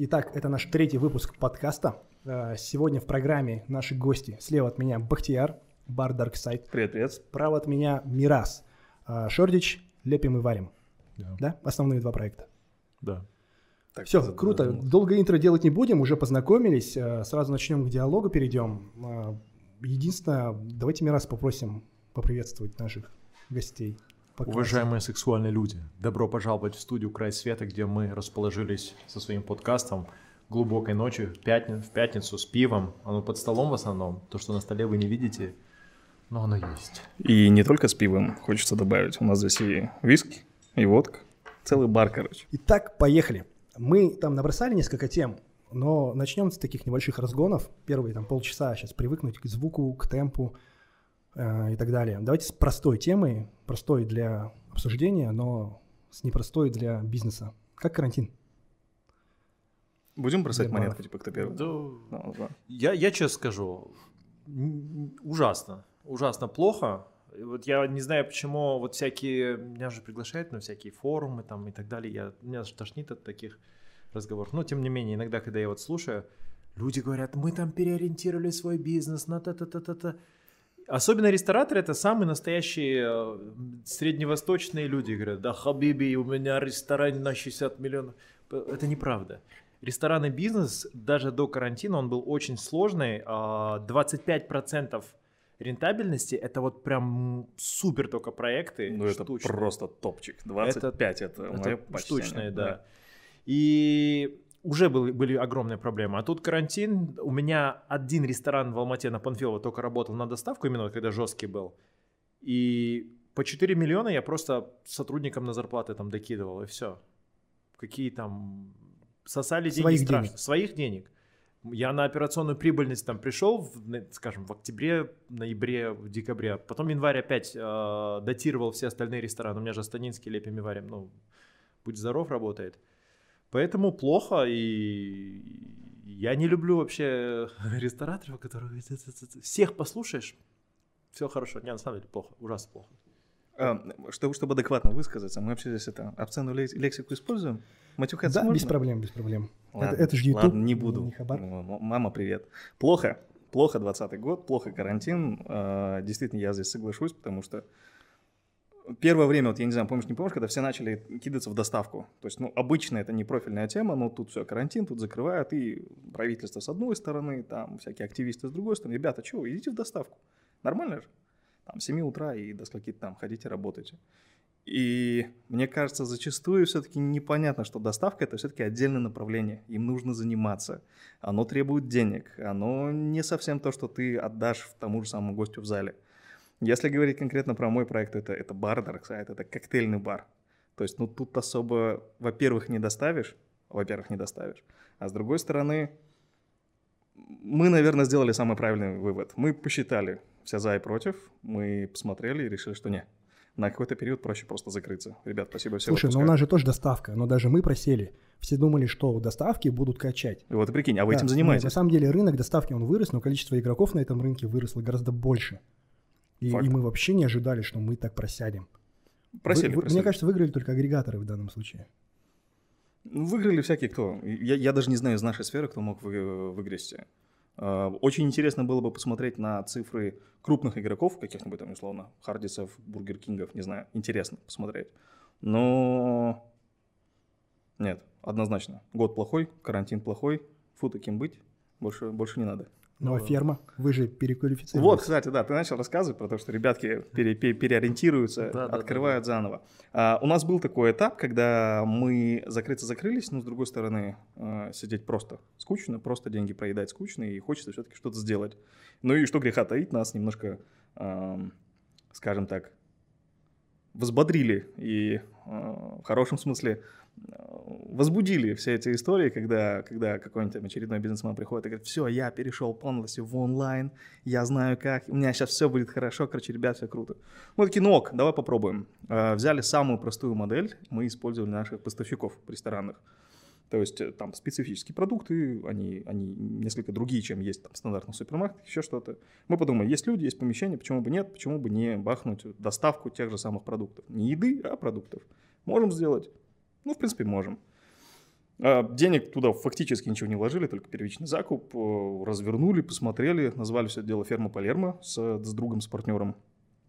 Итак, это наш третий выпуск подкаста. Э, сегодня в программе наши гости. Слева от меня Бахтияр, бар Dark Side. Привет, привет. Справа от меня Мирас. Э, Шордич, лепим и варим. Да. Да? Основные два проекта. Да. Так, Все, за, круто. Задумался. Долго интро делать не будем, уже познакомились. Э, сразу начнем к диалогу, перейдем. Единственное, давайте Мирас попросим поприветствовать наших гостей. Уважаемые сексуальные люди, добро пожаловать в студию «Край света», где мы расположились со своим подкастом глубокой ночью, в, пятни- в пятницу с пивом. Оно под столом в основном. То, что на столе вы не видите, но оно есть. И не только с пивом, хочется добавить. У нас здесь и виски, и водка. Целый бар, короче. Итак, поехали. Мы там набросали несколько тем, но начнем с таких небольших разгонов. Первые там полчаса сейчас привыкнуть к звуку, к темпу, и так далее. Давайте с простой темы, простой для обсуждения, но с непростой для бизнеса. Как карантин? Будем бросать монетку, типа, кто первый? Да, ну, да. Я, я честно скажу, ужасно, ужасно плохо. Вот я не знаю, почему вот всякие, меня же приглашают на всякие форумы там и так далее, я, меня же тошнит от таких разговоров. Но, тем не менее, иногда, когда я вот слушаю, люди говорят, мы там переориентировали свой бизнес на та-та-та-та-та. Особенно рестораторы это самые настоящие э, средневосточные люди. Говорят, да, Хабиби, у меня ресторан на 60 миллионов. Это неправда. Ресторанный бизнес даже до карантина, он был очень сложный. 25% а рентабельности это вот прям супер только проекты. Ну это просто топчик. 25 это, это, это штучные, да. да. И уже были, были огромные проблемы. А тут карантин. У меня один ресторан в Алмате на Панфилово только работал на доставку, именно когда жесткий был. И по 4 миллиона я просто сотрудникам на зарплаты там докидывал, и все. Какие там... Сосали деньги Своих страшно. денег. Своих денег. Я на операционную прибыльность там пришел, в, скажем, в октябре, ноябре, в декабре. Потом в январе опять э, датировал все остальные рестораны. У меня же Станинский, Лепим и Варим, ну, будь здоров, работает. Поэтому плохо, и я не люблю вообще рестораторов, которые всех послушаешь, все хорошо. Не, на самом деле плохо, ужасно плохо. А, чтобы, чтобы адекватно высказаться, мы вообще здесь это обсценную лексику используем? Матюкаться Да, можно? без проблем, без проблем. Ладно, это, это же YouTube. Ладно, не буду. Не хабар. Мама, привет. Плохо, плохо 20 год, плохо карантин. А, действительно, я здесь соглашусь, потому что первое время, вот я не знаю, помнишь, не помнишь, когда все начали кидаться в доставку. То есть, ну, обычно это не профильная тема, но тут все, карантин, тут закрывают, и правительство с одной стороны, там всякие активисты с другой стороны. Ребята, что, идите в доставку. Нормально же? Там, с 7 утра и до скольки там ходите, работайте. И мне кажется, зачастую все-таки непонятно, что доставка это все-таки отдельное направление. Им нужно заниматься. Оно требует денег. Оно не совсем то, что ты отдашь тому же самому гостю в зале. Если говорить конкретно про мой проект, это, это бар Darkside, это коктейльный бар. То есть, ну, тут особо, во-первых, не доставишь, во-первых, не доставишь, а с другой стороны, мы, наверное, сделали самый правильный вывод. Мы посчитали все за и против, мы посмотрели и решили, что не, на какой-то период проще просто закрыться. Ребят, спасибо всем. Слушай, но ну у нас же тоже доставка, но даже мы просели. Все думали, что доставки будут качать. И вот и прикинь, а вы да, этим занимаетесь? Нет, на самом деле рынок доставки, он вырос, но количество игроков на этом рынке выросло гораздо больше. И, и мы вообще не ожидали, что мы так просядем. Просели, вы, просели. Мне кажется, выиграли только агрегаторы в данном случае. Ну, выиграли всякие кто. Я, я даже не знаю из нашей сферы, кто мог вы, выиграть. Очень интересно было бы посмотреть на цифры крупных игроков, каких-нибудь там, условно, Хардисов, Бургер Кингов, не знаю, интересно посмотреть. Но нет, однозначно. Год плохой, карантин плохой, фу таким быть, больше, больше не надо. Ну, а ферма? Вы же переквалифицировались. Вот, кстати, да, ты начал рассказывать про то, что ребятки пере, пере, переориентируются, да, открывают да, да, заново. А, у нас был такой этап, когда мы закрыться закрылись, но с другой стороны а, сидеть просто скучно, просто деньги проедать скучно, и хочется все-таки что-то сделать. Ну и что греха таить, нас немножко, а, скажем так, взбодрили и а, в хорошем смысле возбудили все эти истории, когда, когда какой-нибудь очередной бизнесмен приходит и говорит, все, я перешел полностью в онлайн, я знаю как, у меня сейчас все будет хорошо, короче, ребят, все круто. Мы такие, ну ок, давай попробуем. А, взяли самую простую модель, мы использовали наших поставщиков ресторанных. То есть э, там специфические продукты, они, они несколько другие, чем есть там стандартный супермаркет, еще что-то. Мы подумали, есть люди, есть помещение, почему бы нет, почему бы не бахнуть доставку тех же самых продуктов. Не еды, а продуктов. Можем сделать. Ну, в принципе, можем. А, денег туда фактически ничего не вложили, только первичный закуп. э, Развернули, посмотрели, назвали все это дело «Ферма Палермо» с, с другом, с партнером.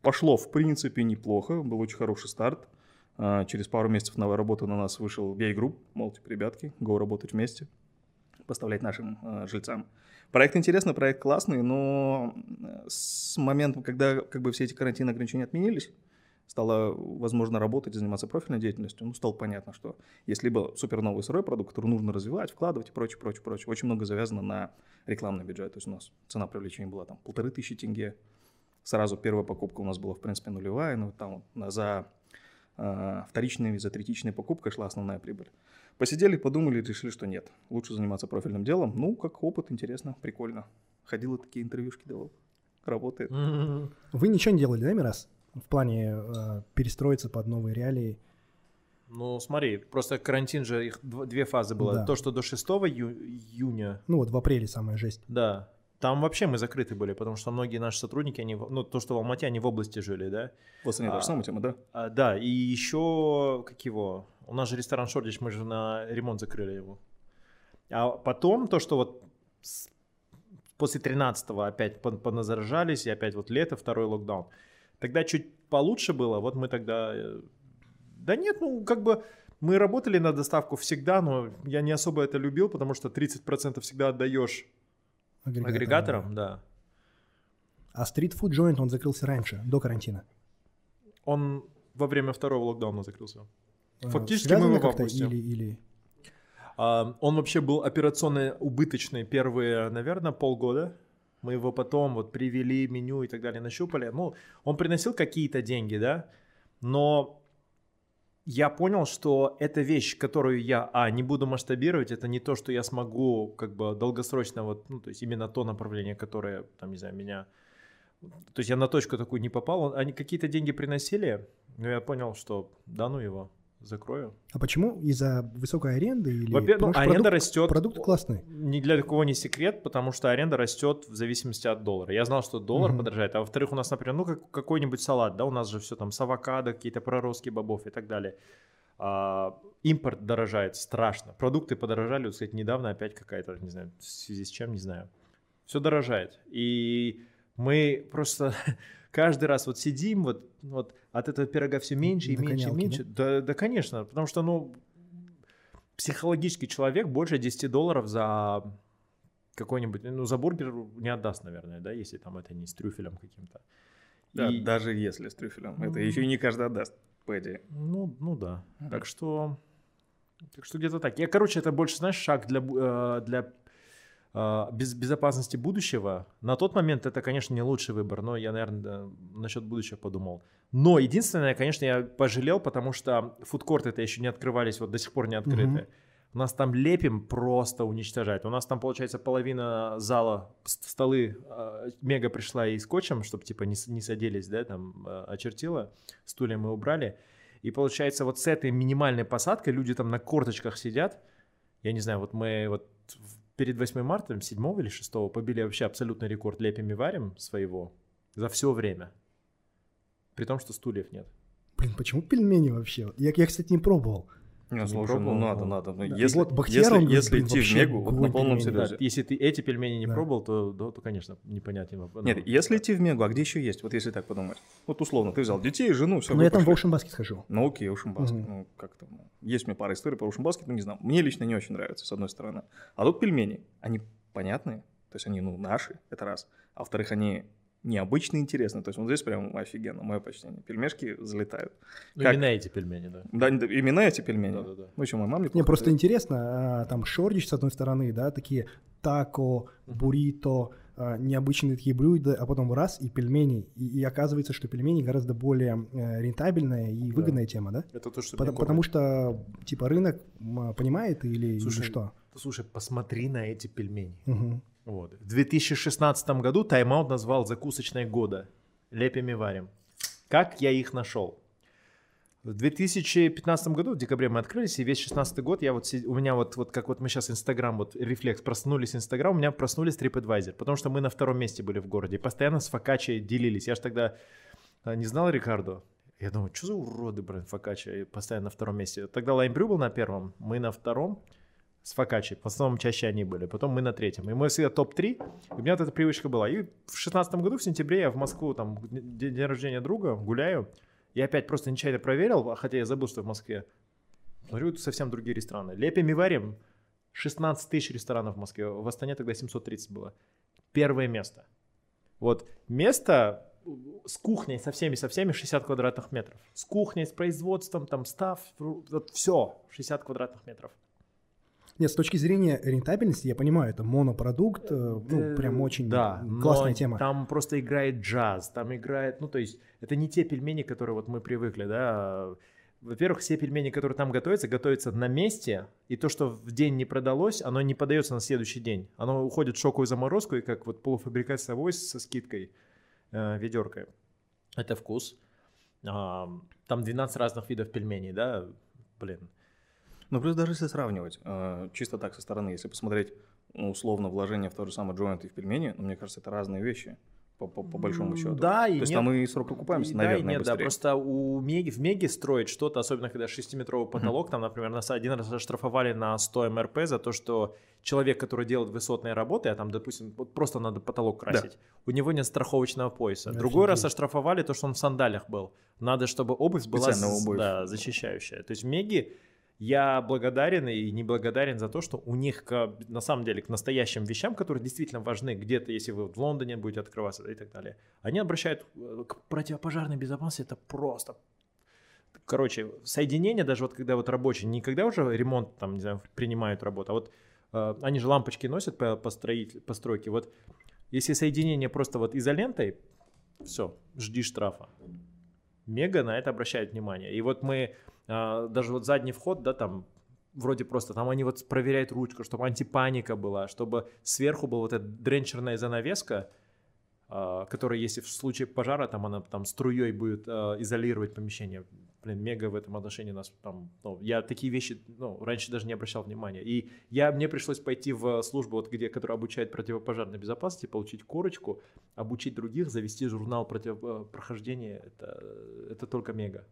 Пошло, в принципе, неплохо, был очень хороший старт. А, Через пару месяцев новой работы на нас вышел VA Group, мол, типа, ребятки, го работать вместе, поставлять нашим э, жильцам. Проект интересный, проект классный, но э, с момента, когда как бы все эти карантинные ограничения отменились, стало возможно работать и заниматься профильной деятельностью, ну, стало понятно, что есть либо супер новый сырой продукт, который нужно развивать, вкладывать и прочее, прочее, прочее. Очень много завязано на рекламный бюджет. То есть у нас цена привлечения была там полторы тысячи тенге. Сразу первая покупка у нас была, в принципе, нулевая, но там вот на- за э, вторичной, за третичной покупкой шла основная прибыль. Посидели, подумали, решили, что нет. Лучше заниматься профильным делом. Ну, как опыт, интересно, прикольно. Ходила такие интервьюшки давал. Работает. М, Вы ничего не делали, да, Мирас? В плане э, перестроиться под новые реалии. Ну, смотри, просто карантин же, их дв- две фазы было. Да. То, что до 6 ию- июня, Ну вот в апреле самая жесть. да, там вообще мы закрыты были, потому что многие наши сотрудники, они, ну, то, что в Алмате, они в области жили, да. В Астане та А. же самая тема, да? А, да, и еще, как его, у нас же ресторан Шордич, мы же на ремонт закрыли его. А потом то, что вот с- после 13 опять пон- поназаражались, и опять вот лето, второй локдаун. Тогда чуть получше было, вот мы тогда... э, Да нет, ну как бы мы работали на доставку всегда, но я не особо это любил, потому что 30% всегда отдаешь агрегаторам. агрегаторам, да. А стрит-фуд joint он закрылся раньше, до карантина. Он во время второго локдауна закрылся. Э, Фактически связано мы его в августе. или, или... А, Он вообще был операционно убыточный первые, наверное, полгода. Мы его потом вот привели, меню и так далее, нащупали. Ну, он приносил какие-то деньги, да, но я понял, что эта вещь, которую я, а, не буду масштабировать, это не то, что я смогу как бы долгосрочно, вот, ну, то есть именно то направление, которое, там, не знаю, меня... То есть я на точку такую не попал. Он- Они какие-то деньги приносили, но я понял, что да ну его, закрою. А почему? Из-за высокой аренды? Или... Во-первых, ну, аренда продукт- растет. Продукт классный. Ни для кого не секрет, потому что аренда растет в зависимости от доллара. Я знал, что доллар Мгм. подорожает, а во-вторых, у нас, например, ну как, какой-нибудь салат, да, у нас же все там с авокадо, какие-то проростки бобов и так далее. А, импорт дорожает страшно. Продукты подорожали, вот, кстати, недавно опять какая-то, не знаю, в связи с чем, не знаю. Все дорожает. И мы просто каждый раз вот сидим, вот, вот от этого пирога все меньше и меньше и меньше. Да, да, конечно, потому что, ну, психологический человек больше 10 долларов за какой-нибудь, ну, за бургер не отдаст, наверное, да, если там это не с трюфелем каким-то. Да, И- даже если с трюфелем. Это еще и не каждый отдаст, по идее. Ну, ну да. Мгм. Так что, так что где-то так. Я, короче, это больше, знаешь, шаг для, э, для э, без, безопасности будущего. На тот момент это, конечно, не лучший выбор, но я, наверное, насчет будущего подумал. Но единственное, конечно, я пожалел, потому что фудкорты это еще не открывались, вот до сих пор не открыты. Мгм. У нас там лепим просто уничтожает. У нас там, получается, половина зала, столы э, мега пришла и скотчем, чтобы типа не, не садились, да, там э, очертила, стулья мы убрали. И получается, вот с этой минимальной посадкой люди там на корточках сидят. Я не знаю, вот мы вот перед 8 марта, 7 или 6 побили вообще абсолютный рекорд лепим и варим своего за все время. При том, что стульев нет. Блин, почему пельмени вообще? Я, я кстати, не пробовал. Не, не слушай, ну пробовал? надо, Ну, надо. Ну, да. Если, Вот Бахтияр, если, он если блин, идти в Мегу, вот на полном пельмень, Да, серьезе. если ты эти пельмени не Да. пробовал, то, да, то, конечно, непонятен вопрос. Нет, если идти в Мегу, а где еще есть? Вот если так подумать. Вот условно, ты взял детей, жену, все. Но я там в Ocean Basket схожу. Ну окей, Ocean Basket. Мгм. Ну, как то Есть у меня пара историй про Ocean Basket, но не знаю. Мне лично не очень нравится, с одной стороны. А тут пельмени. Они понятные, то есть они, ну, наши, это раз. А во-вторых, они необычные, интересные. То есть вот здесь прям офигенно, мое почтение. Пельмешки залетают. Ну, как- именно эти пельмени, да. Да, да, именно эти пельмени. Да-да-да. Ну, еще моя мама Мне неплохо просто интересно, а, там шордич с одной стороны, да, такие тако, буррито, а, необычные такие блюда, а потом раз и пельмени. И, и оказывается, что пельмени гораздо более э, рентабельная и выгодная тема, да? Это то, что Потому, потому что, типа, рынок понимает или, или Слушай, что? Слушай, посмотри на эти пельмени. Мгм. Вот. В 2016 году Тайм-аут назвал закусочной года. Лепим и варим. Как я их нашел? В 2015 году, в декабре мы открылись, и весь 16 год я вот, у меня вот, вот как вот мы сейчас Инстаграм, вот рефлекс, проснулись Инстаграм, у меня проснулись TripAdvisor, потому что мы на втором месте были в городе, постоянно с Фокачей делились. Я же тогда а, не знал Рикардо. Я думаю, что за уроды, блин, Фокача, постоянно на втором месте. Тогда Лаймбрю был на первом, мы на втором, с фокаччи. В основном чаще они были. Потом мы на третьем. И мы всегда топ-3. У меня вот эта привычка была. И в шестнадцатом году, в сентябре, я в Москву, там, день рождения друга, гуляю. Я опять просто нечаянно проверил, хотя я забыл, что в Москве. Смотрю, тут совсем другие рестораны. Лепим и варим. 16 тысяч ресторанов в Москве. В Астане тогда 730 было. Первое место. Вот место с кухней, со всеми, со всеми 60 квадратных метров. С кухней, с производством, там, став, вот все, 60 квадратных метров. Нет, с точки зрения рентабельности, я понимаю, это монопродукт, э, ну, прям очень да, классная тема. Там просто играет джаз, там играет, ну, то есть, это не те пельмени, которые вот мы привыкли, да. Во-первых, все пельмени, которые там готовятся, готовятся на месте, и то, что в день не продалось, оно не подается на следующий день. Оно уходит в шоковую заморозку, и как вот полуфабрикат с авось со скидкой, э, ведеркой. Это вкус. А, там 12 разных видов пельменей, да, блин. Ну, плюс даже если сравнивать, э, чисто так со стороны, если посмотреть ну, условно вложение в то же самое джойнт и в пельмени, ну, мне кажется, это разные вещи по, по, по большому счету. Да, и То есть нет. там и срок окупаемости, И да, и наверное, нет, да, быстрее. просто у Меги, в Меге строить что-то, особенно когда шестиметровый потолок, там, например, нас один раз оштрафовали на 100 МРП за то, что человек, который делает высотные работы, а там, допустим, вот просто надо потолок красить, у него нет страховочного пояса. Другой раз Офигеть. оштрафовали то, что он в сандалях был. Надо, чтобы обувь была обувь. да, защищающая. То есть в Меге я благодарен и не благодарен за то, что у них к- на самом деле к настоящим вещам, которые действительно важны, где-то, если вы в Лондоне будете открываться и так далее, они обращают э, к противопожарной безопасности, это просто Короче, соединение, даже вот когда вот рабочие, не когда уже ремонт там, не знаю, принимают работу, а вот э, они же лампочки носят по, по, строитель- по стройке. Вот если соединение просто вот изолентой, все, жди штрафа. Мега на это обращает внимание. И вот мы, а, даже вот задний вход, да, там вроде просто, там они вот проверяют ручку, чтобы антипаника была, чтобы сверху была вот эта дренчерная занавеска, а, которая, если в случае пожара, там она там струей будет а, изолировать помещение. Блин, мега в этом отношении нас там, ну, я такие вещи, ну, раньше даже не обращал внимания. И я, мне пришлось пойти в службу, вот где, которая обучает противопожарной безопасности, получить корочку, обучить других, завести журнал против, э, прохождения, это, это только мега.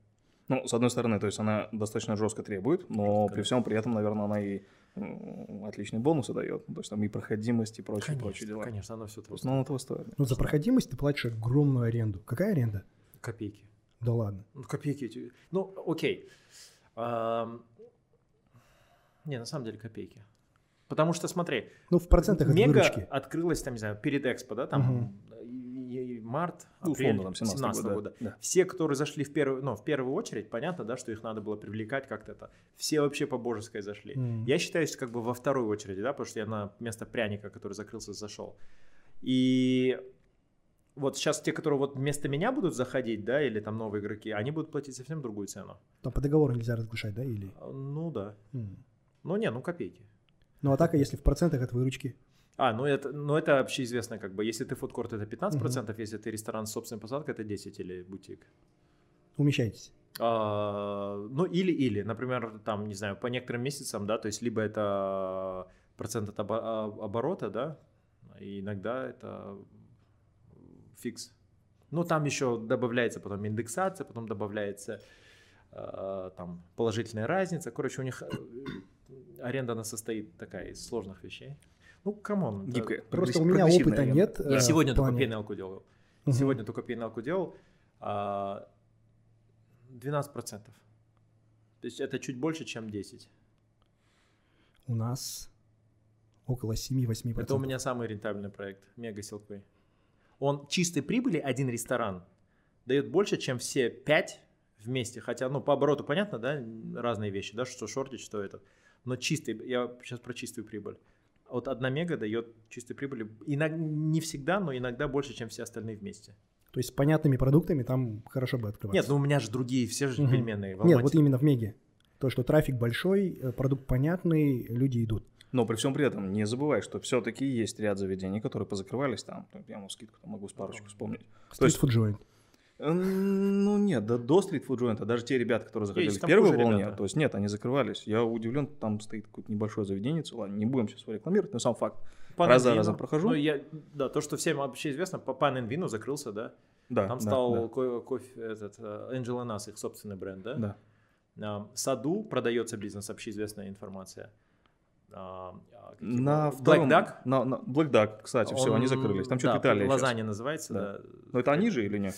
Ну, с одной стороны, то есть она достаточно жестко требует, но при всем при этом, наверное, она и отличные бонусы дает. Ну, То есть там и проходимость, и прочие, прочие дела. конечно, оно все То есть, ну, оно того стоит. Ну, за проходимость ты платишь огромную аренду. Какая аренда? Копейки. Да ладно. Ну, копейки эти. Ну, окей. Ам, Не, на самом деле копейки. Потому что, смотри, Ну, в процентах от Мега выручки. открылась, там, не знаю, перед Экспо, да, там и- и март, Ну, апрель условно, там, 17 17 года, года. да. Все, которые зашли в первую, ну, в первую очередь, понятно, да, что их надо было привлекать как-то это. Все вообще по божеской зашли. Мгм. Я считаюсь как бы во второй очереди, да, потому что я на место пряника, который закрылся, зашел. И вот сейчас те, которые вот вместо меня будут заходить, да, или там новые игроки, они будут платить совсем другую цену. Там по договору нельзя разглашать, да, или? А, Ну да. М. Ну не, ну копейки. Ну, а так, а если в процентах от выручки? А, ну это, ну это общеизвестно, как бы, если ты фудкорт, это 15%, если ты ресторан с собственной посадкой, это 10 или бутик. Умещайтесь. А, ну или-или, например, там, не знаю, по некоторым месяцам, да, то есть либо это процент от а- оборота, да, и иногда это фикс. Ну, там еще добавляется потом индексация, потом добавляется э, там положительная разница. Короче, у них э, аренда, она состоит такая из сложных вещей. Ну, come on. Гибкая. Просто у меня опыта аренда. нет. Я э, сегодня только P&L ку делал. Мгм. Сегодня только P&L ку делал. а, 12%. То есть это чуть больше, чем 10. У нас около 7-8%. Это у меня самый рентабельный проект. Мега Силквей. Он чистой прибыли, один ресторан, дает больше, чем все 5 вместе. Хотя, ну, по обороту понятно, да, разные вещи, да, что шортить, что это. Но чистый, я сейчас про чистую прибыль. Вот одна мега дает чистой прибыли. Иног- не всегда, но иногда больше, чем все остальные вместе. То есть с понятными продуктами там хорошо бы открываться. Нет, ну у меня же другие, все же Мгм. пельменные. в Нет, вот именно в Меге. То, что трафик большой, э, продукт понятный, люди идут. Но при всем при этом не забывай, что все-таки есть ряд заведений, которые позакрывались там. Я вам скидку могу с парочку вспомнить. То есть, Стрит фуд joint. ну нет, да, до стрит-фуд джойнта, даже те ребята, которые заходили Есть, в первой волне, ребята. то есть нет, они закрывались. Я удивлен, там стоит какое-то небольшое заведение, ладно, не будем сейчас его рекламировать, но сам факт. Пан раз за разом прохожу. Ну, я, да, то, что всем вообще известно, по Пан Энвино закрылся, да. Да, Там да, стал да, ко- кофе, этот, э, Angel Nas, их собственный бренд, да? да. А, Саду продается бизнес, общеизвестная информация. А, а, На Black втором... Duck. На, на- Black Duck, кстати, все, они Он, закрылись. Там что-то да, Италия сейчас. Лазанья называется, Да. да. Но это они же или нет?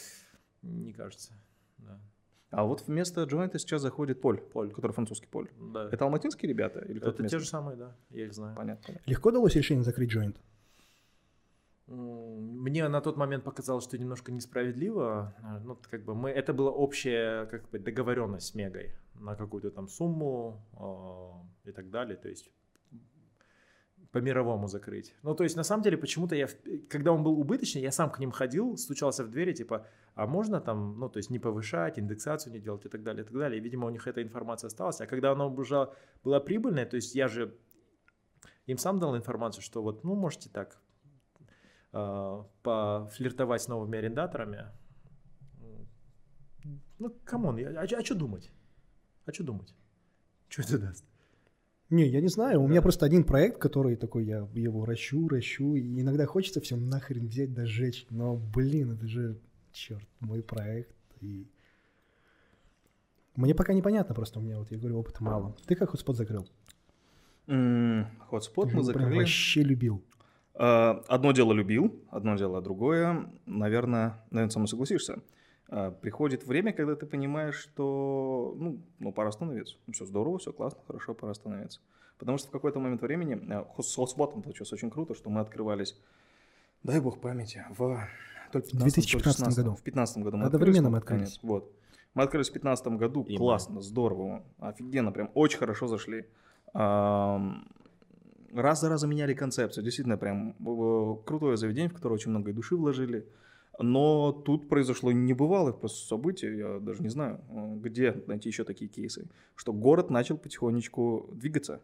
Не кажется. Да. А вот вместо Джоинта сейчас заходит Поль, Поль. который французский Поль. Да. Это алматинские ребята или кто-то Это те же самые, да, я их знаю. Понятно, понятно. Легко далось решение закрыть? М, Мне на тот момент показалось, что немножко несправедливо. А, Ну, как бы мы, это была общая как бы договоренность с Мегой на какую-то там сумму а, и так далее. То есть по мировому закрыть. Ну, то есть, на самом деле, почему-то я, когда он был убыточный, я сам к ним ходил, стучался в двери, типа, а можно там, ну, то есть, не повышать, индексацию не делать и так далее, и так далее. И, видимо, у них эта информация осталась. А когда она уже была прибыльная, то есть, я же им сам дал информацию, что вот, ну, можете так э, пофлиртовать с новыми арендаторами. Ну, come on, я- а, что думать? А что думать? Что это даст? Не, я не знаю. У меня просто один проект, который такой, я его ращу, ращу, и иногда хочется все нахрен взять да сжечь. Но, блин, это же, черт, мой проект. И... Мне пока непонятно просто, у меня, вот я говорю, опыта мало. Ты как Hotspot закрыл? Hotspot Ты мы прям закрыли. вообще любил. А, Одно дело любил, одно дело другое. Наверное, наверное, со мной согласишься. Приходит время, когда ты понимаешь, что ну, ну пора остановиться. Все здорово, все классно, хорошо, пора остановиться. Потому что в какой-то момент времени а, с хотспотом получилось очень круто, что мы открывались, дай бог памяти, в в 15-м, 2015 только в 16-м. году. В 15 году мы Одновременно мы открылись. открылись. Конец, Вот. Мы открылись в 15 году, И мы. классно, здорово, офигенно, прям очень хорошо зашли. Раз за разом меняли концепцию. Действительно, прям э, крутое заведение, в которое очень много души вложили. Но тут произошло небывалое просто событие, я даже не знаю, э, где найти еще такие кейсы, что город начал потихонечку двигаться.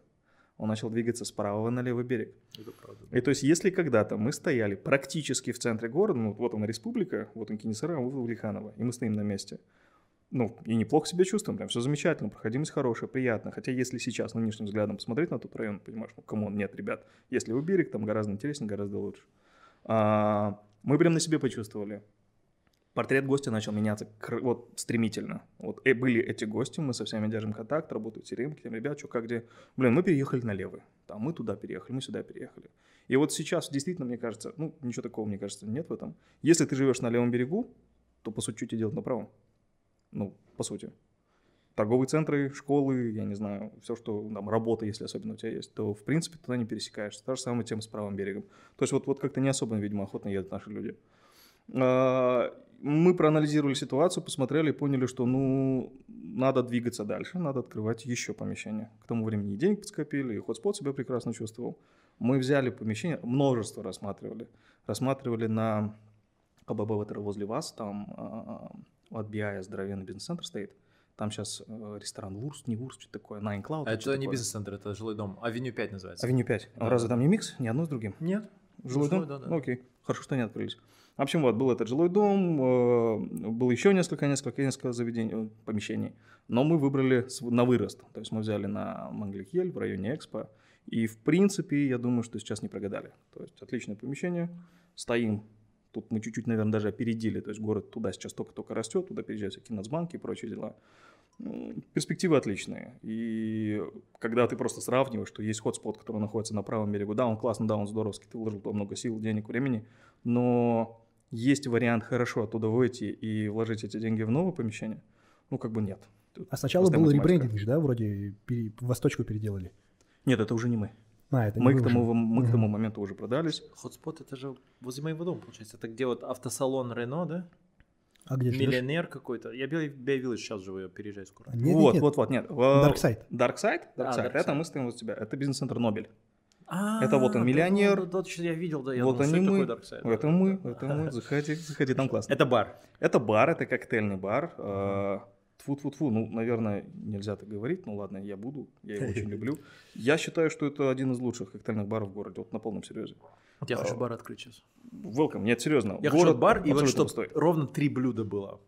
Он начал двигаться с правого на левый берег. Это правда. И то есть, если когда-то мы стояли практически в центре города, ну вот она республика, вот он Кенесары, а вот Улиханова, и мы стоим на месте. Ну, и неплохо себя чувствуем, прям все замечательно, проходимость хорошая, приятно. Хотя если сейчас нынешним взглядом посмотреть на тот район, понимаешь, ну, come on, нет, ребят, левый берег, там гораздо интереснее, гораздо лучше. А, мы прям на себе почувствовали. Портрет гостя начал меняться вот стремительно. Вот э, были эти гости, мы со всеми держим контакт, работают к тем, ребят, что, как, где. Блин, мы переехали на левый. Там мы туда переехали, мы сюда переехали. И вот сейчас действительно, мне кажется, ну, ничего такого, мне кажется, нет в этом. Если ты живешь на левом берегу, то, по сути, что тебе делать на правом? Ну, по сути. Торговые центры, школы, я не знаю, все, что там, работа, если особенно у тебя есть, то, в принципе, туда не пересекаешься. Та же самая тема с правым берегом. То есть вот, вот как-то не особо, видимо, охотно едут наши люди. А, Мы проанализировали ситуацию, посмотрели и поняли, что, ну, надо двигаться дальше, надо открывать еще помещения. К тому времени и денег подскопили, и хотспот себя прекрасно чувствовал. Мы взяли помещение, множество рассматривали. Рассматривали на КББ возле вас, там а, от BI здоровенный бизнес-центр стоит. Там сейчас ресторан Вурст, не Вурст, что-то такое, Nine Cloud. А это не такое. бизнес-центр, это жилой дом. Avenue 5 называется. Avenue 5. Да, Разве там не микс? Ни одно с другим? Нет. Жилой дом? да, да. Ну, окей. Хорошо, что они открылись. В общем, вот, был этот жилой дом, э, было еще несколько, несколько, несколько заведений, э, помещений. Но мы выбрали на вырост. То есть мы взяли на Мангилик Ел в районе Экспо. И, в принципе, я думаю, что сейчас не прогадали. То есть отличное помещение. Стоим. Тут мы чуть-чуть, наверное, даже опередили. То есть город туда сейчас только-только растет. Туда переезжают всякие нацбанки и прочие дела. М, Перспективы отличные. И когда ты просто сравниваешь, что есть хотспот, который находится на правом берегу, да, он классно, да, он здоровский, ты вложил туда много сил, денег, времени, но есть вариант хорошо оттуда выйти и вложить эти деньги в новое помещение? Ну, как бы нет. Тут А сначала был ребрендинг, же, да, вроде пере- Восточку переделали. Нет, это уже не мы. А, это Мы к, уже. тому, мы к Мгм. тому моменту уже продались. Хотспот это же возле моего дома, получается. Это где вот автосалон Рено, да? А где? Миллионер какой-то. Я Bay Village сейчас живу, я переезжаю скоро. Нет, вот, нет, нет. вот, вот, нет. Darkside. Darkside? А, Darkside. Это Darkside. мы стоим вот тебя. Это бизнес-центр Нобель. А, Это вот он, да, миллионер. Да, да, да, я видел, да. Я вот они это мы. это мы, это мы. Заходи, заходи, там классно. Это бар. Это бар, это коктейльный бар. э, Тфу-тфу-тфу, ну, наверное, нельзя так говорить, ну ладно, я буду, я его очень люблю. Я считаю, что это один из лучших коктейльных баров в городе, вот на полном серьезе. Я А, хочу бар открыть сейчас. Welcome, нет, серьезно. Я хочу город бар, и вот чтобы пустой. ровно три блюда было.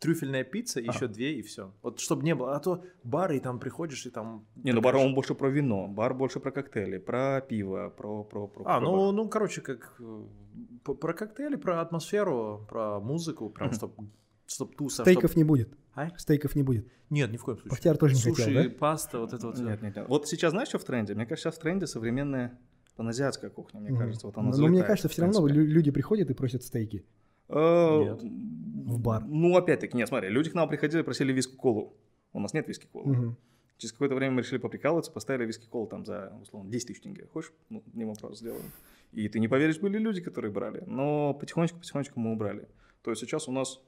Трюфельная пицца, Ага. еще две и все. Вот чтобы не было. А то бар, и там приходишь, и там... Не, ну бар он больше про вино, бар больше про коктейли, про пиво, про... про, про А, про ну, бар. ну, короче, как э, про коктейли, про атмосферу, про музыку, прям Мгм. чтоб, чтоб туса, чтоб- Стейков не будет. А? Стейков не будет. Нет, ни в коем случае. Бахтияр тоже не Суши, хотел, да? паста, вот это вот. Нет, нет, нет. Вот сейчас знаешь, что в тренде? Мне кажется, сейчас в тренде современная паназиатская кухня, мне кажется. Вот она Но, мне кажется, все равно люди приходят и просят стейки. Э, Нет. В бар. Ну, опять-таки, нет, смотри, люди к нам приходили, просили виски-колу. У нас нет виски-колы. Мгм. Через какое-то время мы решили поприкалываться, поставили виски-колу там за, условно, 10 тысяч тенге. Хочешь? Ну, не вопрос, сделаем. И ты не поверишь, были люди, которые брали. Но потихонечку-потихонечку мы убрали. То есть сейчас у нас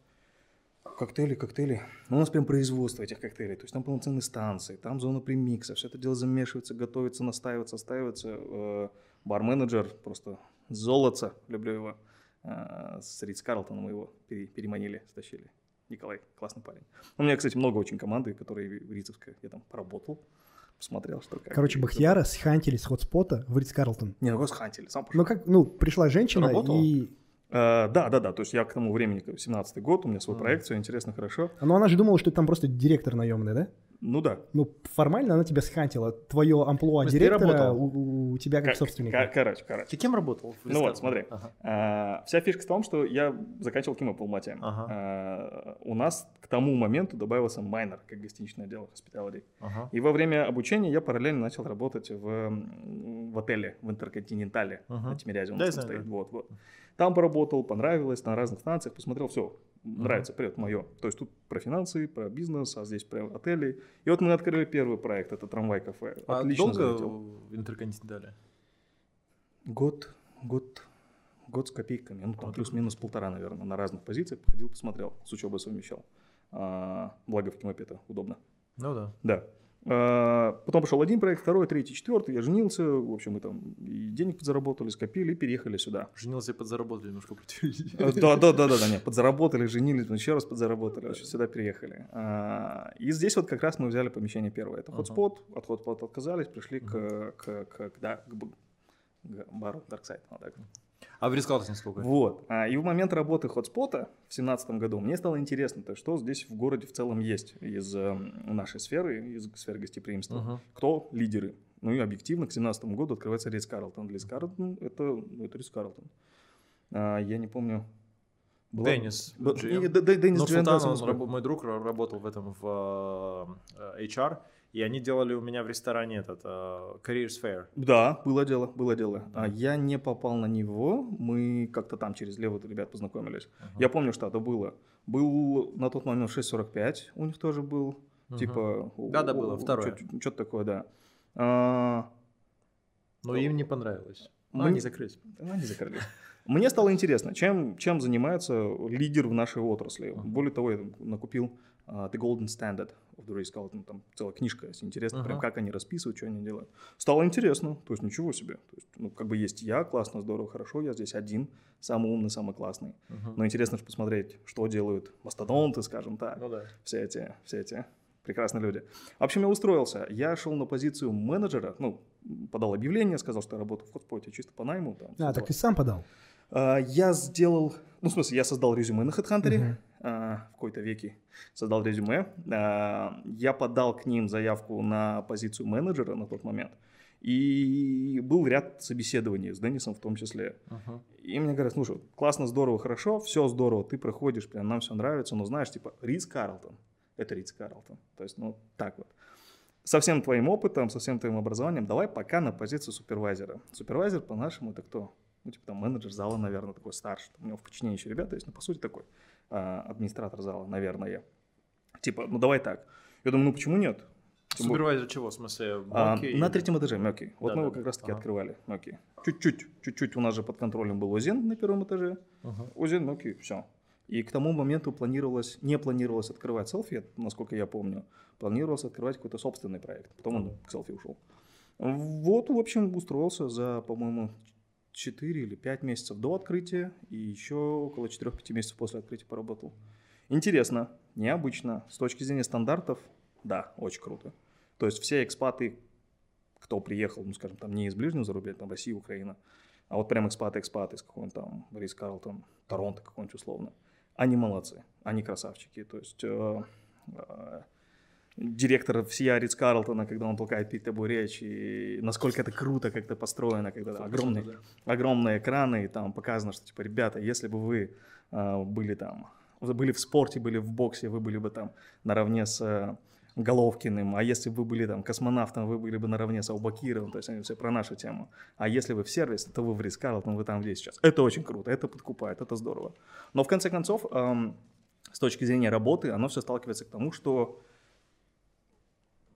коктейли, коктейли. Ну, у нас прям производство этих коктейлей. То есть там полноценные станции, там зона премикса. Все это дело замешивается, готовится, настаивается, остаивается. Э, Бар-менеджер просто золото, люблю его. Э, С Ридс Карлтоном его пере- переманили, стащили. Николай, классный парень. У меня, кстати, много очень команды, которые в Рицевской. Я там поработал, посмотрел, что как. Короче, И Бахтияра схантили с хотспота в Ридс Карлтон. Не, ну просто хантили, сам пошел. Ну как, ну, пришла женщина Работал? и... Э, да, да, да. То есть я к тому времени, 17-й год, у меня свой Мгм. проект, все интересно, хорошо. Ну она же думала, что ты там просто директор наемный, да? Ну да. Ну, формально она тебя схантила. Твое амплуа есть директора у, у тебя как Ка- собственника. ка- Короче, короче. Ты кем работал? в Ну вот, смотри. Ага. А, Вся фишка в том, что я заканчивал КИМа по Алмате. Ага. А, У нас к тому моменту добавился майнер, как гостиничное дело, hospitality. Ага. И во время обучения я параллельно начал работать в, в отеле, в Интерконтинентале Ага. на Тимирязе. он Да, стоит. да. Вот, вот. Там поработал, понравилось, на разных станциях посмотрел, все, нравится, привет, мое. То есть тут про финансы, про бизнес, а здесь про отели. И вот мы открыли первый проект, это трамвай-кафе. А Отлично долго залетел. в Интерконтинентале? Год, год, год с копейками, ну там Вот. плюс-минус полтора, наверное, на разных позициях. Походил, посмотрел, с учебой совмещал. А, благо в Кимопе это удобно. Ну да. Да. А, Потом пошел один проект, второй, третий, четвертый. Я женился. В общем, мы там и денег подзаработали, скопили и переехали сюда. Женился и подзаработал немножко. А, Да, да, да, да, да, нет, подзаработали, женились, еще раз подзаработали, вообще сюда переехали. А, И здесь вот как раз мы взяли помещение первое. Это хотспот, от хотспота отказались, пришли к бару Darkside. А в Рискалтоне сколько? Вот. А, И в момент работы хотспота в семнадцатом году мне стало интересно, то, что здесь в городе в целом есть из э, нашей сферы, из сферы гостеприимства. Мгм. Кто лидеры? Ну и объективно к семнадцатому году открывается Ридс Карлтон. Ридс Карлтон это, ну, это Ридс Карлтон. А, я не помню. была- Деннис. Б- Деннис Ну, GM, да, Султан, он раб- мой друг ра- работал в этом в э, HR, и они делали у меня в ресторане этот э, Careers Fair. Да, было дело, было дело. А я не попал на него, мы как-то там через левых ребят познакомились. Ага. Я помню, что это было. Был на тот момент 6.45, у них тоже был. Мгм. Типа... Да-да, было, второе. Что-то такое, да. А, Но им не понравилось. А, Мы- они закрылись. Они закрылись. Мне стало интересно, чем, чем занимается лидер в нашей отрасли. Более того, я накупил а, The Golden Standard of the Race Skeleton, там целая книжка, если интересно, прям Ага. как они расписывают, что они делают. Стало интересно, то есть ничего себе. То есть, ну, как бы есть я, классно, здорово, хорошо, я здесь один, самый умный, самый классный. Мгм. Но интересно же посмотреть, что делают мастодонты, скажем так Ну да. все эти, все эти прекрасные люди. В общем, я устроился. Я шел на позицию менеджера, ну, подал объявление, сказал, что я работаю в хотспоте чисто по найму. Там, А, так ты сам подал. А, Я сделал, ну, в смысле, я создал резюме на HeadHunter Мгм. В какой-то веке. Создал резюме. А, Я подал к ним заявку на позицию менеджера на тот момент. И был ряд собеседований с Деннисом в том числе. Мгм. И мне говорят, слушай, классно, здорово, хорошо, все здорово, ты проходишь, прям нам все нравится, но знаешь, типа, Ридс Карлтон, это Ридс Карлтон. То есть, ну, так вот. Со всем твоим опытом, со всем твоим образованием, давай пока на позицию супервайзера. Супервайзер, по-нашему, это кто? Ну, типа, там, менеджер зала, наверное, такой старший. У него в подчинении еще ребята есть, но, по сути, такой администратор зала, наверное. Типа, ну, давай так. Я думаю, ну, почему нет? Тем Супервайзер чего? В смысле, а, Моки на третьем этаже Мёки. Вот Да, мы да, его да. как раз таки Ага. открывали. Мёки. Чуть-чуть, чуть-чуть у нас же под контролем был Озен на первом этаже. Мгм. Озен, Мёки, все. И к тому моменту планировалось, не планировалось открывать селфи, насколько я помню. Планировалось открывать какой-то собственный проект. Потом он к селфи ушел. Вот, в общем, устроился за, по-моему, 4 или 5 месяцев до открытия и еще около 4-5 месяцев после открытия поработал. Интересно, необычно. С точки зрения стандартов, да, очень круто. То есть все экспаты, кто приехал, ну, скажем, там не из ближнего зарубежья, там Россия, Украина, а вот прям экспаты-экспаты из какого-нибудь там Рис Карлтон, Торонто какой-нибудь условно, они молодцы, они красавчики. То есть э, э, директор всея Ридс Карлтона, когда он толкает перед тобой речь, и насколько это круто как-то построено, когда огромные, огромные экраны, и там показано, что, типа, ребята, если бы вы э, были там были в спорте, были в боксе, вы были бы там наравне с э, Головкиным, а если бы вы были там космонавтом, вы были бы наравне с Аубакировым, то есть они все про нашу тему. А если вы в сервис, то вы в Рис Карлтон, вы там где сейчас. Это очень круто, это подкупает, это здорово. Но в конце концов, эм, с точки зрения работы, оно все сталкивается к тому, что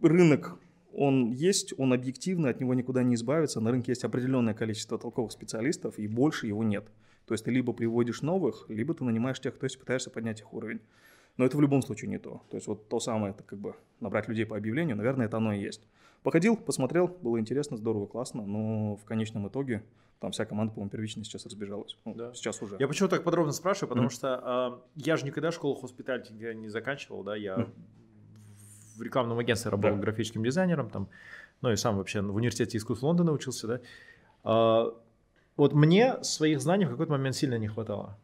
рынок он есть, он объективный, от него никуда не избавиться. На рынке есть определенное количество толковых специалистов, и больше его нет. То есть ты либо приводишь новых, либо ты нанимаешь тех, то есть пытаешься поднять их уровень. Но это в любом случае не то. То есть вот то самое, это как бы набрать людей по объявлению, наверное, это оно и есть. Походил, посмотрел, было интересно, здорово, классно, но в конечном итоге там вся команда, по-моему, первично сейчас разбежалась. Ну, да. Сейчас уже. Я почему так подробно спрашиваю, потому mm-hmm. что э, я же никогда школу hospitality не заканчивал, да, я mm-hmm. В рекламном агентстве работал да. графическим дизайнером, там, ну и сам вообще в университете искусств Лондона учился, да. А, вот мне своих знаний в какой-то момент сильно не хватало.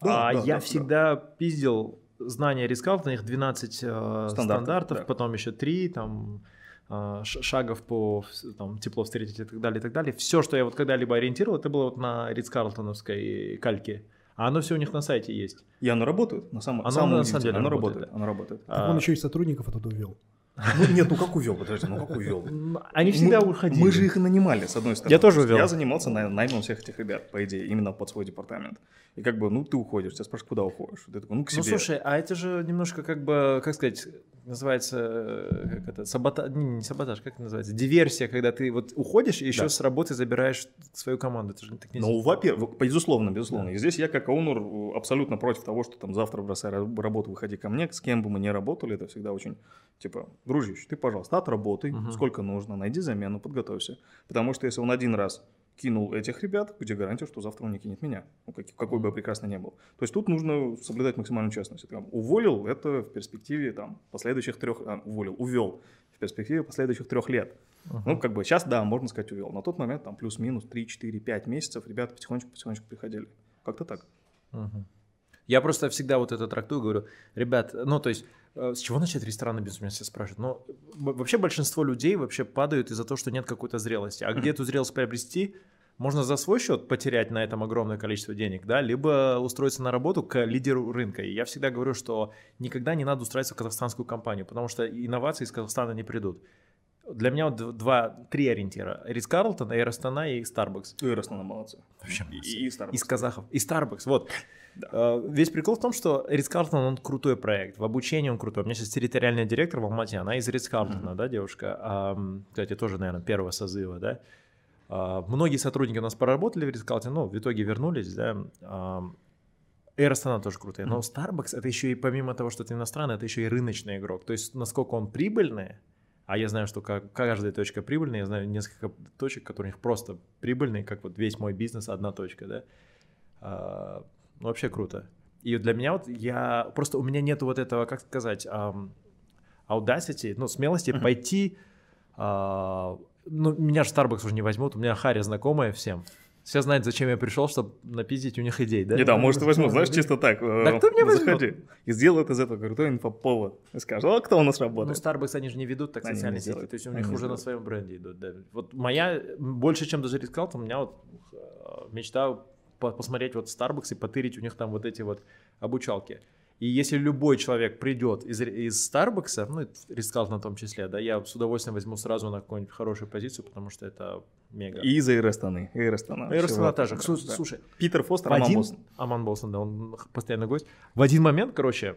Да, а да, я да, всегда да. пиздил знания рискалт, на них 12 э, стандартов, стандартов да. потом еще 3, там э, шагов по там, тепло встретить и так далее, и так далее. Все, что я вот когда-либо ориентировал, это было вот на Ридс-Карлтоновской кальке. А оно все у них на сайте есть. И оно работает, на самом, оно, на самом деле оно работает. работает. Оно работает. Так а, он еще и сотрудников оттуда увел. Ну, нет, ну как увел, подожди, ну как увел? Они всегда мы, уходили. Мы же их и нанимали, с одной стороны. Я тоже увел. Я занимался наймом всех этих ребят, по идее, именно под свой департамент. И как бы, ну, ты уходишь, тебя спрашивают, куда уходишь? Ты такой, ну, к ну, себе. Ну, слушай, а это же немножко как бы, как сказать, называется, э, как это, саботаж, не, не саботаж, как это называется, диверсия, когда ты вот уходишь и еще да. с работы забираешь свою команду. Это же так нельзя. Ну, во-первых, безусловно, безусловно. Да. И здесь я как оунер э, абсолютно против того, что там завтра бросай работу, выходи ко мне, с кем бы мы ни работали, это всегда очень, типа, дружище, ты, пожалуйста, отработай, угу. сколько нужно, найди замену, подготовься. Потому что если он один раз кинул этих ребят, где гарантия, что завтра он не кинет меня, ну, как, какой бы я прекрасно не был. То есть тут нужно соблюдать максимальную честность. Там, уволил это в перспективе там, последующих трех, а, уволил, увел в перспективе последующих трех лет. Uh-huh. Ну, как бы сейчас, да, можно сказать, увел. На тот момент там плюс-минус 3, 4, 5 месяцев ребята потихонечку-потихонечку приходили. Как-то так. Uh-huh. Я просто всегда вот это трактую, говорю, ребят, ну, то есть Э, с чего начать рестораны бизнес, меня все спрашивают. Но вообще большинство людей вообще падают из-за того, что нет какой-то зрелости. А где эту зрелость приобрести? Можно за свой счет потерять на этом огромное количество денег, да, либо устроиться на работу к лидеру рынка. И я всегда говорю, что никогда не надо устраиваться в казахстанскую компанию, потому что инновации из Казахстана не придут. Для меня вот два, три ориентира. Рис Карлтон, Эйр Астана и Starbucks. Эйр Астана молодцы. Вообще И, и Starbucks. Из казахов. И Starbucks, вот. Да. Э, весь прикол в том, что Ридс Картон, он крутой проект, в обучении он крутой. У меня сейчас территориальный директор в Алмате, она из Ридс Картона, mm-hmm. да, девушка. А, кстати, тоже, наверное, первого созыва, да. А, многие сотрудники у нас проработали в Ридс Картоне, ну, в итоге вернулись, да. А, Air Astana тоже крутые, но Starbucks это еще и помимо того, что это иностранный, это еще и рыночный игрок. То есть насколько он прибыльный, а я знаю, что каждая точка прибыльная, я знаю несколько точек, которые у них просто прибыльные, как вот весь мой бизнес, одна точка, да. А, ну, вообще круто. И для меня вот я просто у меня нету вот этого, как сказать, um, audacity, ну, смелости uh-huh. пойти. Uh, ну, меня же Starbucks уже не возьмут, у меня Харри знакомая всем. Все знают, зачем я пришел, чтобы напиздить у них идей, да? Не, да, может, и возьмут, знаешь, чисто так. Да кто мне? Заходи и сделают из этого крутой инфоповод. И скажут, а кто у нас работает? Ну, Starbucks они же не ведут так социальные сети, то есть у них уже на своем бренде идут, да. Вот моя, больше, чем даже рискал, у меня вот э, мечта посмотреть вот Starbucks и потырить у них там вот эти вот обучалки. И если любой человек придет из, из Starbucks, ну, рискал на том числе, да, я с удовольствием возьму сразу на какую-нибудь хорошую позицию, потому что это мега. И из Эйростаны. Эйростана. Эйростана тоже. Да. Слушай, Питер Фостер, Аман Болсон. Аман Болсон, да, он постоянно гость. В один момент, короче,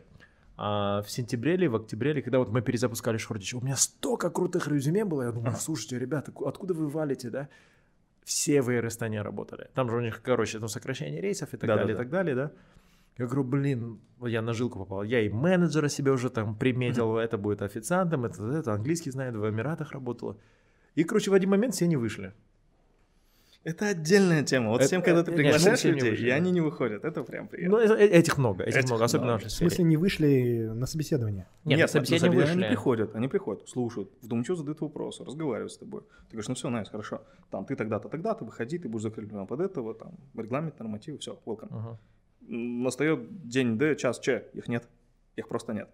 а, в сентябре или в октябре, или когда вот мы перезапускали Шордич, у меня столько крутых резюме было, я думаю, слушайте, ребята, откуда вы валите, да? Все в Эйростане работали. Там же у них, короче, ну, сокращение рейсов и так да, далее, да, и так далее, да. Я говорю, блин, я на жилку попал. Я и менеджера себе уже там приметил, это будет официантом, это, это английский знает, в Эмиратах работала. И, короче, в один момент все не вышли. Это отдельная тема. Вот это, всем, когда ты приглашаешь нет, людей, и они не выходят, это прям приятно. Ну, э, этих много, этих, этих много, особенно много. в смысле, не вышли на собеседование? Нет, нет на собеседование вышли. они приходят, они приходят, слушают, вдумчиво задают вопросы, разговаривают с тобой. Ты говоришь, ну все, nice, хорошо, там ты тогда-то, тогда-то, выходи, ты будешь закреплен под этого, там, регламент, нормативы, все, welcome. Uh-huh. Настает день Д, час Ч, их нет, их просто нет.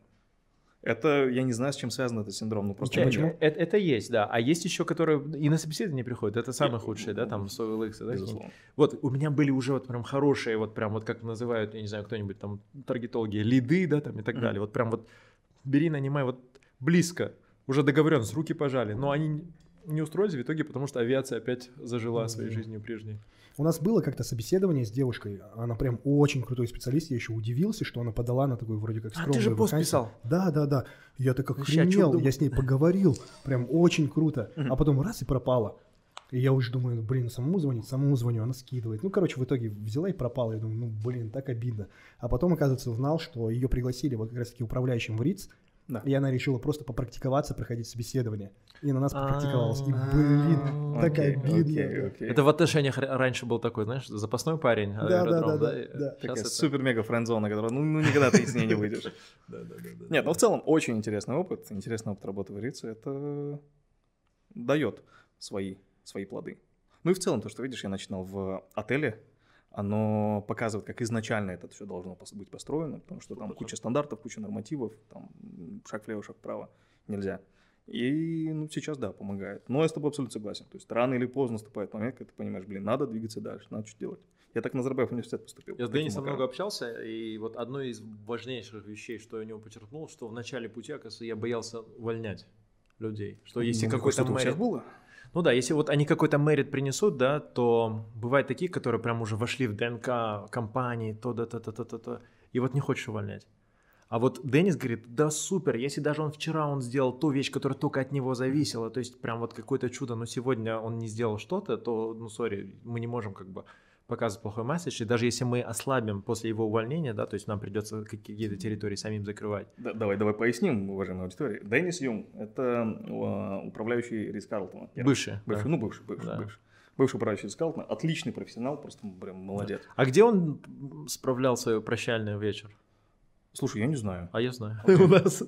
Это, я не знаю, с чем связан этот синдром, ну просто... Почему? Это, это есть, да. А есть еще, которые и на собеседование приходят. Это самые худшие, да, там, с OLX, да? Безусловно. Вот, у меня были уже вот прям хорошие, вот прям вот как называют, я не знаю, кто-нибудь там, таргетологи, лиды, да, там и так Мгм. далее. Вот прям вот бери, нанимай вот близко, уже договоренность, руки пожали. Но они не устроились в итоге, потому что авиация опять зажила своей Мгм. жизнью прежней. У нас было как-то собеседование с девушкой, она прям очень крутой специалист, я еще удивился, что она подала на такую вроде как А, скромную ты же пост писал. Да, да, да. Я так охренел, я с ней поговорил, прям очень круто. А потом раз и пропала. И я уже думаю, блин, самому звонить, самому звоню, она скидывает. Ну, короче, в итоге взяла и пропала. Я думаю, ну, блин, так обидно. А потом, оказывается, узнал, что ее пригласили вот как раз-таки управляющим в РИЦ, Да. и она решила просто попрактиковаться, проходить собеседование. И на нас попрактиковалась. И, А, блин, так обидно. Это в отношениях раньше был такой, знаешь, запасной парень, Да, да, да, да, щас Такая супер-мега френдзона, которая, ну, ну, никогда ты с ней не выйдешь. Да, да, да, да. Нет, ну в целом очень интересный опыт, интересный опыт работы в Рице, это дает свои, свои плоды. Ну и в целом то, что видишь, я начинал в отеле, оно показывает, как изначально это все должно быть построено, потому что там куча стандартов, куча нормативов, там шаг влево, шаг вправо нельзя. И ну, сейчас, да, помогает. Но я с тобой абсолютно согласен. То есть рано или поздно наступает момент, когда ты понимаешь, блин, надо двигаться дальше, надо что делать. Я так на Назарбаев университет поступил. Я с Денисом макаром. много общался, и вот одно из важнейших вещей, что я у него подчеркнул, что в начале пути, оказывается, я боялся увольнять людей. Что если Ну, какой-то мэрит... было. Ну да, если вот они какой-то мэрит принесут, да, то бывают такие, которые прям уже вошли в ДНК компании, то да то то то то то и вот не хочешь увольнять. А вот Денис говорит, да супер, если даже он вчера он сделал ту вещь, которая только от него зависела, то есть прям вот какое-то чудо, но сегодня он не сделал что-то, то, ну, сори, мы не можем как бы показывать плохой месседж, и даже если мы ослабим после его увольнения, да, то есть нам придется какие-то территории самим закрывать. Да, давай, давай поясним, уважаемая аудитория. Деннис Юм – это э, управляющий Рис Карлтона. Бывший, Бывший, да. ну бывший, бывший, Да. бывший. Бывший управляющий Рис Карлтона, отличный профессионал, просто прям молодец. А где он справлял свой прощальный вечер? Слушай, я не знаю. А я знаю. У нас.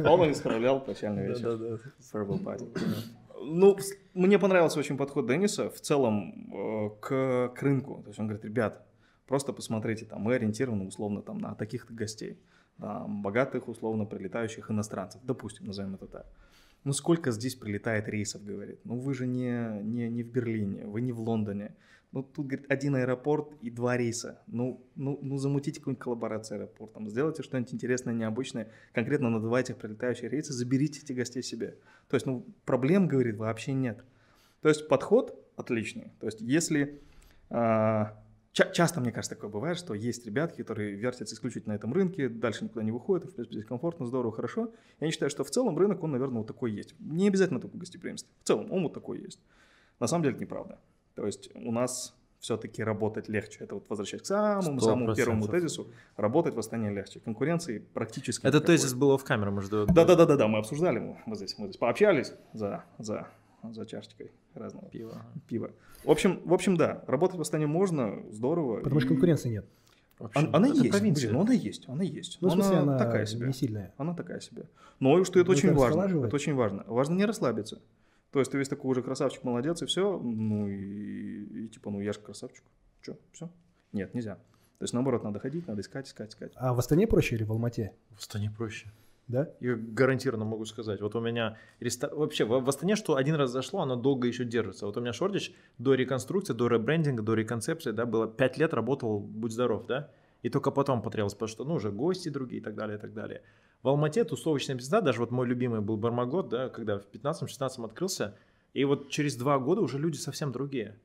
Он и справлял прощальный вечер. Да-да-да. Farewell party. Ну, мне понравился очень подход Денниса в целом э, к, к рынку. То есть он говорит, ребят, просто посмотрите, там, мы ориентированы условно там, на таких-то гостей, да, богатых, условно, прилетающих иностранцев, допустим, назовем это так. Ну, сколько здесь прилетает рейсов, говорит. Ну, вы же не, не, не в Берлине, вы не в Лондоне. Ну, тут, говорит, один аэропорт и два рейса. Ну, ну, ну замутите какую-нибудь коллаборацию аэропортом, сделайте что-нибудь интересное, необычное, конкретно на два этих прилетающих рейса, заберите эти гостей себе. То есть, ну, проблем, говорит, вообще нет. То есть, подход отличный. То есть, если... а, ча- часто, мне кажется, такое бывает, что есть ребятки, которые вертятся исключительно на этом рынке, дальше никуда не выходят, в принципе, здесь комфортно, здорово, хорошо. Я не считаю, что в целом рынок, он, наверное, вот такой есть. Не обязательно только гостеприимство. В целом, он вот такой есть. На самом деле, это неправда. То есть, у нас все-таки работать легче. Это вот возвращаясь к самому, самому первому тезису, работать в Астане легче. Конкуренции практически Это никакой. тезис было в камеру, может, до- Да, да, да, да, да, мы обсуждали, мы, мы здесь, мы здесь пообщались за, за, за чашечкой разного пива. пива. В общем, в общем, да, работать в Астане можно, здорово. Потому что и- конкуренции нет. Вообще, Она, она есть, провинция. блин, ну она есть, она есть. Ну, Но смысле, она такая себе. не сильная. Она такая себе. Но и что это Ну, очень это важно. расхолаживает. Это очень важно. Важно не расслабиться. То есть ты весь такой уже красавчик, молодец, и все. Ну и, и типа, ну я же красавчик. Че, все? Нет, нельзя. То есть наоборот, надо ходить, надо искать, искать, искать. А в Астане проще или в Алмате? В Астане проще. Да? Я гарантированно могу сказать. Вот у меня рестор... вообще в, в Астане, что один раз зашло, оно долго еще держится. Вот у меня Шордич до реконструкции, до ребрендинга, до реконцепции, да, было 5 лет работал, будь здоров, да, и только потом потребовалось, потому что, ну, уже гости другие и так далее, и так далее. В Алмате тусовочная пизда, даже вот мой любимый был Бармагот, да, когда в 15-16 открылся, и вот через два года уже люди совсем другие.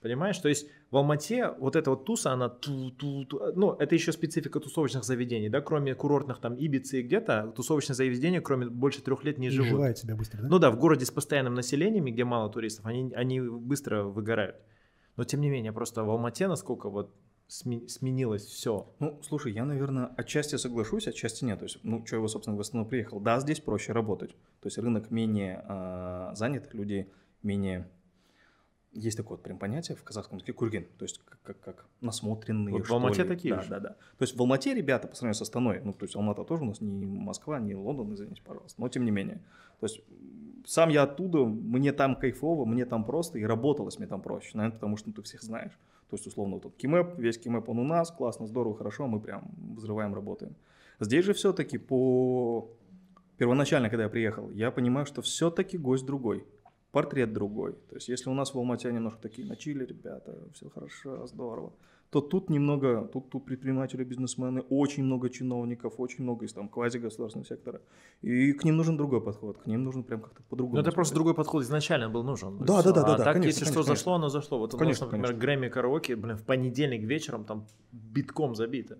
Понимаешь? То есть в Алмате вот эта вот туса, она ту-ту-ту, ну, это еще специфика тусовочных заведений, да, кроме курортных там Ибицы и где-то, тусовочные заведения, кроме больше трех лет не И живут. Изживает себя быстро, да? Ну да, в городе с постоянным населением, где мало туристов, они, они быстро выгорают. Но тем не менее, просто в Алмате, насколько вот сменилось все. Ну, слушай, я, наверное, отчасти соглашусь, отчасти нет. То есть, ну, что его, собственно, в основном приехал. Да, здесь проще работать. То есть рынок менее а, занят, люди менее... Есть такое вот прям понятие в казахском языке кургин, то есть как, как, как насмотренные, Вот в Алмате ли. такие да, же. да, да. То есть в Алмате ребята по сравнению с Астаной, ну, то есть Алмата тоже у нас не Москва, не Лондон, извините, пожалуйста, но тем не менее. То есть сам я оттуда, мне там кайфово, мне там просто, и работалось мне там проще, наверное, потому что ну, ты всех знаешь. То есть, условно, вот Кимэп, весь Кимэп, он у нас, классно, здорово, хорошо, мы прям взрываем, работаем. Здесь же все-таки по... Первоначально, когда я приехал, я понимаю, что все-таки гость другой, портрет другой. То есть если у нас в Алмате немножко такие начали, ребята, все хорошо, здорово, то тут немного, тут, тут предприниматели, бизнесмены, очень много чиновников, очень много из там квазигосударственного сектора. И к ним нужен другой подход, к ним нужно прям как-то по-другому. Ну это просто другой подход изначально был нужен. Да, да, да, а да, так, конечно, если конечно, что зашло, оно зашло. Вот Конечно, у нас, например, конечно. Грэмми караоке, блин, в понедельник вечером там битком забито.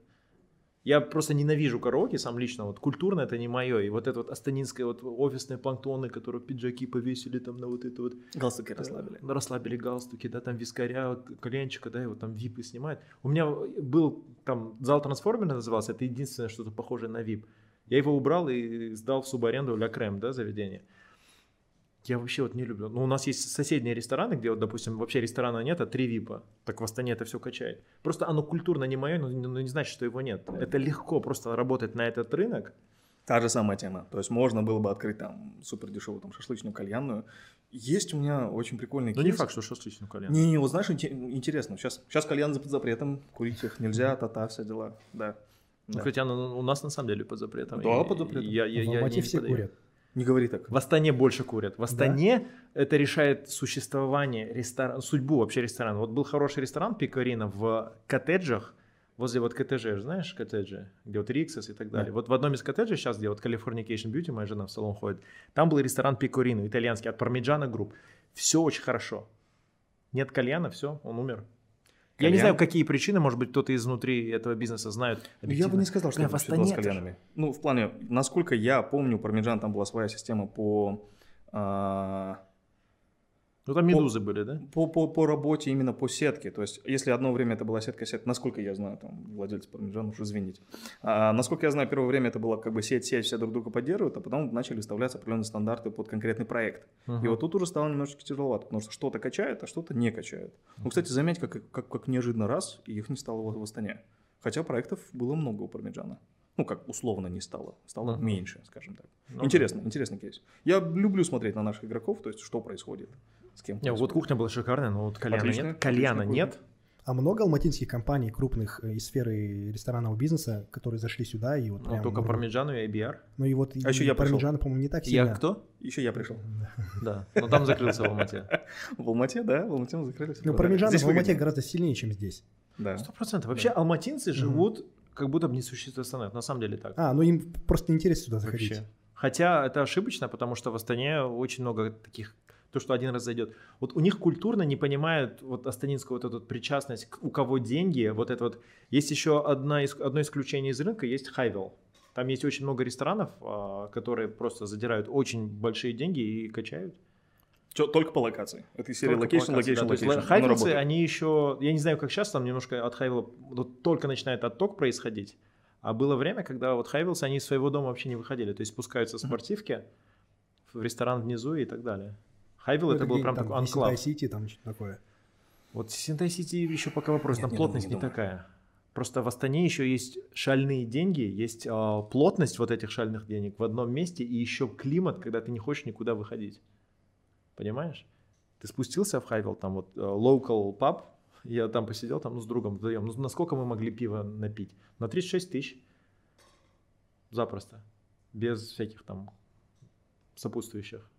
Я просто ненавижу караоке сам лично, вот культурно это не мое. И вот это вот астанинское вот офисные планктоны, которые пиджаки повесили там на вот это вот Галстуки расслабили. Да, расслабили галстуки, да, там вискаря, вот, коленчика, да, и вот там випы снимают. У меня был там зал трансформер назывался, это единственное что-то похожее на вип. Я его убрал и сдал в субаренду Ля Крем, да, заведение. Я вообще вот не люблю. Ну, у нас есть соседние рестораны, где вот, допустим, вообще ресторана нет, а три випа. Так в Астане это все качает. Просто оно культурно не мое, но, но не значит, что его нет. Это легко просто работать на этот рынок. Та же самая тема. То есть можно было бы открыть там супер дешевую там шашлычную кальянную. Есть у меня очень прикольный Но не кейс. факт, что шашлычную кальян. Не-не, вот знаешь, инте- интересно, сейчас, сейчас кальян под запретом, курить их нельзя, та-та, все дела, да. Ну, Да. хотя ну, у нас на самом деле под запретом. Да, И- под запретом. Я, я, я Алмате не все подаю. курят. Не говори так. В Астане больше курят. В Астане это решает существование ресторана, судьбу вообще ресторана. Вот был хороший ресторан Пикарина в коттеджах, возле вот коттеджей, знаешь, коттеджи, где вот Rixos и так далее. Вот в одном из коттеджей сейчас, где вот Californication Beauty, моя жена в салон ходит, там был ресторан Пикорино, итальянский, от Parmigiana Group. Все очень хорошо. Нет кальяна, все, он умер. Я не Кальян? знаю, какие причины, может быть, кто-то изнутри этого бизнеса знает. Ну, Я бы не сказал, что Бля, это было с кальянами. Ну, в плане, насколько я помню, у Пармиджан там была своя система по, а, Ну там медузы были, да? по, по, по работе именно по сетке. То есть, если одно время это была сетка сетка, насколько я знаю, там, владельцы Пармиджан, уж извините. А, насколько я знаю, первое время это было как бы сеть, сеть, все друг друга поддерживают, а потом начали вставляться определенные стандарты под конкретный проект. И Мгм. вот тут уже стало немножечко тяжеловато, потому что что-то качает, а что-то не качает. Ну, кстати, заметь, как, как, как неожиданно раз, и их не стало в, Астане. Хотя проектов было много у Пармиджана. Ну, как условно не стало. Стало Мгм. меньше, скажем так. Ну, интересно, интересный кейс. Я люблю смотреть на наших игроков, то есть что происходит, с кем Не, вот кухня была шикарная, но вот кальяна Отлично, нет. Кальяна нет. А много алматинских компаний крупных э, из сферы ресторанного бизнеса, которые зашли сюда и вот Ну, прям... только ну, Пармиджану и ABR. Ну и вот А еще я пришел. Пармиджана, по-моему, не так сильно. Я кто? Еще я пришел. Да. Но там закрылся в Алмате. В Алмате, да, в Алмате мы закрыли. всё Ну, Здесь в Алмате гораздо сильнее, чем здесь. Да. Сто процентов. Вообще алматинцы живут, как будто бы не существует Астаны. На самом деле так. А, ну им просто неинтересно сюда заходить. Хотя это ошибочно, потому что в Астане очень много таких, то, что один раз зайдет. Вот у них культурно не понимают вот астанинскую вот эту вот причастность, у кого деньги, вот это вот. Есть еще одна из, одно исключение из рынка, есть Хайвел. Там есть очень много ресторанов, а, которые просто задирают очень большие деньги и качают. Только по локации. Это из серии location, location, location. Highvill цы, они еще, я не знаю, как сейчас, там немножко от Highvill а вот только начинает отток происходить. А было время, когда вот хайвелсы, они из своего дома вообще не выходили. То есть спускаются в спортивке в ресторан внизу и так далее. Highvill Ну, это был где-нибудь прям там такой анклав. Сити, там что-то такое. Вот Синтай Сити еще пока вопрос, Нет, там плотность думаю, не не такая. Просто в Астане еще есть шальные деньги, есть а, плотность вот этих шальных денег в одном месте и еще климат, когда ты не хочешь никуда выходить. Понимаешь? Ты спустился в Хайвел, там вот э, local pub, я там посидел там ну, с другом вдвоем. Ну, насколько мы могли пиво напить? На 36 тысяч. Запросто. Без всяких там сопутствующих.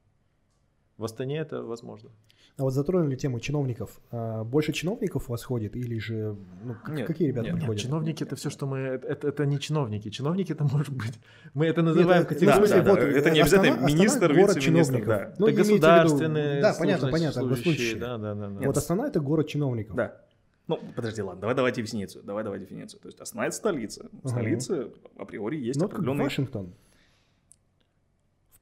В Астане это возможно. А вот затронули тему чиновников. А, Больше чиновников у вас ходит или же... Ну, Нет, какие ребята нет, нет, приходят? Чиновники это все, что мы. Это, это, не чиновники. Чиновники это может быть. Мы это называем Нет, в смысле, да, вот, да, это не обязательно Астана министр, вице-министр, да. Ну, это государственные. Да, понятно, понятно, служащие, госслужащие. Да, да, да. да. Вот Астана это город чиновников. Да. Ну, подожди, ладно, давай давай дефиницию. Давай давай дефиницию. То есть Астана это столица. В столице априори есть Ну, определенный... Вашингтон.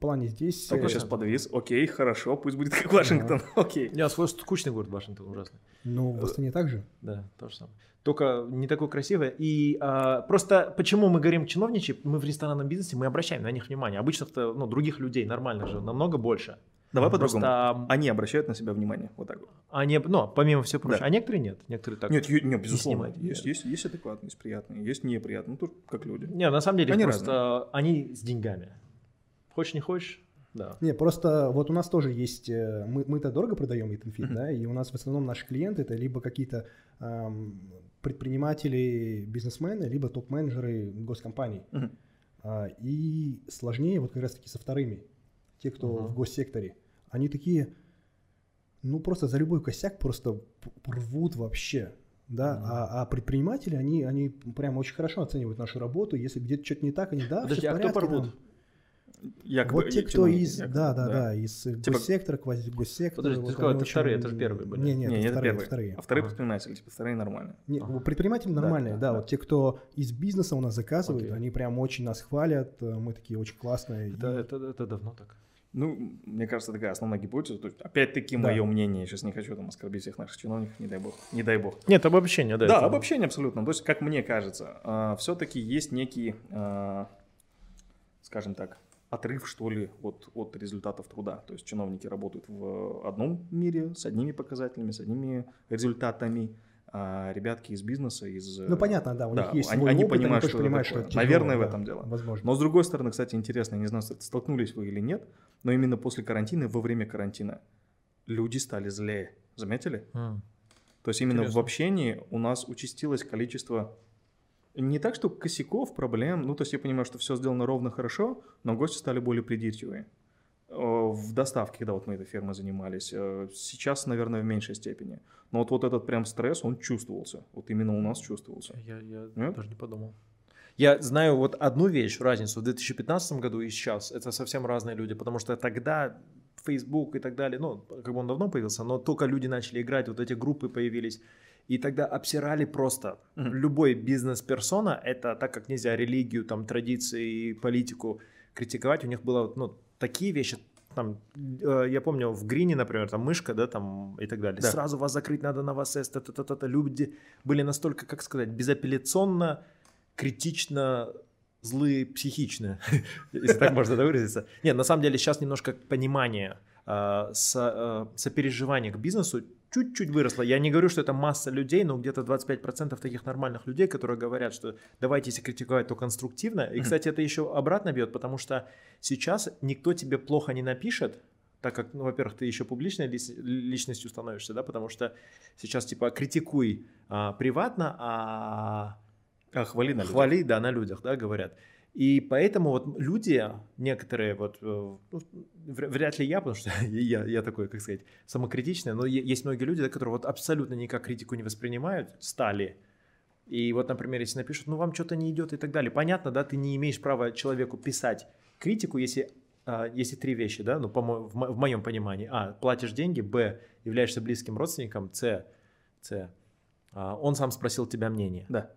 Плане здесь... Так, э, сейчас подвис. Окей, хорошо, пусть будет как Вашингтон. Окей. Не, свой скучный город Вашингтон ужасный. Ну, в Астане так же. Да, то же самое. Только не такой красивый. И а, просто почему мы говорим чиновничьи, мы в ресторанном бизнесе, мы обращаем на них внимание. Обычно-то ну, других людей нормальных же намного больше. Давай по-другому. Просто Они обращают на себя внимание. Вот так вот. они, ну, помимо всего прочего, Да. а некоторые нет. Некоторые так. Нет, нет, безусловно. снимать. Есть, есть, есть адекватные, есть приятные, есть неприятные. Ну, тут как люди. Не, на самом деле Они просто они с деньгами. Хочешь, не хочешь, да. Не, просто вот у нас тоже есть, э, мы, мы-то дорого продаем Eat and Fit, да, и у нас в основном наши клиенты это либо какие-то эм, предприниматели, бизнесмены, либо топ-менеджеры госкомпаний. Мгм. А, И сложнее вот как раз-таки со вторыми, те, кто Мгм. в госсекторе. Они такие, ну просто за любой косяк просто рвут вообще. Да, Мгм. а, а предприниматели, они, они прям очень хорошо оценивают нашу работу. Если где-то что-то не так, они, да, Подожди, всё в а кто порядке, порвут? там». Якобы вот те, кто из, да, да, да, из э, Типа- госсектора, квази-госсектора. Подожди, ты вот сказал, они это очень- вторые, это же первые были. Не, не, Не, это это вторые, вторые. А вторые Ага. предприниматели, типа вторые нормально. Не, Ага. Предприниматели нормальные, да, да, да. вот те, кто из бизнеса у нас заказывают, Окей. они прям очень нас хвалят, э, мы такие очень классные. Это, И- это, это давно так. Ну, мне кажется, такая основная гипотеза. То есть, опять-таки, Да. мое мнение, я сейчас не хочу там оскорбить всех наших чиновников, не дай бог. Не дай бог. Нет, обобщение, да. Да, это- обобщение абсолютно. То есть, как мне кажется, все-таки есть некий, а, скажем так, отрыв, что ли, от, от результатов труда. То есть чиновники работают в одном мире, с одними показателями, с одними результатами, а ребятки из бизнеса, из... Ну, понятно, да, у да, них есть они- свой они опыт, понимают, тоже что понимают, что это тяжело, Наверное, в да, этом дело. Возможно. Но с другой стороны, кстати, интересно, я не знаю, столкнулись вы или нет, но именно после карантина, во время карантина, люди стали злее. Заметили? М. То есть именно Интересно. в общении у нас участилось количество не так, что косяков, проблем, ну, то есть я понимаю, что все сделано ровно хорошо, но гости стали более придирчивые. Э, В доставке, когда вот мы этой фермой занимались, э, сейчас, наверное, в меньшей степени. Но вот, вот этот прям стресс, он чувствовался. Вот именно у нас чувствовался. Я, я Нет? даже не подумал. Я знаю вот одну вещь, разницу в 2015 году и сейчас. Это совсем разные люди, потому что тогда Facebook и так далее, ну, как бы он давно появился, но только люди начали играть, вот эти группы появились. И тогда обсирали просто. Мгм. Любой бизнес-персона, это так как нельзя религию, там, традиции, политику критиковать, у них было ну, такие вещи, там, э, я помню, в Грине, например, там мышка, да, там и так далее. Да. Сразу вас закрыть надо на вас, та та та та Люди были настолько, как сказать, безапелляционно, критично злые, психичные, если так можно выразиться. Нет, на самом деле сейчас немножко понимание, со- э, сопереживание к бизнесу чуть-чуть выросло. Я не говорю, что это масса людей, но где-то 25% таких нормальных людей, которые говорят, что давайте, если критиковать, то конструктивно. И, кстати, это еще обратно бьет, потому что сейчас никто тебе плохо не напишет, так как, ну, во-первых, ты еще публичной личностью становишься, да, потому что сейчас, типа, критикуй а, приватно, а А хвали на людях. хвали, да, на людях, да, говорят. И поэтому вот люди, некоторые, вот, э, ну, вря- вряд ли я, потому что я, я такой, как сказать, самокритичный, но есть многие люди, которые вот абсолютно никак критику не воспринимают, стали. И вот, например, если напишут, ну, вам что-то не идет и так далее. Понятно, да, ты не имеешь права человеку писать критику, если, а, если три вещи, да, ну, по мо- в, мо- в моем понимании. А, платишь деньги, б, являешься близким родственником, с, с, а, он сам спросил тебя мнение. Да.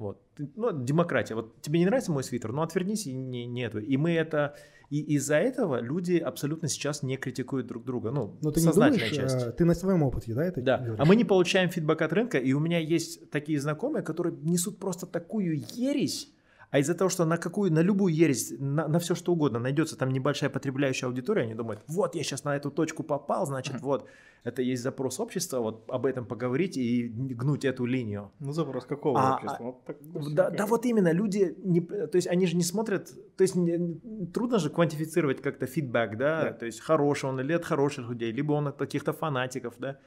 Вот. Ну, демократия. Вот тебе не нравится мой свитер, ну отвернись и не, не это. И мы это... И из-за этого люди абсолютно сейчас не критикуют друг друга. Ну, Но ты не сознательная думаешь, часть. э, ты на своем опыте, да, это Да, говоришь? а мы не получаем фидбэк от рынка, и у меня есть такие знакомые, которые несут просто такую ересь, а из-за того, что на какую, на любую ересь, на, на все что угодно найдется там небольшая потребляющая аудитория, они думают, вот я сейчас на эту точку попал, значит, вот это есть запрос общества, вот об этом поговорить и гнуть эту линию. Ну, запрос какого А, общества? Вот так Да, всё да вот именно, люди, не, то есть они же не смотрят, то есть не- трудно же квантифицировать как-то фидбэк, да? Да. то есть хороший он или от хороших людей, либо он от каких-то фанатиков, да,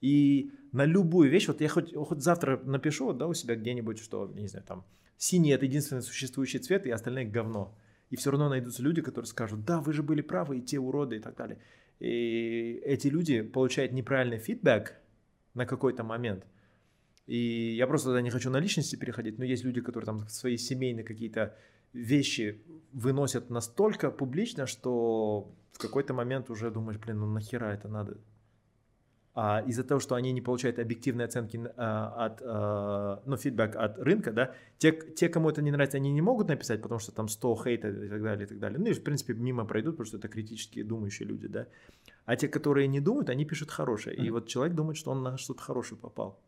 и на любую вещь, вот я хоть, хоть завтра напишу, да, у себя где-нибудь, что, не знаю, там, синий это единственный существующий цвет, и остальные говно. И все равно найдутся люди, которые скажут, да, вы же были правы, и те уроды, и так далее. И эти люди получают неправильный фидбэк на какой-то момент. И я просто тогда не хочу на личности переходить, но есть люди, которые там свои семейные какие-то вещи выносят настолько публично, что в какой-то момент уже думаешь, блин, ну нахера это надо? А из-за того, что они не получают объективные оценки а, от, а, ну, фидбэк от рынка, да, те, те, кому это не нравится, они не могут написать, потому что там 100 хейта и так далее, и так далее. Ну и, в принципе, мимо пройдут, потому что это критически думающие люди, да. А те, которые не думают, они пишут хорошее. И Мгм. вот человек думает, что он на что-то хорошее попал.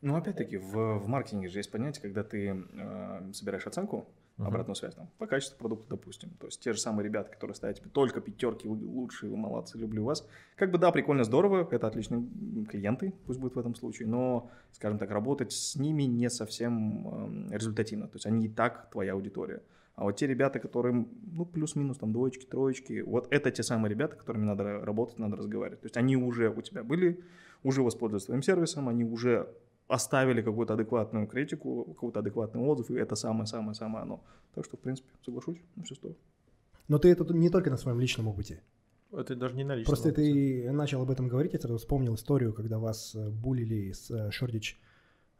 Ну, опять-таки, в, в маркетинге же есть понятие, когда ты э, собираешь оценку, Мгм. обратную связь там, по качеству продукта, допустим. То есть те же самые ребята, которые ставят тебе только пятерки, вы лучшие, вы молодцы, люблю вас. Как бы да, прикольно, здорово, это отличные клиенты, пусть будет в этом случае, но, скажем так, работать с ними не совсем э, результативно. То есть они и так твоя аудитория. А вот те ребята, которым, ну, плюс-минус, там, двоечки, троечки, вот это те самые ребята, которыми надо ра- работать, надо разговаривать. То есть они уже у тебя были, уже воспользуются твоим сервисом, они уже оставили какую-то адекватную критику, какой-то адекватный отзыв, и это самое-самое-самое оно. Так что, в принципе, соглашусь, на все стоит. Но ты это не только на своем личном опыте. Это даже не на личном Просто опыте. ты начал об этом говорить, я сразу вспомнил историю, когда вас э, булили с э, Шордич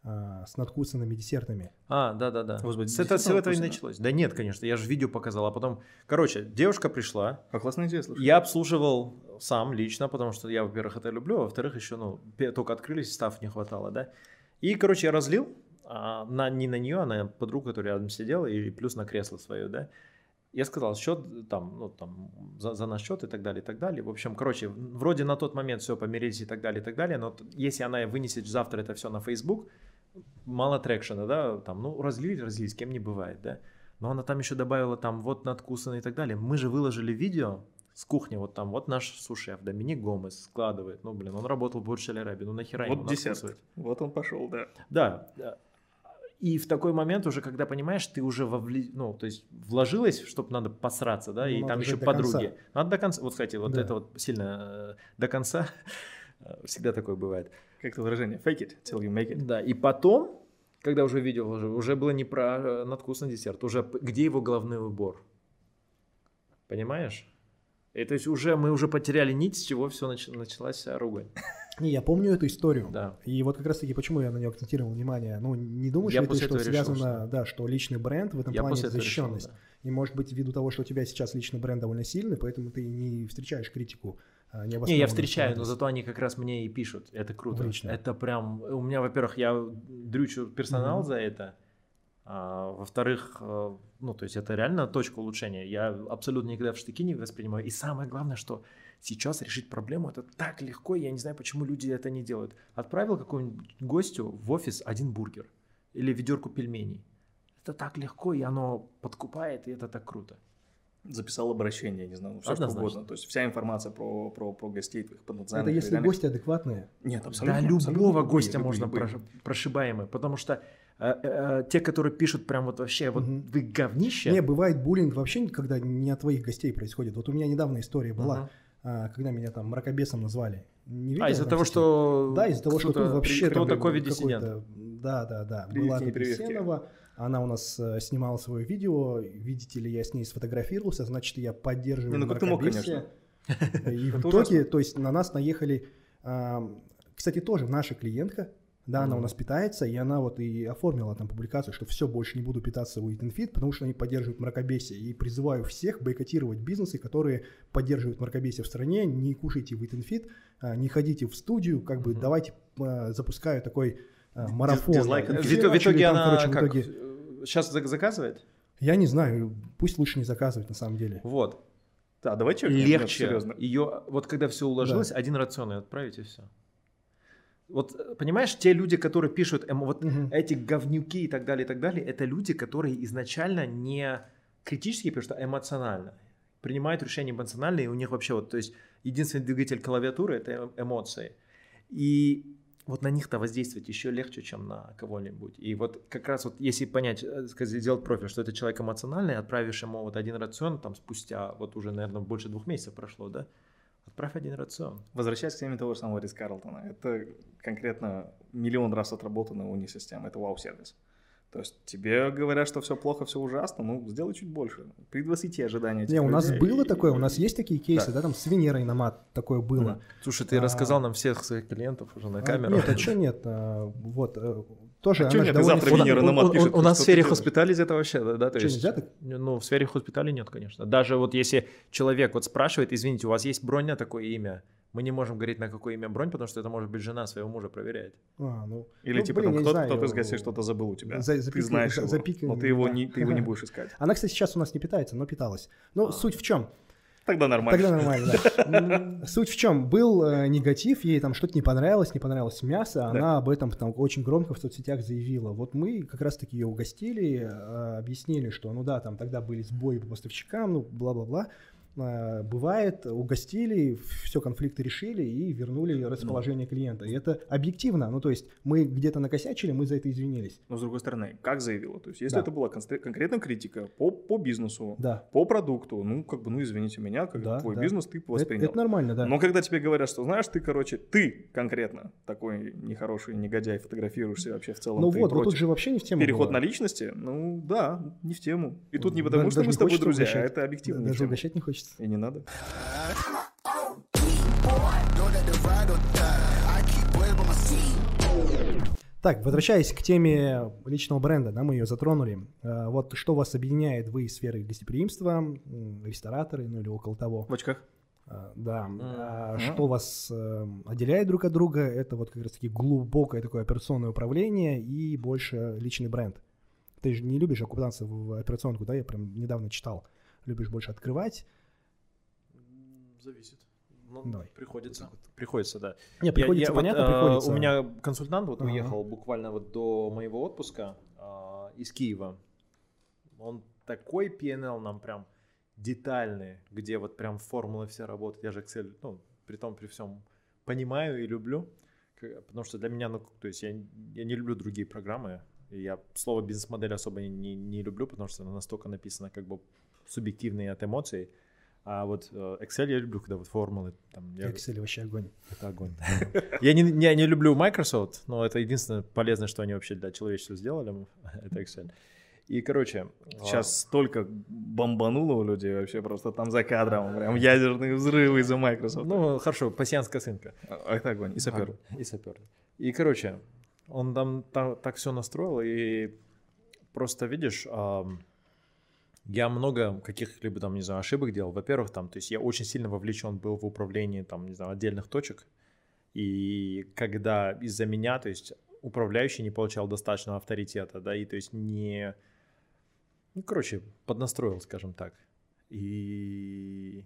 а, с надкусанными десертами. А, да, да, да. Быть, с, это, с этого и началось. Да нет, конечно, я же видео показал, а потом, короче, девушка пришла, А классная идея, слушай. я обслуживал сам лично, потому что я, во-первых, это люблю, а во-вторых, еще, ну, только открылись, став не хватало, да. И, короче, я разлил, а, на, не на нее, а на подругу, которая рядом сидела, и плюс на кресло свое, да. Я сказал, счет там, ну, там, за, за наш счет и так далее, и так далее. В общем, короче, вроде на тот момент все помирились и так далее, и так далее, но если она вынесет завтра это все на Facebook, мало трекшена, да, там, ну, разлили, с кем не бывает, да. Но она там еще добавила там вот надкусано и так далее. Мы же выложили видео с кухни, вот там, вот наш сушеф, Доминик Гомес складывает, ну, блин, он работал в Бурдж Араби, ну, нахера ему Вот десерт. надкусывать? Вот он пошел, да. Да. да. И в такой момент уже, когда понимаешь, ты уже вовли... ну, то есть вложилась, чтобы надо посраться, да, Ну, и там еще подруги. конца. Надо до конца. Вот, кстати, вот Да. это вот сильно э, до конца всегда такое бывает. Как это выражение? Fake it till you make it. Да, и потом, когда уже видео вложил, уже было не про э, надкусный десерт, уже где его головной убор. Понимаешь? И то есть уже мы уже потеряли нить, с чего все началась вся ругань. Не, я помню эту историю. Да. И вот как раз таки, почему я на нее акцентировал внимание. Ну, не думаешь Я ли ты, что решил, связано, да, что личный бренд в этом Я плане после этого решил, защищенность. да. И может быть ввиду того, что у тебя сейчас личный бренд довольно сильный, поэтому ты не встречаешь критику. а, Не, я встречаю, но зато они как раз мне и пишут. Это круто. Лично. Это прям... У меня, во-первых, я дрючу персонал Мгм. за это. А, во-вторых, э, ну, то есть это реально точка улучшения. Я абсолютно никогда в штыки не воспринимаю. И самое главное, что сейчас решить проблему это так легко. Я не знаю, почему люди это не делают. Отправил какому-нибудь гостю в офис один бургер или ведерку пельменей. Это так легко, и оно подкупает, и это так круто. Записал обращение, не знаю, все что Однозначно. угодно. То есть вся информация про, про, про гостей твоих потенциальных. Это если гости адекватные. Нет, Да, абсолютно. любого абсолютно гостя любые, можно любые. прош- прошибаемый, потому что те, которые пишут прям вот вообще, вот Мгм. вы говнище. Не, бывает буллинг вообще, когда не от твоих гостей происходит. Вот у меня недавно история была, а, когда меня там мракобесом назвали. Не видел А, из-за там того, что... Да, из-за того, что тут вообще кто-то там ковид-диссидент. Да, да, да. Прививки, Была. Петросенова, она у нас э, снимала свое видео, видите ли, я с ней сфотографировался, значит, я поддерживаю Не, ну как ты мог, мракобесие. И в итоге, то есть на нас наехали, кстати, тоже наша клиентка, да, она у нас питается, и она вот и оформила там публикацию, что все, больше не буду питаться у Eat and Fit, потому что они поддерживают мракобесие. И призываю всех бойкотировать бизнесы, которые поддерживают мракобесие в стране. Не кушайте в Eat and Fit, а, не ходите в студию, как бы Мгм. давайте а, запускаю такой а, марафон. дизлайк В, итоге- в начали итоге там, она короче, в как, итоге- э, сейчас зак- заказывает? Я не знаю, пусть лучше не заказывать на самом деле. Вот. Да, давай чекнем. Легче серьезно. ее, вот когда все уложилось, один рацион и отправить и все. Вот, э, понимаешь, те люди, которые пишут, эмо- вот Мгм. эти говнюки и так далее, и так далее, это люди, которые изначально не критически пишут, а эмоционально. Принимают решения эмоционально, и у них вообще вот, то есть, единственный двигатель клавиатуры – это эм- эмоции. И вот на них-то воздействовать еще легче, чем на кого-нибудь. И вот как раз вот если понять, э, сказать, сделать профиль, что это человек эмоциональный, отправишь ему вот один рацион, там спустя вот уже, наверное, больше двух месяцев прошло, да? Отправь один рацион. Возвращаясь к теме того же самого Рис Карлтона, это конкретно миллион раз отработанная уни-система, это вау-сервис. То есть тебе говорят, что все плохо, все ужасно, ну сделай чуть больше. Предвосхити ожидания этих Не, у нас людей было и- такое, у нас есть такие кейсы, Да. да, там с Венерой на мат такое было. Слушай, ты А, рассказал нам всех своих клиентов уже на А, камеру. Нет, а что нет? а, Вот, э, тоже А она нет? Ты завтра Венера У- на мат у- нас в что сфере ты хоспитализ это вообще, да, да, то Чё, есть, нельзя так? ну, в сфере хоспиталей нет, конечно. Даже вот если человек вот спрашивает, извините, у вас есть бронь на такое имя, мы не можем говорить, на какое имя бронь, потому что это может быть жена своего мужа проверяет. А, ну, Или ну, типа блин, там кто-то, знаю, кто-то из гостей что-то забыл у тебя. за- ты запикай- знаешь за- его, запикай- но ты его, да. не, ты его не будешь искать. Она, кстати, сейчас у нас не питается, но питалась. Ну, А. суть в чем? Тогда нормально. Тогда нормально, да. Суть в чем? Был э, негатив, ей там что-то не понравилось, не понравилось мясо, она об этом там очень громко в соцсетях заявила. Вот мы как раз-таки ее угостили, э, объяснили, что ну да, там тогда были сбои по поставщикам, ну бла-бла-бла. Э, бывает, угостили, все конфликты решили и вернули расположение клиента. И это объективно, ну то есть мы где-то накосячили, мы за это извинились. Но с другой стороны, как заявила? То есть если Да. это была конкретная критика по, по бизнесу, Да, по продукту, ну как бы, ну извините меня, как Да, твой да. бизнес ты это, воспринял. это нормально, да. Но когда тебе говорят, что знаешь, ты, короче, ты конкретно такой нехороший негодяй, фотографируешься вообще в целом, Ну вот, вот тут же вообще не в тему Переход было. на личности, ну да, не в тему. И тут не Да- потому, что даже мы не с тобой друзья, а это объективно Даже угощать не хочется. И не надо. Так, возвращаясь к теме личного бренда, да, мы ее затронули. Э, Вот что вас объединяет, вы из сферы гостеприимства, рестораторы, ну или около того. В очках? А, Да. Мгм. Что вас э, отделяет друг от друга, это вот как раз-таки глубокое такое операционное управление и больше личный бренд. Ты же не любишь окунаться в операционку, да? Я прям недавно читал. Любишь больше открывать. Зависит. Ну, Давай. приходится. Приходится, да. Не, Я- приходится, я вот, понятно, э, приходится. У меня консультант вот Ага. уехал буквально вот до моего отпуска а, из Киева. Он такой PNL нам прям детальный, где вот прям формулы все работают. Я же Excel, ну, при том, при всем понимаю и люблю, потому что для меня, ну, то есть я, я не люблю другие программы, я слово бизнес-модель особо не, не, люблю, потому что оно настолько написано как бы субъективные от эмоций. А вот э, Excel я люблю, когда вот формулы там. Я, Excel вообще огонь. это огонь. Я не, я не люблю Microsoft, но это единственное полезное, что они вообще для человечества сделали, это Excel. И, короче, Сейчас столько бомбануло у людей вообще просто там за кадром. Прям ядерные взрывы из-за а, Microsoft. ну, хорошо, пассианская сынка. А, это огонь. И сапер. А, И сапер. И, короче, он там та- так все настроил, и просто видишь, я много каких-либо там, не знаю, ошибок делал. Во-первых, там, то есть я очень сильно вовлечен был в управлении, там, не знаю, отдельных точек. И когда из-за меня, то есть управляющий не получал достаточного авторитета, да, и то есть не, ну, короче, поднастроил, скажем так. И,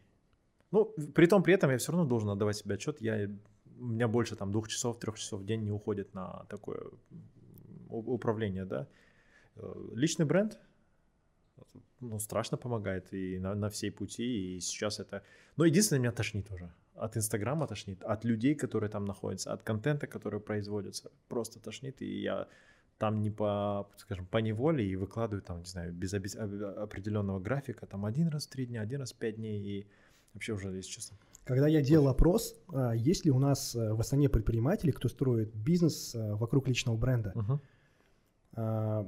ну, при том, при этом я все равно должен отдавать себе отчет, я, у меня больше там двух часов, трех часов в день не уходит на такое управление, да. Э, Личный бренд, ну, страшно помогает и на, на всей пути, и сейчас это... Но единственное, меня тошнит уже. От Инстаграма тошнит, от людей, которые там находятся, от контента, который производится. Просто тошнит, и я там не по, скажем, по неволе и выкладываю там, не знаю, без обез- об- определенного графика, там один раз в три дня, один раз в пять дней, и вообще уже, если честно. Когда я делал опрос, а, есть ли у нас э, в Астане предприниматели, кто строит бизнес э, вокруг личного бренда, а,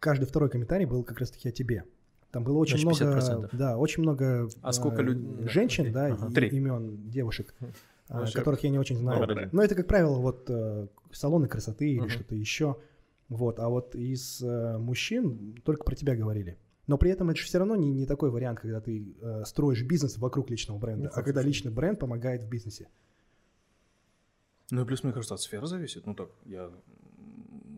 каждый второй комментарий был как раз-таки о тебе. Там было очень Значит, много, 50%. да, очень много А сколько э, люд- женщин, да, Ага. и Три. имен девушек, а, Вообще. которых я не очень знаю. День. Но это, как правило, вот э, салоны красоты или Мгм. что-то еще. Вот, а вот из э, мужчин только про тебя говорили. Но при этом это же все равно не, не такой вариант, когда ты э, строишь бизнес вокруг личного бренда, Ну, а когда личный бренд помогает в бизнесе. Ну и плюс, мне кажется, от сферы зависит. Ну так, я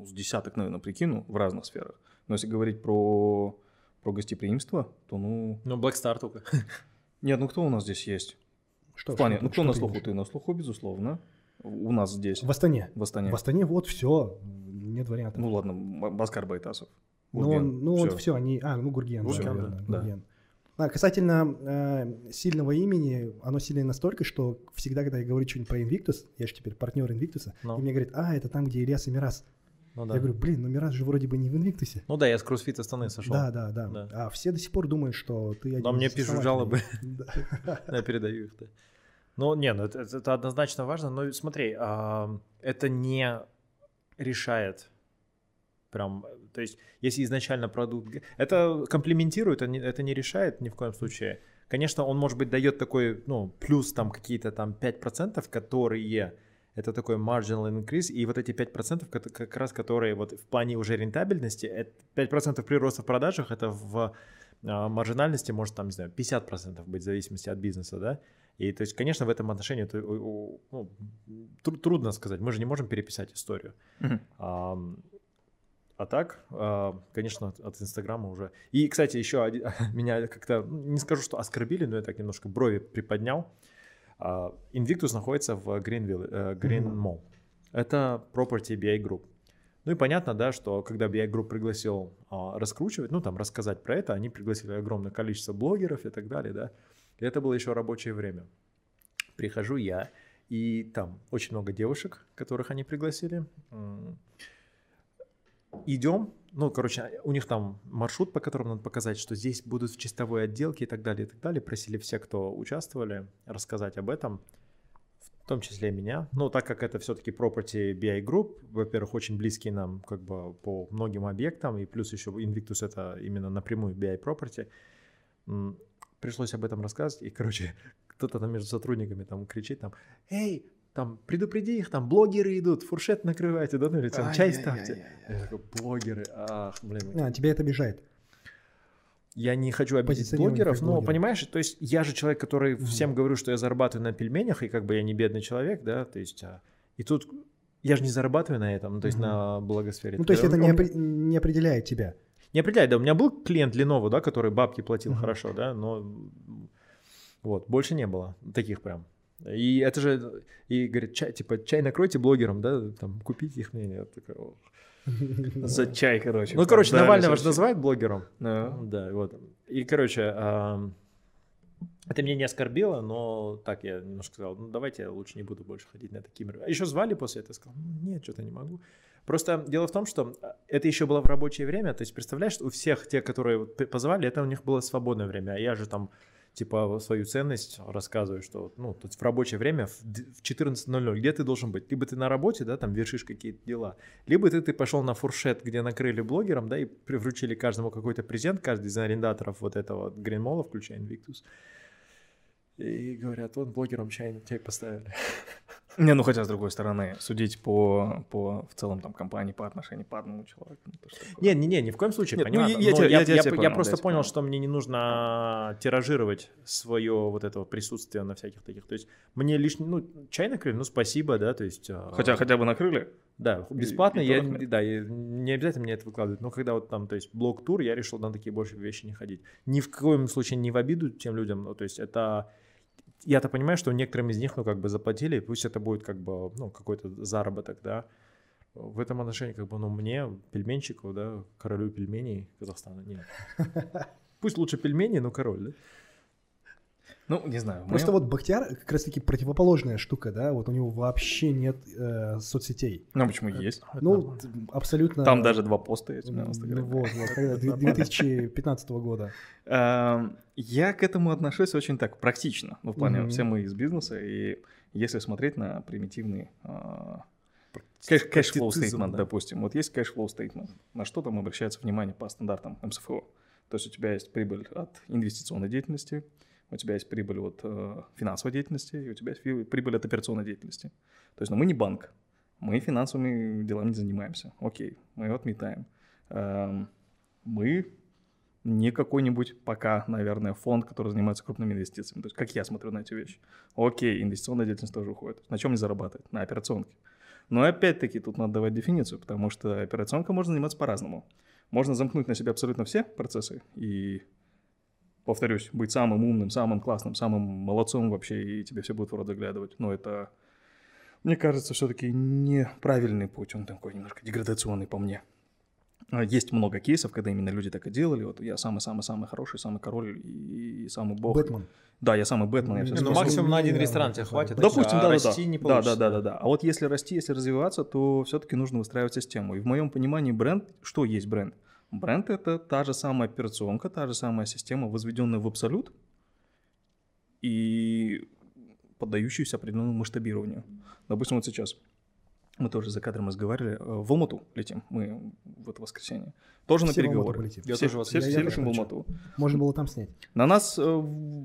ну, с десяток, наверное, прикину в разных сферах. Но если говорить про, про гостеприимство, то ну... Ну, Black Star только. Нет, ну кто у нас здесь есть? Что, в плане, что- ну кто что на слуху? Ты на слуху, безусловно. У нас здесь, В Астане. в Астане. В Астане вот все, нет вариантов. Ну ладно, Баскар Байтасов. Ну, Гурген, он, ну, он всё. все, они... А, ну, Гурген, Гурген, да, наверное, да. Гурген. А, касательно э, сильного имени, оно сильное настолько, что всегда, когда я говорю что-нибудь про Invictus, я же теперь партнер Invictus, Ну. и мне говорят, а, это там, где Ильяс и Мирас. Ну, да. Я говорю, блин, ну Мирас же вроде бы не в Invictus. ну да, я с кроссфита Астаны сошел. Да, да, да, Да. А все до сих пор думают, что ты один Но мне пишут жалобы. Я передаю их. Ну, не, ну это, это- однозначно важно. Но смотри, а, это не решает прям, то есть, если изначально продукт... Это комплементирует, это не, это не решает ни в коем случае. Конечно, он, может быть, дает такой, ну, плюс там какие-то там 5%, которые... Это такой marginal increase, и вот эти 5%, кото- как раз которые вот в плане уже рентабельности, это 5% прироста в продажах, это в а, маржинальности может там, не знаю, 50% быть в зависимости от бизнеса, да, и то есть, конечно, в этом отношении это, ну, тру- трудно сказать, мы же не можем переписать историю. Мгм. Ам, А так, а, конечно, от- от Инстаграма уже. И, кстати, еще один- меня как-то, ну, не скажу, что оскорбили, но я так немножко брови приподнял. А, Invictus находится в Greenville, э, Green. Mall. Это Property BI Group. Ну и понятно, да, что когда BI Group пригласил а, раскручивать, ну там рассказать про это, они пригласили огромное количество блогеров и так далее, да. И это было еще рабочее время. Прихожу я, и там очень много девушек, которых они пригласили. Идем, ну, короче, у них там маршрут, по которому надо показать, что здесь будут в чистовой отделке и так далее, и так далее. Просили все, кто участвовали, рассказать об этом в том числе меня. Но так как это все-таки property BI Group, во-первых, очень близкий нам как бы по многим объектам, и плюс еще Invictus это именно напрямую BI property, пришлось об этом рассказывать, и, короче, кто-то там между сотрудниками там кричит там, «Эй, там, предупреди их, там, блогеры идут, фуршет накрывайте, да, ну или там, чай ставьте». Я такой, блогеры, ах, блин. А, тебя это обижает? я не хочу обидеть блогеров, но понимаешь, то есть я же человек, который mm всем говорю, что я зарабатываю на пельменях, и как бы я не бедный человек, да, то есть, а, и тут я же не зарабатываю на этом, ну, то есть mm на благосфере. Ну, то есть это не, опри- не определяет тебя? Не определяет, да, у меня был клиент Lenovo, да, который бабки платил mm хорошо, да, но вот, больше не было таких прям. И это же, и говорит, чай, типа, чай накройте блогерам, да, там, купите их мнение. Такая, За чай, короче. Ну, короче, Навального же называют блогером. Да. Вот. И, короче, это меня не оскорбило, но так я немножко сказал, ну давайте я лучше не буду больше ходить на такие мероприятия. А еще звали после этого, сказал, ну, нет, что-то не могу. Просто дело в том, что это еще было в рабочее время, то есть представляешь, у всех тех, которые позвали, это у них было свободное время, а я же там типа свою ценность рассказываю, что ну, то есть в рабочее время в 14.00, где ты должен быть? Либо ты на работе, да, там вершишь какие-то дела, либо ты, ты пошел на фуршет, где накрыли блогерам, да, и привручили каждому какой-то презент, каждый из арендаторов вот этого Гринмола, включая Invictus, и говорят, вот блогерам чай, чай поставили. Не, ну хотя с другой стороны, судить по, по в целом там компании по отношению по одному человеку. Ну, не, не, не, ни в коем случае, Нет, Ну, я, я, я, я, я, понял, я просто понял, понял, что мне не нужно тиражировать свое вот это присутствие на всяких таких. То есть мне лишний, ну, чай накрыли, ну, спасибо, да, то есть... А, хотя, хотя бы накрыли? Да, бесплатно, и, и я, да, я, не обязательно мне это выкладывать, но когда вот там, то есть блок-тур, я решил на такие больше вещи не ходить. Ни в коем случае не в обиду тем людям, ну, то есть это я-то понимаю, что некоторым из них, ну, как бы заплатили, и пусть это будет как бы, ну, какой-то заработок, да. В этом отношении, как бы, ну, мне, пельменщику, да, королю пельменей Казахстана, нет. Пусть лучше пельмени, но король, да. Ну, не знаю. Просто моем... вот Бахтияр как раз-таки противоположная штука, да, вот у него вообще нет э, соцсетей. Ну, почему есть? Ну, абсолютно... Там даже два поста есть у меня в Инстаграме. Вот, вот, 2015 года. Эм, я к этому отношусь очень так практично, ну, в плане, все мы из бизнеса, и если смотреть на примитивный cash flow statement, допустим. Вот есть cash flow statement, на что там обращается внимание по стандартам МСФО. То есть у тебя есть прибыль от инвестиционной деятельности, у тебя есть прибыль от э, финансовой деятельности, и у тебя есть прибыль от операционной деятельности. То есть, ну, мы не банк, мы финансовыми делами не занимаемся. Окей, мы его отметаем. Эм, мы не какой-нибудь пока, наверное, фонд, который занимается крупными инвестициями. То есть, как я смотрю на эти вещи. Окей, инвестиционная деятельность тоже уходит. На чем не зарабатывает? На операционке. Но опять-таки тут надо давать дефиницию, потому что операционка можно заниматься по-разному. Можно замкнуть на себя абсолютно все процессы и повторюсь, быть самым умным, самым классным, самым молодцом вообще, и тебе все будут в рот заглядывать. Но это, мне кажется, все-таки неправильный путь, он такой немножко деградационный по мне. А, есть много кейсов, когда именно люди так и делали. Вот я самый-самый-самый хороший, самый король и самый бог. Бэтмен. Да, я самый Бэтмен. Я все ну, максимум на один ресторан тебе хватит. Допустим, а да, расти да, не да, да, да, да, да. А вот если расти, если развиваться, то все-таки нужно выстраивать систему. И в моем понимании бренд, что есть бренд? Бренд — это та же самая операционка, та же самая система, возведенная в абсолют и поддающаяся определенному масштабированию. Допустим, вот сейчас мы тоже за кадром разговаривали. Э, в Алмату летим мы в это воскресенье. Тоже все на переговоры. Я все, тоже все, все летим в Алмату. Можно было там снять. На нас э,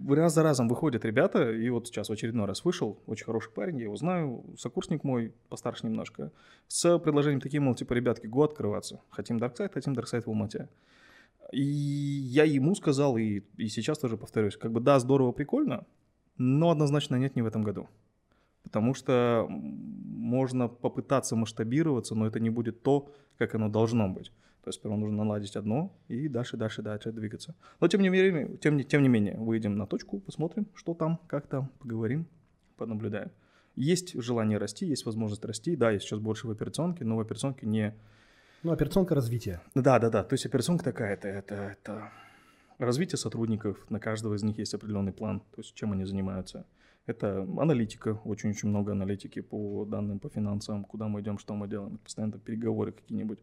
раз за разом выходят ребята, и вот сейчас в очередной раз вышел, очень хороший парень, я его знаю, сокурсник мой, постарше немножко, с предложением таким, мол, типа, ребятки, го открываться. Хотим дарксайт, хотим дарксайт в Алмате. И я ему сказал, и, и сейчас тоже повторюсь, как бы да, здорово, прикольно, но однозначно нет не в этом году. Потому что можно попытаться масштабироваться, но это не будет то, как оно должно быть. То есть сперва нужно наладить одно и дальше, дальше, дальше двигаться. Но тем не менее, тем, тем не менее, выйдем на точку, посмотрим, что там, как там, поговорим, понаблюдаем. Есть желание расти, есть возможность расти. Да, я сейчас больше в операционке, но в операционке не Ну, операционка развития. Да, да, да. То есть операционка такая, это, это, это развитие сотрудников, на каждого из них есть определенный план, то есть чем они занимаются. Это аналитика, очень-очень много аналитики по данным, по финансам, куда мы идем, что мы делаем, постоянно переговоры какие-нибудь.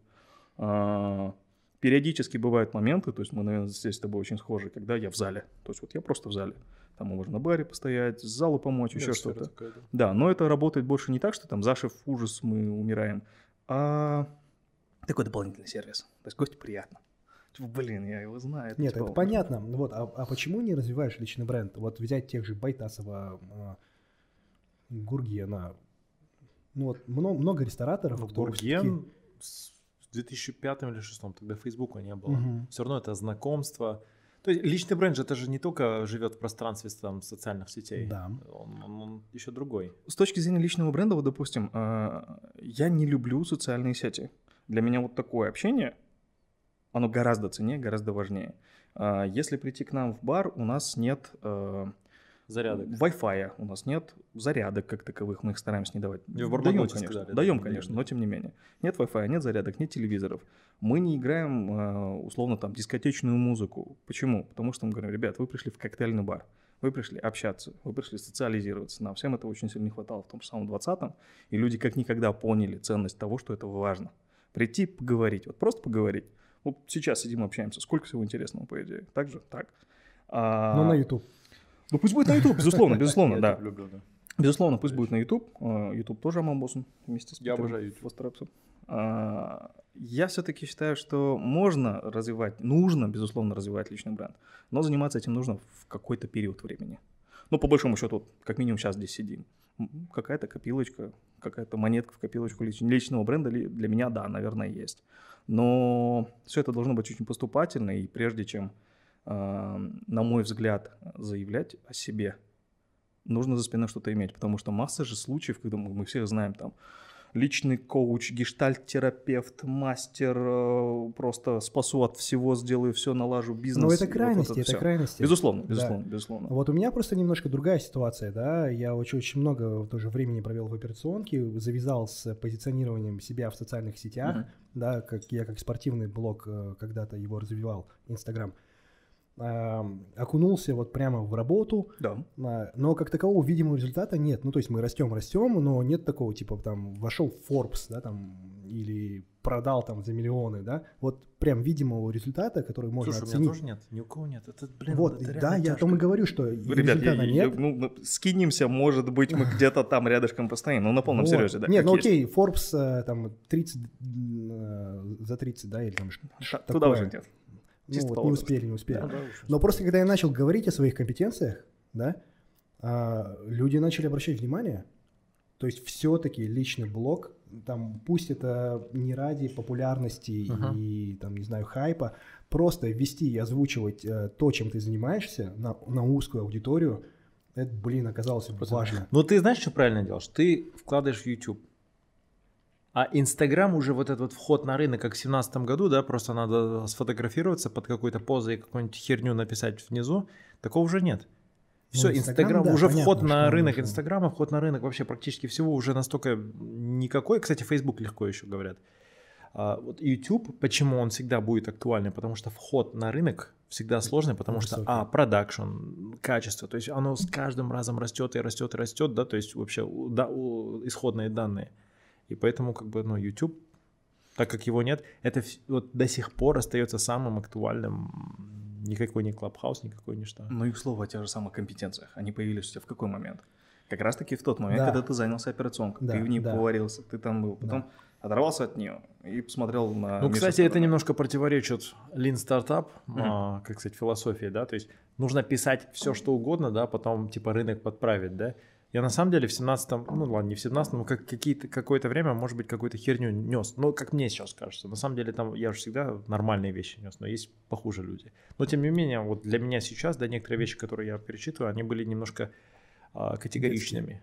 А, периодически бывают моменты, то есть мы, наверное, здесь с тобой очень схожи, когда я в зале, то есть вот я просто в зале. Там можно на баре постоять, с залу помочь, еще что-то. Такая, да. Да, но это работает больше не так, что там зашив ужас, мы умираем, а такой дополнительный сервис. То есть гостю приятно. Типа, блин, я его знаю. Нет, типа, это понятно. Вот, а, а почему не развиваешь личный бренд? Вот взять тех же Байтасова, а, Гургена. Ну вот много, много рестораторов, Ну, Гурген с 2005 или 2006, тогда Фейсбука не было. Мгм. Все равно это знакомство. То есть личный бренд же это же не только живет в пространстве там, социальных сетей. Да. Он, он- он еще другой. С точки зрения личного бренда, вот, допустим, а, я не люблю социальные сети. Для меня вот такое общение, оно гораздо ценнее, гораздо важнее. А, Если прийти к нам в бар, у нас нет э, Зарядок. Wi-Fi, у нас нет зарядок как таковых, мы их стараемся не давать. И в Даем, конечно, сказали, да, даем, даем, конечно, да. но тем не менее. Нет Wi-Fi, нет зарядок, нет телевизоров. Мы не играем, э, условно, там, дискотечную музыку. Почему? Потому что мы говорим, ребят, вы пришли в коктейльный бар, вы пришли общаться, вы пришли социализироваться. Нам всем этого очень сильно не хватало в том же самом 20-м, и люди как никогда поняли ценность того, что это важно. Прийти поговорить, вот просто поговорить. Вот сейчас сидим, общаемся, сколько всего интересного, по идее. Так же? Так. А, Ну, на YouTube. Ну, пусть будет на YouTube, безусловно, безусловно, Я да. это люблю, да. Безусловно, пусть будет на YouTube. А, YouTube тоже Амалбосом вместе с Я обожаю YouTube. постараться. А, Я все-таки считаю, что можно развивать, нужно, безусловно, развивать личный бренд, но заниматься этим нужно в какой-то период времени. Ну, по большому счету, как минимум сейчас здесь сидим. Какая-то копилочка, какая-то монетка в копилочку лич- личного бренда для меня, да, наверное, есть. Но все это должно быть очень поступательно, и прежде чем, а, на мой взгляд, заявлять о себе, нужно за спиной что-то иметь, потому что масса же случаев, когда мы, мы все знаем там личный коуч, гештальт-терапевт, мастер, э, просто спасу от всего, сделаю все, налажу бизнес. Но Ну, это и вот крайности, это всё. крайности. Безусловно, Да. безусловно, безусловно. Вот у меня просто немножко другая ситуация, да, я очень, очень много тоже времени провел в операционке, завязал с позиционированием себя в социальных сетях, Мгм. да, как я как спортивный блог э, когда-то его развивал, Инстаграм, Ам, окунулся вот прямо в работу, Да. а, но как такового видимого результата нет, ну то есть мы растем, растем, но нет такого типа там вошел в Forbes, да, там или продал там за миллионы, да, вот прям видимого результата, который можно Слушай, у оценить. меня тоже нет, ни у кого нет. Это, блин, Вот, это да, я о тяжко. том и говорю, что Ребят, я- результата я- нет. ну, ну, скинемся, может быть, мы где-то там рядышком постоим, ну, на полном Вот. серьезе, да. Нет, ну есть. окей, Forbes э, там 30 э, за 30, да, или там ш- Ша- такое. Туда уже нет. Ну, вот, не успели, не успели. Да, да, Но просто когда я начал говорить о своих компетенциях, да, а, люди начали обращать внимание. То есть все-таки личный блог, там, пусть это не ради популярности Ага. и, там, не знаю, хайпа, просто вести и озвучивать э, то, чем ты занимаешься на, на узкую аудиторию, это, блин, оказалось важно. Но ты знаешь, что правильно делаешь? Ты вкладываешь в YouTube. А Инстаграм уже вот этот вот вход на рынок, как в 2017 году, да, просто надо сфотографироваться под какой-то позой и какую-нибудь херню написать внизу. Такого уже нет. Все, Ну, Инстаграм, Инстаграм, да, уже понятно, вход на рынок. Инстаграма, вход на рынок вообще практически всего уже настолько никакой. Кстати, Facebook легко еще говорят. А вот YouTube, почему он всегда будет актуальный? Потому что вход на рынок всегда сложный, потому что, а, продакшн, качество, то есть оно с каждым разом растет и растет и растет, да, то есть вообще да, исходные данные. И поэтому как бы, ну, YouTube, так как его нет, это вот до сих пор остается самым актуальным. Никакой не Clubhouse, никакой не что. Ну и к слову о тех же самых компетенциях. Они появились у тебя в какой момент? Как раз таки в тот момент, Да. когда ты занялся операционкой. Да, ты в ней да. поварился, ты там был. Потом оторвался от нее и посмотрел на Ну, со кстати, это стороны. немножко противоречит Lean Startup, а, как сказать, философии, да, то есть нужно писать все, что угодно, да, потом типа рынок подправить, да. Я на самом деле в 17-м, ну ладно, не в 17-м, но как, какие-то, какое-то время, может быть, какую-то херню нес. Ну, как мне сейчас кажется. На самом деле там я же всегда нормальные вещи нес, но есть похуже люди. Но тем не менее, вот для меня сейчас, да, некоторые вещи, которые я перечитываю, они были немножко а, категоричными.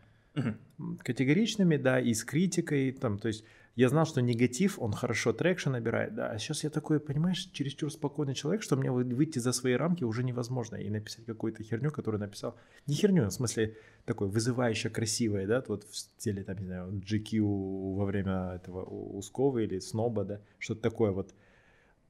Категоричными, да, и с критикой, там, то есть я знал, что негатив, он хорошо traction набирает, да, а сейчас я такой, понимаешь, чересчур спокойный человек, что мне выйти за свои рамки уже невозможно и написать какую-то херню, которую написал, не херню, в смысле такой вызывающе красивой, да, вот в стиле, там, не знаю, GQ во время этого Ускова или Сноба, да, что-то такое вот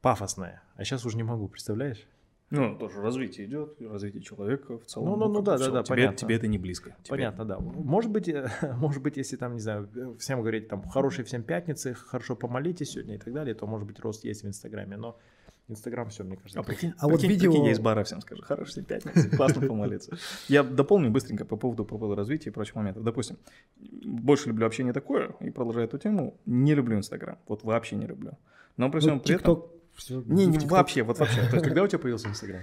пафосное, а сейчас уже не могу, представляешь? Ну, тоже развитие идет, развитие человека в целом. Ну, ну, ну да, да, да, тебе, понятно. Тебе это не близко. Тебе... Понятно, да. Может быть, может быть, если там, не знаю, всем говорить там хорошие всем пятницы, хорошо помолитесь сегодня и так далее, то может быть рост есть в Инстаграме, но Инстаграм все, мне кажется. А, прикинь, а вот видео... Прикинь, есть бара всем скажу, хорошие всем пятницы, классно помолиться. Я дополню быстренько по поводу, по поводу развития и прочих моментов. Допустим, больше люблю общение такое, и продолжая эту тему, не люблю Инстаграм, вот вообще не люблю. Но при всем ну, при этом все. Не, не вообще, вот вообще. То есть когда у тебя появился Инстаграм?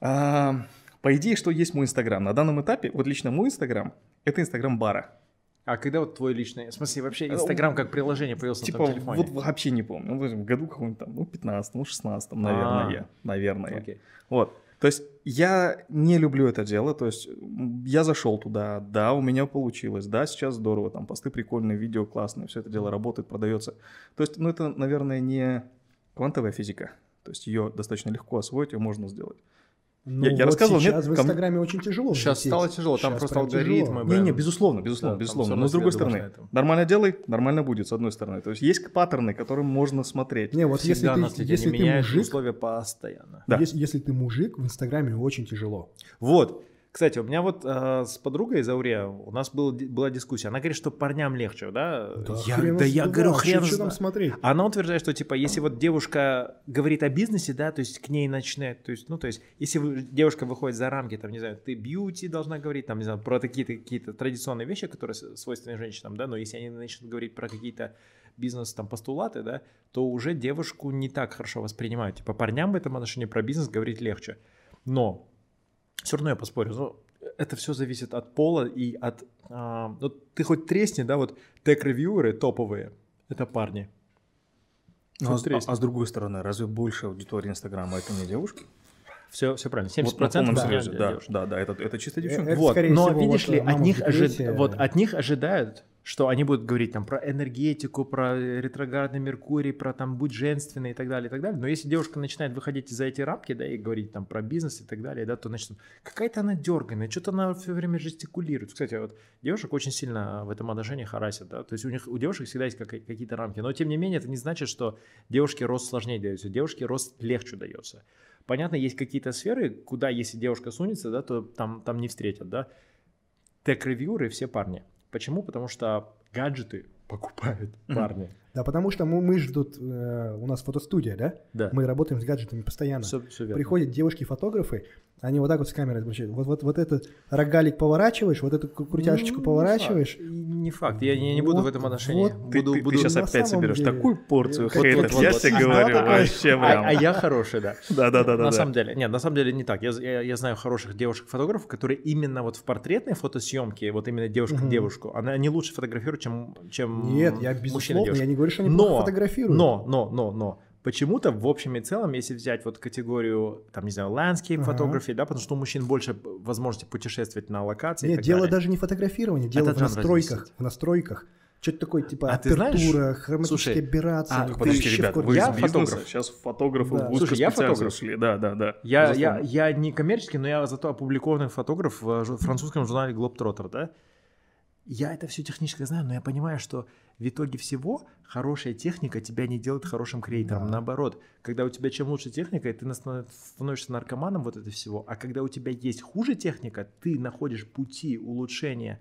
А, по идее, что есть мой Инстаграм? На данном этапе, вот лично мой Инстаграм, это Инстаграм бара. А когда вот твой личный, в смысле вообще Инстаграм как приложение появился типа, на телефоне? вот вообще не помню, ну, в году каком-нибудь там, ну, 15 ну, 16 наверное, А. наверное. Окей. Вот. То есть я не люблю это дело, то есть я зашел туда, да, у меня получилось, да, сейчас здорово, там посты прикольные, видео классные, все это дело работает, продается. То есть, ну, это, наверное, не квантовая физика, то есть ее достаточно легко освоить, ее можно сделать. Ну, Я- я вот рассказывал, нет, сейчас в ком- Инстаграме очень тяжело Сейчас взлететь. стало тяжело, там Щас просто алгоритмы. Не, не, безусловно, безусловно, Да, безусловно. Но с другой стороны, нормально делай, нормально будет, с одной стороны. То есть есть паттерны, которым можно смотреть. Не, вот если Всегда ты, наследие, если ты мужик, условия постоянно. Да. если, если ты мужик, в Инстаграме очень тяжело. Вот. Кстати, у меня вот э, с подругой из Ауре у нас был, была дискуссия. Она говорит, что парням легче, да? я, хрен да я говорю, хрен чё там знает. смотреть? Она утверждает, что типа, если вот девушка говорит о бизнесе, да, то есть к ней начинает, то есть, ну, то есть, если вы- девушка выходит за рамки, там, не знаю, ты бьюти должна говорить, там, не знаю, про какие-то какие традиционные вещи, которые свойственны женщинам, да, но если они начнут говорить про какие-то бизнес, там, постулаты, да, то уже девушку не так хорошо воспринимают. Типа, парням в этом отношении про бизнес говорить легче. Но все равно я поспорю, ну, это все зависит от пола и от... а, ну, ты хоть тресни, да, вот тег-ревьюеры топовые, это парни. Ну, а, тресни. а с другой стороны, разве больше аудитории Инстаграма это не девушки? Все, все правильно. 70% Вот полном да, серьезе, да, да, девушки. да, да, это, это чисто Э, девчонки. это Вот, но всего, видишь вот, ли, от них, ожи- вот от них ожидают, что они будут говорить там про энергетику, про ретроградный Меркурий, про там будь женственной и так далее, и так далее. Но если девушка начинает выходить за эти рамки, да, и говорить там про бизнес и так далее, да, то значит какая-то она дерганая, что-то она все время жестикулирует. Кстати, вот девушек очень сильно в этом отношении харасят, да, то есть у них у девушек всегда есть какие-то рамки, но тем не менее это не значит, что девушке рост сложнее дается, девушке рост легче дается. Понятно, есть какие-то сферы, куда если девушка сунется, да, то там, там не встретят, да. Тег-ревьюеры все парни. Почему? Потому что гаджеты покупают парни. Да, потому что мы, мы же тут, э, у нас фотостудия, да? Да. Мы работаем с гаджетами постоянно. Все, все верно. Приходят девушки-фотографы, они вот так вот с камерой обращают. Вот, вот, вот этот рогалик поворачиваешь, вот эту кру- крутяшечку Ну, поворачиваешь. Не факт, я, я не буду в Вот, этом отношении. вот. Ты, буду, ты- ты буду... сейчас на опять соберешь деле. такую порцию Вот, хейтов, вот, я вот. тебе Да, говорю, такой. вообще А, прям. а я хороший, да. Да-да-да. на самом деле, нет, на самом деле не так. Я, я, я знаю хороших девушек-фотографов, которые именно вот в портретной фотосъемке, вот именно девушка Мгм. к девушку, она, они лучше фотографируют, чем, чем Нет, я безусловно, я не говорю, что они Но, фотографируют. Но, но, но, но. Почему-то в общем и целом, если взять вот категорию, там, не знаю, landscape фотографии, да, потому что у мужчин больше возможности путешествовать на локации Нет, дело далее. даже не в фотографировании, дело Этот в настройках. разнесет. В настройках. Что-то такое, типа А апертура, хроматические Слушай, операции. а, Подождите, ребята, вкладок. вы Я из бизнеса, фотограф. сейчас фотографы Да. в Слушай, я фотограф. шли. Да, да, да. Я, я, я не коммерческий, но я зато опубликованный фотограф в французском журнале Globetrotter, да? Я это все технически знаю, но я понимаю, что в итоге всего хорошая техника тебя не делает хорошим креатором. Да. Наоборот, когда у тебя чем лучше техника, ты становишься наркоманом вот это всего, а когда у тебя есть хуже техника, ты находишь пути улучшения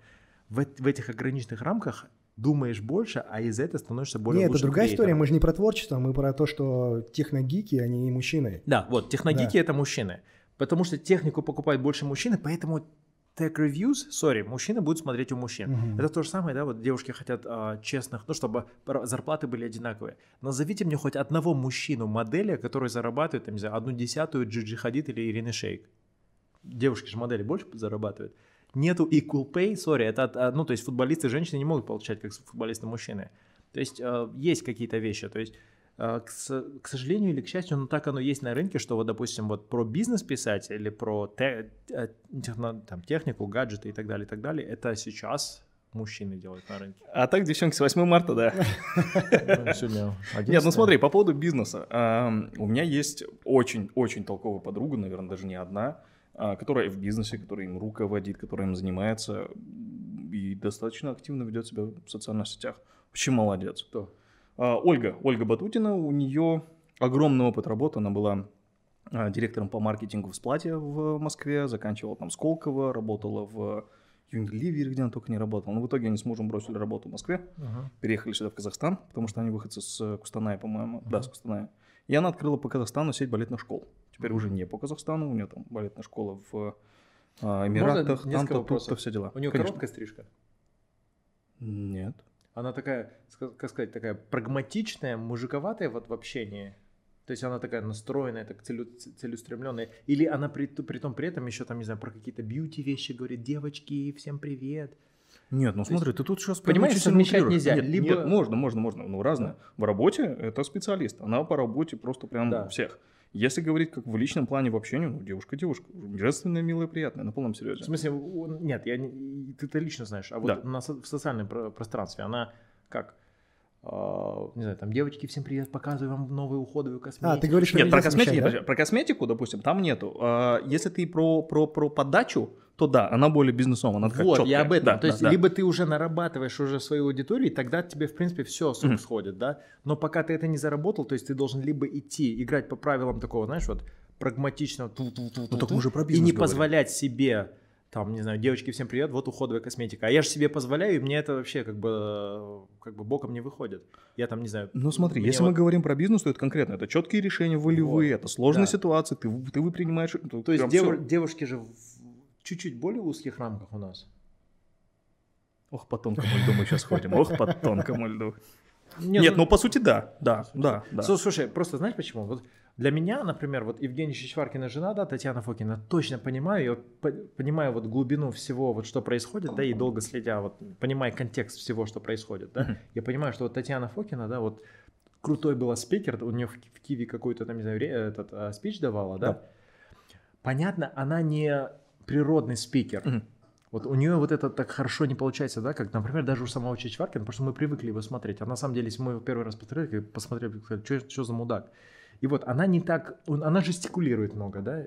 в, в этих ограниченных рамках, думаешь больше, а из этого становишься более Нет, это другая история. креатором. Мы же не про творчество, мы про то, что техногики, они мужчины. Да, вот, техногики это мужчины. Потому что технику покупают больше мужчины, поэтому tech reviews, сори, мужчины будут смотреть у мужчин. Мгм. Это то же самое, да, вот девушки хотят а, честных, ну, чтобы зарплаты были одинаковые. Назовите мне хоть одного мужчину, модели, который зарабатывает, там, не знаю, одну десятую Джиджи Хадид или Ирины Шейк. Девушки же модели больше зарабатывают. Нету equal pay, сори, это, а, ну, то есть футболисты женщины не могут получать, как футболисты мужчины. То есть а, есть какие-то вещи, то есть к, с- к сожалению или к счастью, но так оно есть на рынке, что вот, допустим, вот про бизнес писать или про те- э, техно- там, технику, гаджеты и так далее, и так далее, это сейчас мужчины делают на рынке. А так, девчонки, с 8 марта, да. Ну, Нет, ну 11. смотри, по поводу бизнеса. У меня есть очень-очень толковая подруга, наверное, даже не одна, а, которая в бизнесе, которая им руководит, которая им занимается и достаточно активно ведет себя в социальных сетях. Очень молодец. Кто? А, Ольга, Ольга А, у нее огромный опыт работы, она была а, директором по маркетингу в Сплате в Москве, заканчивала там Сколково, работала в Unilever, где она только не работала. Но в итоге они с мужем бросили работу в Москве, Ага. переехали сюда, в Казахстан, потому что они выходцы с Кустаная, по-моему. Да, с Кустаная. И она открыла по Казахстану сеть балетных школ. Теперь уже не по Казахстану, у нее там балетная школа в а, Эмиратах, там-то, тут-то все дела. У нее Конечно. короткая стрижка. Нет. Она такая, как сказать, такая прагматичная, мужиковатая вот в общении. То есть она такая настроенная, так целю- целеустремленная. Или она при, при том при этом еще там, не знаю, про какие-то бьюти вещи говорит, девочки, всем привет. Нет, ну То есть, смотри, ты тут сейчас понимаешь, совмещать нельзя. Нет, Либо- нет, можно, можно, можно, ну разное. В работе это специалист, она по работе просто прям Да. всех. Если говорить как в личном плане в общении, ну девушка девушка, женственная, милая, приятная, на полном В серьезе. смысле, у- нет, я не, ты это лично знаешь, а вот Да. на, в социальном про- пространстве она как, не знаю, там, девочки, всем привет, показываю вам новую уходовую косметику. А, ты говоришь, что Нет, про косметику, совмещать, да? про косметику, допустим, там нету. А, если ты про, про, про подачу, то да, она более бизнесовая, она такая Вот, чёткая. я об этом. Да, То есть, да, да. либо ты уже нарабатываешь уже свою аудиторию, и тогда тебе, в принципе, все с рук Мгм. сходит, да. Но пока ты это не заработал, то есть ты должен либо идти, играть по правилам такого, знаешь, вот прагматичного Ну, так мы же про и не говорим. позволять себе, там, не знаю, девочки, всем привет, вот уходовая косметика. А я же себе позволяю, и мне это вообще как бы, как бы боком не выходит. Я там, не знаю... Ну смотри, если вот- мы говорим про бизнес, то это конкретно, это четкие решения волевые, Вот, это сложные да. ситуации, ты, ты вы принимаешь... То есть дев- девушки же в чуть-чуть более узких рамках у нас. Ох, по тонкому льду мы сейчас ходим, ох, по тонкому льду. Не, Нет, ну по сути да, да, да, да. Слушай, просто знаешь почему? Вот для меня, например, вот Евгения Чичваркина жена, да, Татьяна Фокина, точно понимаю, я по- понимаю вот глубину всего, вот что происходит, да, и долго следя, вот понимая контекст всего, что происходит, да, Мгм. я понимаю, что вот Татьяна Фокина, да, вот крутой была спикер, у нее в, в Киеве какой-то там, не знаю, этот а, спич давала, да. Да. Понятно, она не природный спикер, Мгм. вот у нее вот это так хорошо не получается, да, как, например, даже у самого Чичваркина, потому что мы привыкли его смотреть. А на самом деле, если мы его первый раз посмотрели, посмотрели, сказали, что, за мудак. И вот она не так, он- она жестикулирует много, да,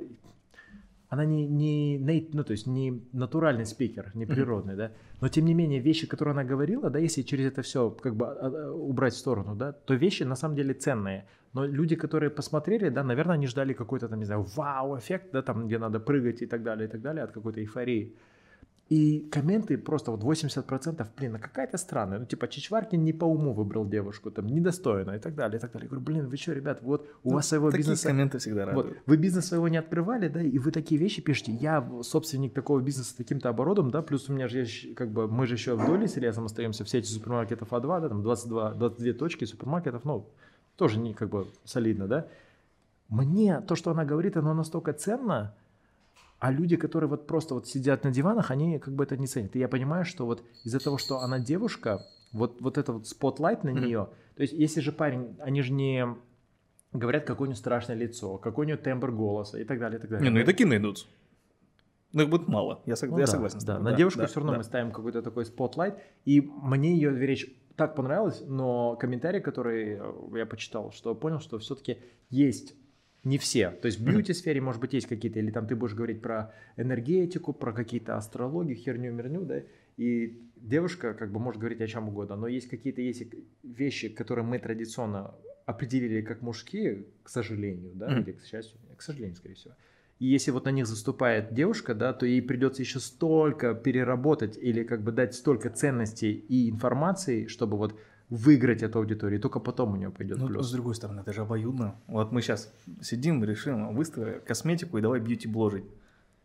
она не, не, ну, то есть не натуральный спикер, не природный, да, но тем не менее вещи, которые она говорила, да, если через это все как бы а, а, убрать в сторону, да, то вещи на самом деле ценные. Но люди, которые посмотрели, да, наверное, они ждали какой-то там, не знаю, вау-эффект, да, там, где надо прыгать и так далее, и так далее, от какой-то эйфории. И комменты просто вот 80%, блин, а какая-то странная. Ну, типа, Чичваркин не по уму выбрал девушку, там, недостойно и так далее, и так далее. Я говорю, блин, вы что, ребят, вот у Ну, вас своего Такие бизнеса... комменты всегда Вот, радуют. вы бизнес своего не открывали, да, и вы такие вещи пишете. Я собственник такого бизнеса с таким-то оборотом, да, плюс у меня же есть, как бы, мы же еще в доле с Ильясом остаемся в сети супермаркетов А2, да, там 22, 22 точки супермаркетов, ну, тоже не как бы солидно, да. Мне то, что она говорит, оно настолько ценно, а люди, которые вот просто вот сидят на диванах, они как бы это не ценят. И я понимаю, что вот из-за того, что она девушка, вот, вот это вот spotlight на нее, то есть если же парень, они же не говорят, какое у него страшное лицо, какой у него тембр голоса и так далее, и так далее. Не, ну и Да? такие найдутся. Но их будет мало, я, сог- Ну я да, согласен Да, на девушку да, все равно да. мы ставим какой-то такой spotlight, и мне ее речь так понравилась, но комментарий, который э, я почитал, что понял, что все-таки есть не все. То есть в бьюти-сфере, может быть, есть какие-то, или там ты будешь говорить про энергетику, про какие-то астрологию, херню-мерню, да, и девушка как бы может говорить о чем угодно, но есть какие-то есть вещи, которые мы традиционно определили как мужские, к сожалению, да, или к счастью, к сожалению, скорее всего. И если вот на них заступает девушка, да, то ей придется еще столько переработать или как бы дать столько ценностей и информации, чтобы вот выиграть эту аудиторию, и только потом у нее пойдет Ну, плюс. с другой стороны, это же обоюдно. Вот мы сейчас сидим, решим, выставим косметику и давай бьюти бложить.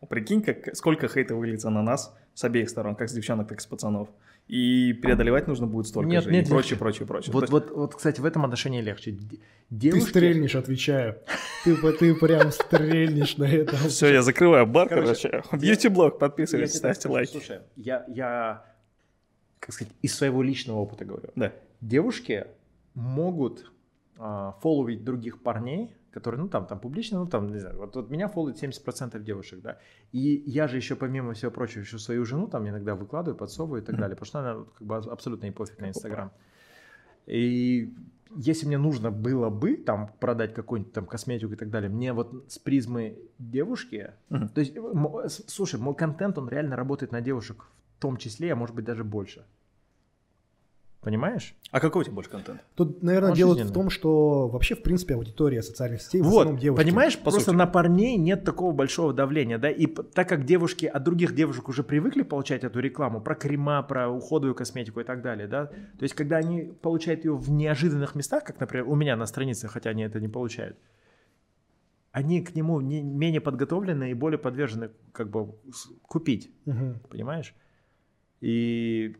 Прикинь, как, сколько хейта выльется на нас с обеих сторон, как с девчонок, так и с пацанов. И преодолевать нужно будет столько Нет, же. нет, и прочее, прочее, прочее. Вот, есть- вот, вот, кстати, в этом отношении легче. Д- Ты Девушки... стрельнешь, отвечаю. Ты, по- ты прям стрельнешь на это. Все, я закрываю бар, Короче. Бьюти-блог, подписывайтесь, ставьте лайки. Слушай, я, я, как сказать, из своего личного опыта говорю. Да. Девушки могут а, фолловить других парней, которые, ну, там, там публично, ну, там, не знаю, вот, вот меня фолловит 70% девушек, да, и я же еще, помимо всего прочего, еще свою жену там иногда выкладываю, подсовываю и так далее, потому что она как бы абсолютно не пофиг на Инстаграм. И если мне нужно было бы там продать какую-нибудь там косметику и так далее, мне вот с призмы девушки, то есть, м- с- слушай, мой контент, он реально работает на девушек в том числе, а может быть даже больше. Понимаешь? А какой у тебя больше контент? Тут, наверное, Он дело в том, что вообще, в принципе, аудитория социальных сетей в Вот, основном девушки. понимаешь, по просто сути. на парней нет такого большого давления, да, и так как девушки от других девушек уже привыкли получать эту рекламу про крема, про уходовую косметику и так далее, да, то есть когда они получают ее в неожиданных местах, как, например, у меня на странице, хотя они это не получают, они к нему не, менее подготовлены и более подвержены как бы купить, Мгм. понимаешь? И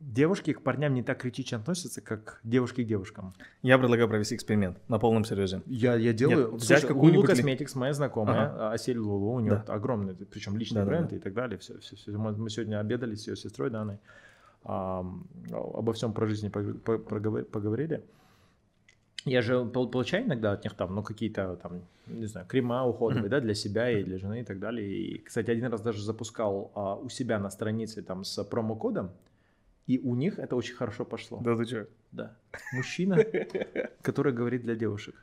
девушки к парням не так критично относятся, как девушки к девушкам. Я предлагаю провести эксперимент на полном серьезе. Я, я делаю. Нет, взять какую-нибудь ли- Cosmetics, моя знакомая, Асель Лулу, у нее Да. огромный, причем личный Да-да-да. бренд и так далее. Все, все, все. Мы, сегодня обедали с ее сестрой Даной, ам, обо всем про жизнь поговорили. Я же пол- получаю иногда от них там, ну, какие-то там, не знаю, крема уходовые, да, для себя и для жены и так далее. И, кстати, один раз даже запускал а, у себя на странице там с промокодом, и у них это очень хорошо пошло. Да ты что? Да. Мужчина, который говорит для девушек.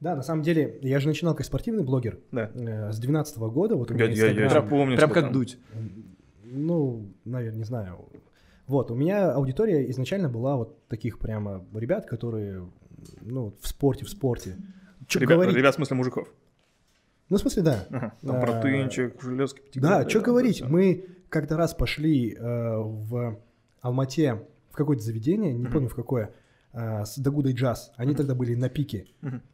Да, на самом деле, я же начинал как спортивный блогер Да. э, с 12 года. Вот у Я, меня я, я же помню, Прям как там. дуть. Ну, наверное, не знаю. Вот, у меня аудитория изначально была вот таких прямо ребят, которые, ну, в спорте, в спорте. Что Ребят, говорить? ребят, в смысле мужиков. Ну, в смысле, да. Ага, Там А, протеинчик, железки. Да, что говорить, всё. мы как-то раз пошли э, в Алмате в какое-то заведение, не помню в какое, э, с Дагудой Джаз. Они тогда были на пике.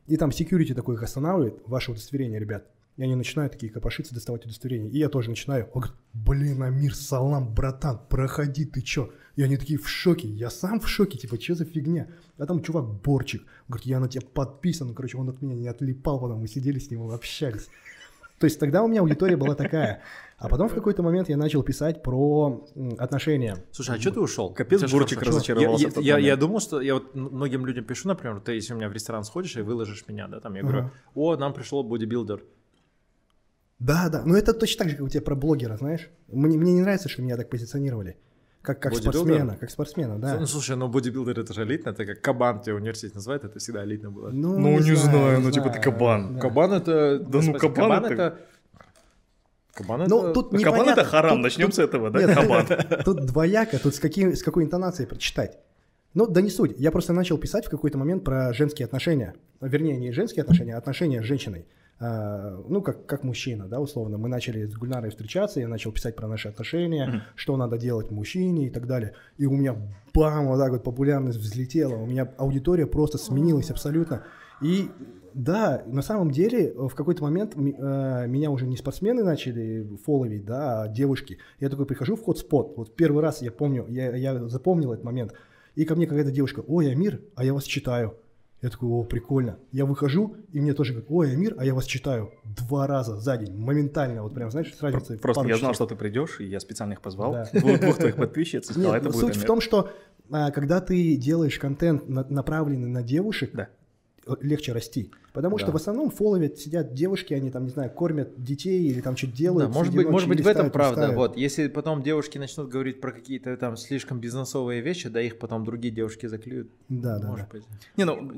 И там секьюрити такой их останавливает, ваше удостоверение, ребят. И они начинают такие копошиться, доставать удостоверение. И я тоже начинаю. Он говорит, блин, Амир, салам, братан, проходи, ты чё? И они такие в шоке. Я сам в шоке, типа, что за фигня? А там чувак Борчик. Говорит, я на тебя подписан. Короче, он от меня не отлипал, потом мы сидели с ним, общались. То есть тогда у меня аудитория была такая. А потом в какой-то момент я начал писать про отношения. Слушай, а что ты ушел? Капец, ж Бурчик разочаровался Я, я, я, думал, что я вот многим людям пишу, например, ты если у меня в ресторан сходишь и выложишь меня, да, там я говорю, о, нам пришел бодибилдер. Да, да. Но это точно так же, как у тебя про блогера, знаешь. Мне, мне не нравится, что меня так позиционировали. Как, как спортсмена, как спортсмена, да. Ну, слушай, ну бодибилдер это же элитно, это как кабан тебя университет называет, это всегда элитно было. Ну, не знаю, ну, типа, ты кабан. да. Кабан это... Да ну, господи, кабан это- это... Кабан это... Ну, тут Ну, Кабан непонятно. это харам, Тут- начнем тут- с этого, да? Нет, Кабан. Тут двояко, тут с, каким, с какой интонацией прочитать. Ну, да не суть. Я просто начал писать в какой-то момент про женские отношения. Вернее, не женские отношения, а отношения с женщиной. А, ну, как, как мужчина, да, условно. Мы начали с Гульнарой встречаться, я начал писать про наши отношения, Мгм. что надо делать мужчине и так далее. И у меня бам, вот так вот популярность взлетела. У меня аудитория просто сменилась абсолютно. И да, на самом деле э, в какой-то момент э, меня уже не спортсмены начали фоловить, да, а девушки. Я такой прихожу в хот-спот. Вот первый раз я помню, я, я запомнил этот момент. И ко мне какая-то девушка, ой, Амир, а я вас читаю. Я такой, о, прикольно. Я выхожу, и мне тоже говорят, ой, Амир, а я вас читаю. Два раза за день, моментально. Вот прям, знаешь, с разницей Просто я знал, что ты придешь, и я специально их позвал. Да. Двух, двух твоих подписчиц, и сказал, Нет, это ну, будет суть в Амир». том, что а, когда ты делаешь контент, на- направленный на девушек, Да. легче расти. Потому что Да. в основном фоловят, сидят девушки, они там, не знаю, кормят детей или там что-то делают. Да, может быть, может быть в этом правда. Вот, если потом девушки начнут говорить про какие-то там слишком бизнесовые вещи, да их потом другие девушки заклюют. Да, да, Может да. быть. Не, ну,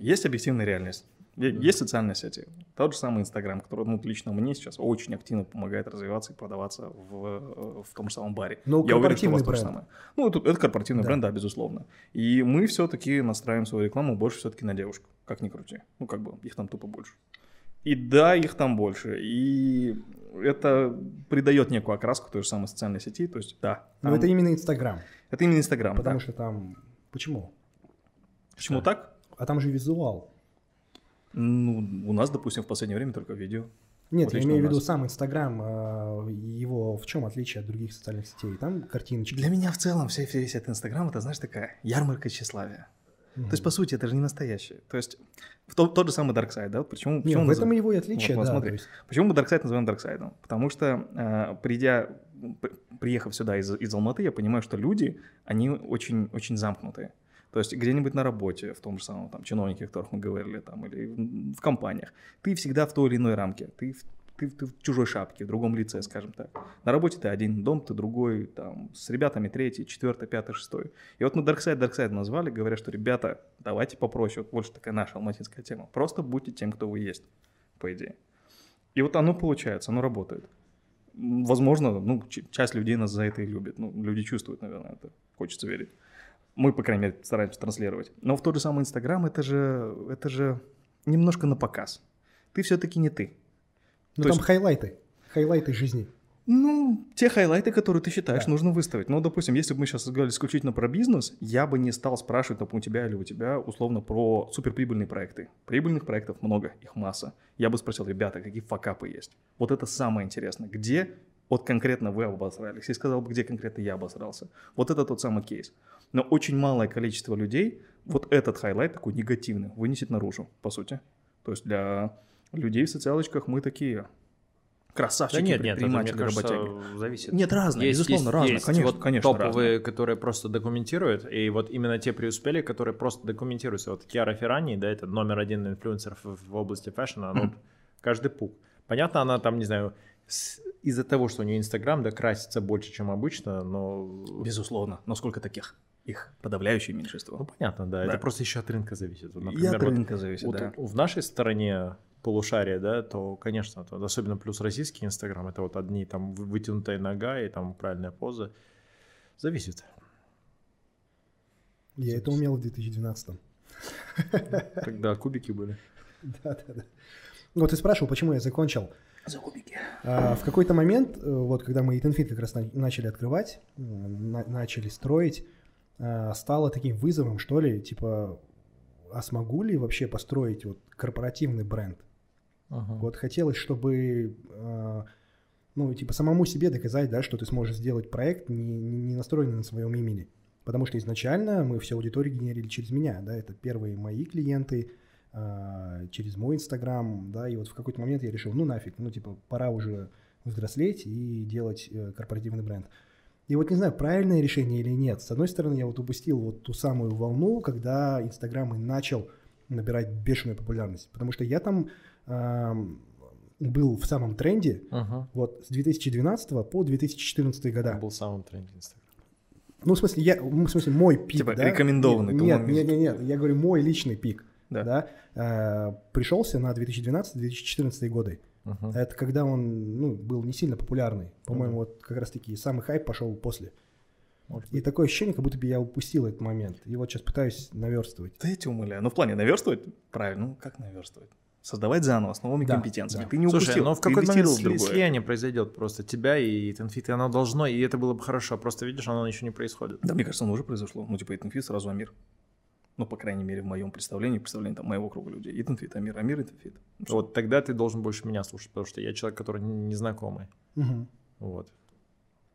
есть объективная реальность. Есть социальные сети. Тот же самый Инстаграм, который, ну, лично мне сейчас очень активно помогает развиваться и продаваться в, э, в том же самом баре. Ну, Я уверен, что у вас корпоративный то же бренд. самое. Ну, это, это корпоративный Да. бренд, да, безусловно. И мы все-таки настраиваем свою рекламу больше все-таки на девушку, как ни крути. Ну, как бы, их там тупо больше. И да, их там больше. И это придает некую окраску той же самой социальной сети. То есть, да. Но там- это именно Инстаграм. это именно Инстаграм. Потому да. что там... Почему? Почему Что? так? А там же визуал. Ну, у нас, допустим, в последнее время только видео. Нет, Вот я имею в виду сам Инстаграм, а, его в чем отличие от других социальных сетей? Там картиночки. Для меня в целом вся, весь этот Инстаграм, это, знаешь, такая ярмарка тщеславия. Мгм. То есть, по сути, это же не настоящее. То есть, в тот, тот же самый Dark Side, да? Почему, Нет, почему, в этом называем- его и отличие, Вот, да. смотри. то есть- почему мы Dark Side называем Dark Side? Потому что, э, придя, приехав сюда из, из Алматы, я понимаю, что люди, они очень, очень замкнутые. То есть где-нибудь на работе, в том же самом там чиновнике, о которых мы говорили, там, или в- компаниях, ты всегда в той или иной рамке, ты, ты, ты в чужой шапке, в другом лице, скажем так. На работе ты один, дом ты другой, там, с ребятами третий, четвертый, пятый, шестой. И вот мы Darkside Darkside назвали, говоря, что, ребята, давайте попроще, вот больше такая наша алматинская тема, просто будьте тем, кто вы есть, по идее. И вот оно получается, оно работает. Возможно, ну, часть людей нас за это и любит. Ну, люди чувствуют, наверное, это. Хочется верить. Мы, по крайней мере, стараемся транслировать. Но в тот же самый Инстаграм, это же, это же немножко на показ. Ты все-таки не ты. Ну там есть- хайлайты, хайлайты жизни. Ну, те хайлайты, которые ты считаешь, Да. нужно выставить. Ну, допустим, если бы мы сейчас говорили исключительно про бизнес, я бы не стал спрашивать, там, у тебя или у тебя, условно, про суперприбыльные проекты. Прибыльных проектов много, их масса. Я бы спросил, ребята, какие факапы есть? Вот это самое интересное. Где вот конкретно вы обосрались? И сказал бы, где конкретно я обосрался. Вот это тот самый кейс. Но очень малое количество людей вот этот highlight такой негативный вынесет наружу, по сути. То есть для людей в социалочках мы такие красавчики, Да нет, нет, это, мне кажется, работяги. зависит. Нет, разные, Есть- безусловно, есть- разные, есть конечно, вот конечно, топовые, разные. которые просто документируют, и вот именно те преуспели, которые просто документируются. Вот Кьяра Ферраньи, да, это номер один инфлюенсер в, в области фэшна, ну, каждый пук. Понятно, она там, не знаю, из-за того, что у нее Инстаграм, да, красится больше, чем обычно, но... Безусловно. Но сколько таких? Их подавляющее Ну, меньшинство. понятно, да, Да. это просто еще от рынка зависит. Вот, И например, от вот рынка зависит, вот да. в нашей стороне полушария, да, то, конечно, то, особенно плюс российский Инстаграм, это вот одни там вы- вытянутая нога и там правильная поза. Зависит. Я это умел в 2012 Тогда кубики были. Да, да, да. Вот ты спрашивал, почему я закончил. За кубики. А, В какой-то момент, э, вот когда мы Eat как раз на- начали открывать, э, на- начали строить, а, стало таким вызовом, что ли, типа, а смогу ли вообще построить вот корпоративный бренд? Вот хотелось, чтобы, э, ну, типа, самому себе доказать, да, что ты сможешь сделать проект, не, не настроенный на своем имени. Потому что изначально мы всю аудиторию генерили через меня, да, это первые мои клиенты, а, через мой Инстаграм, да, и вот в какой-то момент я решил, ну нафиг, ну типа пора уже взрослеть и делать э, корпоративный бренд. И вот не знаю, правильное решение или нет. С одной стороны, я вот упустил вот ту самую волну, когда Инстаграм и начал набирать бешеную популярность, потому что я там ам, был в самом тренде Ага. вот с 2012 по 2014 года. Был самым тренде Инстаграм. Ну, в смысле, я, ну, в смысле, мой пик, Типа да? рекомендованный, Нет, нет, нет, нет, я говорю, мой личный пик, Да. да, э, пришелся на 2012-2014 годы. Ага. Это когда он, ну, был не сильно популярный. По-моему, Мгм. вот как раз-таки самый хайп пошел после. Может И такое ощущение, как будто бы я упустил этот момент. И вот сейчас пытаюсь наверстывать. Да я тебя умоляю. Ну, в плане наверстывать, правильно, ну, как наверстывать? Создавать заново, с новыми Да, компетенциями. да. Ты не упустил, Слушай, но в какой-то момент сли- слияние произойдет просто тебя Eat and Fit, и оно должно, и это было бы хорошо. Просто видишь, оно еще не происходит. Да, мне кажется, оно уже произошло. Ну, типа, Eat and Fit сразу Амир. Ну, по крайней мере, в моем представлении, представлении там, моего круга людей. Eat and Fit, Амир, Амир, Eat and Fit. Ну, что? Вот тогда ты должен больше меня слушать, потому что я человек, который не- незнакомый. Мгм. Вот.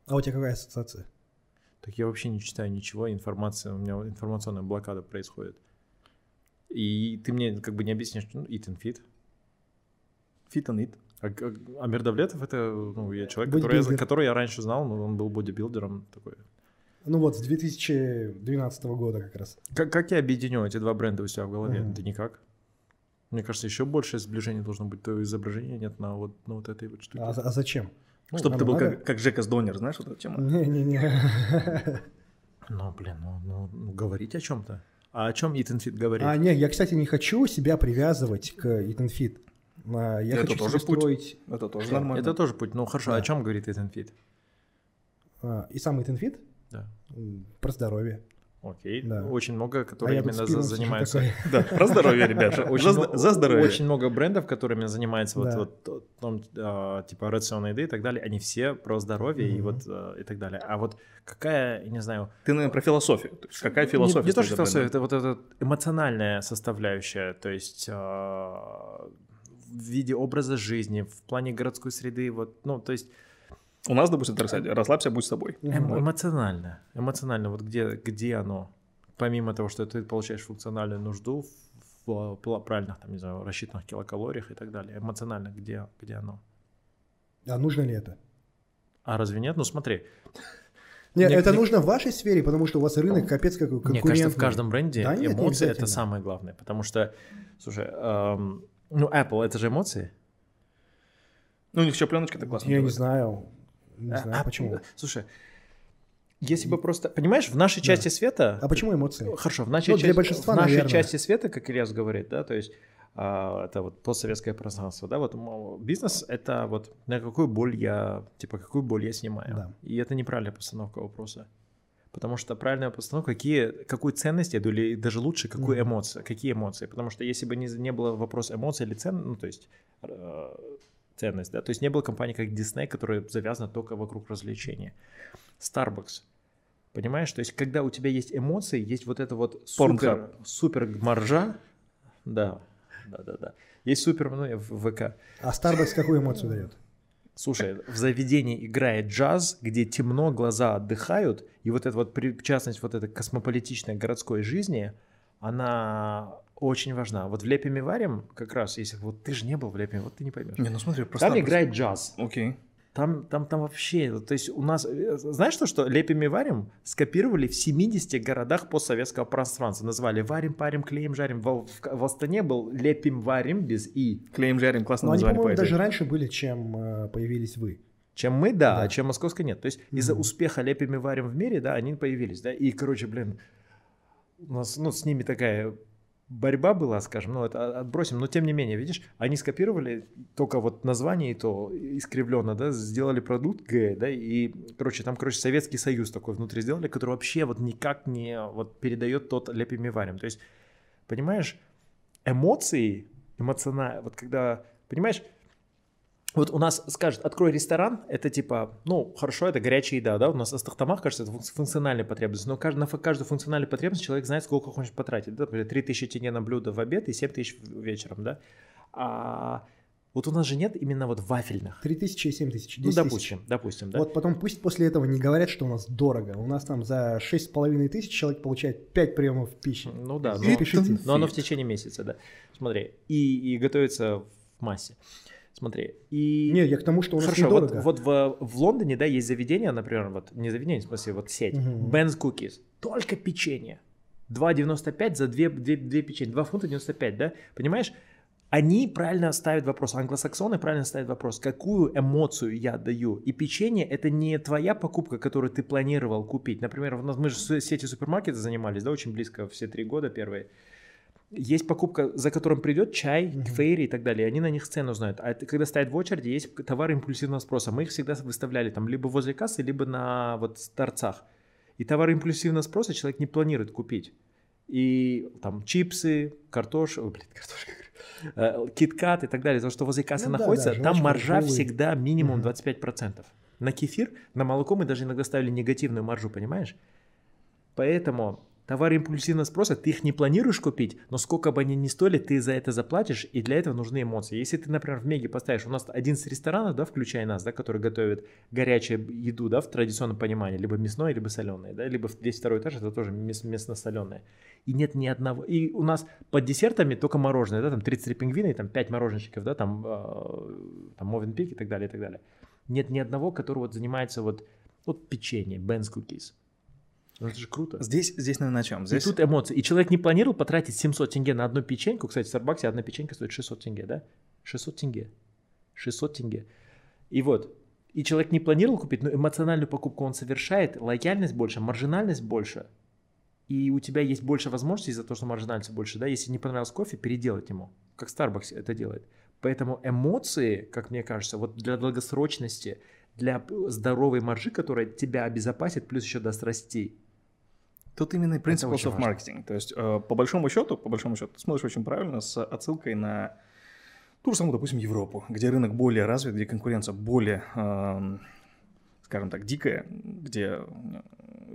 А у тебя какая ассоциация? Так я вообще не читаю ничего, информация, у меня информационная блокада происходит. И ты мне как бы не объяснишь, ну, Eat and Fit. Fit and It. А, а- Амир Давлетов это, ну, я человек, который я, который я раньше знал, но он был бодибилдером такой. Ну вот, с 2012 года как раз. Как, как я объединю эти два бренда у себя в голове? Мгм. Да никак. Мне кажется, еще большее сближение должно быть, то изображения нет на вот, на вот этой вот штуке. А, а зачем? Ну, Чтобы ты был надо. как, как Жека с Донер, знаешь, вот эта тема? Не-не-не. Ну, блин, ну, ну, говорить о чем-то. А о чем Eat and Fit говорит? А, не, я, кстати, не хочу себя привязывать к Eat and Fit. А, Я Это хочу тоже себе путь. строить... Это тоже нормально. Это тоже путь. Ну, хорошо, Да. о чем говорит Eat and Fit? а, И сам Eat and Fit Да. про здоровье. Окей. Да. Очень много, А которые тут именно за- занимаются. Да, про здоровье, ребята. Очень, За, много- за здоровье. очень много брендов, которыми занимаются вот, Да. вот а, типа рационной еды и так далее, они все про здоровье и вот а, и так далее. А вот какая, я не знаю, Ты, наверное, про философию. То есть какая философия? не то, что философия, это вот эта эмоциональная составляющая, то есть а, в виде образа жизни, в плане городской среды, вот, ну, то есть У нас, допустим, расслабься, будь собой. эм- Мгм. эмоционально, эмоционально, вот где, где оно, помимо того, что ты получаешь функциональную нужду в, в правильных, там, не знаю, рассчитанных килокалориях и так далее, эмоционально, где, где оно? А нужно ли это? А разве нет? Ну смотри, Нет, Мне- это мне- нужно в вашей сфере, потому что у вас рынок капец какой Мне конкурентный. кажется, в каждом бренде Да нет, не эмоции это самое главное, потому что, слушай, эм, ну Apple это же эмоции. Ну, у них еще пленочка-то классная. Я не делает. знаю. Не А- знаю, а, почему. Слушай, если бы просто, понимаешь, в нашей части света, А почему эмоции? хорошо, в нашей, Ну, для части, большинства, в нашей наверное. части света, как Ильяс говорит, да, то есть а, это вот постсоветское пространство, да, вот бизнес это вот на какую боль я, типа какую боль я снимаю, Да. и это неправильная постановка вопроса. Потому что правильная постановка, какие, какую ценность я даю, или даже лучше, какую эмоцию, какие эмоции. Потому что если бы не, не было вопроса эмоций или цен, ну, то есть э, ценность, да, то есть не было компании как Disney, которая завязана только вокруг развлечения. Starbucks, понимаешь? То есть когда у тебя есть эмоции, есть вот это вот супер, супер маржа, да, да, да, да. Есть супер, ну, в ВК. А Starbucks какую эмоцию дает? Слушай, в заведении играет джаз, где темно, глаза отдыхают, и вот эта вот причастность вот этой космополитичной городской жизни, она очень важна. Вот в Лепиме Варим как раз, если вот ты же не был в Лепиме, вот ты не поймешь. Не, ну смотри, просто... Там играет джаз. Окей. Там, там, там вообще, то есть у нас, э, знаешь то, что Лепим и Варим скопировали в 70 городах постсоветского пространства. Назвали Варим, парим, клеим, жарим. В, в, в Астане был Лепим, Варим без И. Клеим жарим, классно Ну, они, название по-моему, по даже раньше были, чем э, появились вы. Чем мы, да, Да. а чем московская нет. То есть из-за Мгм. успеха Лепим и Варим в мире, да, они появились, да. И, короче, блин, у нас, ну, с ними такая борьба была, скажем, ну, это отбросим, но тем не менее, видишь, они скопировали только вот название и то искривленно, да, сделали продукт Г, да, и, короче, там, короче, Советский Союз такой внутри сделали, который вообще вот никак не вот передает тот лепим и варим. То есть, понимаешь, эмоции, эмоционально, вот когда, понимаешь, вот у нас скажут, открой ресторан, это типа, ну, хорошо, это горячая еда, да, у нас Астахтамах, кажется, это функ- функциональная потребность, но на каждую функциональную потребность человек знает, сколько хочет потратить, да, например, 3000 тенге на блюдо в обед и 7000 в- вечером, да, а вот у нас же нет именно вот вафельных, 3000 и 7000, 10 ну, допустим, допустим, да, Вот потом пусть после этого не говорят, что у нас дорого. У нас там за 6,5 тысяч человек получает 5 приемов пищи. ну да, И но, но оно в течение месяца, да, смотри, и, и готовится в массе, смотри, и... Нет, я к тому, что у нас Хорошо, вот, недорого. вот в, в Лондоне, да, есть заведение, например, вот не заведение, в смысле, вот сеть, Мгм. Ben's Cookies, только печенье. 2,95 за 2, 2, 2 печенья, 2 фунта 95, да, понимаешь? Они правильно ставят вопрос, англосаксоны правильно ставят вопрос, какую эмоцию я даю. И печенье это не твоя покупка, которую ты планировал купить. Например, у нас мы же с сетью супермаркета занимались, да, очень близко все три года первые. Есть покупка, за которым придет чай, Мгм. фейри и так далее, они на них цену знают. А это когда стоят в очереди, есть товары импульсивного спроса. Мы их всегда выставляли там либо возле кассы, либо на вот торцах. И товары импульсивного спроса человек не планирует купить. И там чипсы, картош, ой, блин, картошка, э, киткат и так далее, то, что возле кассы Ну да, находится, да, там жвачка, маржа фруктовые. всегда минимум Мгм. 25%. На кефир, на молоко мы даже иногда ставили негативную маржу, понимаешь? Поэтому товары импульсивного спроса, ты их не планируешь купить, но сколько бы они ни стоили, ты за это заплатишь, и для этого нужны эмоции. Если ты, например, в Меге поставишь, у нас 11 ресторанов, да, включая нас, да, которые готовят горячую еду, да, в традиционном понимании, либо мясное, либо соленое, да, либо здесь второй этаж, это тоже мяс- мясно-соленое. И нет ни одного, и у нас под десертами только мороженое, да, там 33 пингвина и там 5 мороженщиков, да, там, э, там Мовенпик и так далее, и так далее. Нет ни одного, который вот занимается вот, вот печенье, Ben's Cookies. Ну, это же круто. Здесь, здесь, наверное, на чем? И Здесь... тут эмоции. И человек не планировал потратить 700 тенге на одну печеньку. Кстати, в Старбаксе одна печенька стоит 600 тенге, да? 600 тенге. 600 тенге. И вот. И человек не планировал купить, но эмоциональную покупку он совершает. Лояльность больше, маржинальность больше. И у тебя есть больше возможностей из-за того, что маржинальность больше, да? Если не понравился кофе, переделать ему. Как Starbucks это делает. Поэтому эмоции, как мне кажется, вот для долгосрочности, для здоровой маржи, которая тебя обезопасит, плюс еще даст расти. Тут именно principles of marketing. То есть, э, по большому счету, по большому счету, ты смотришь очень правильно с отсылкой на ту же самую, допустим, Европу, где рынок более развит, где конкуренция более, эм, скажем так, дикая, где э,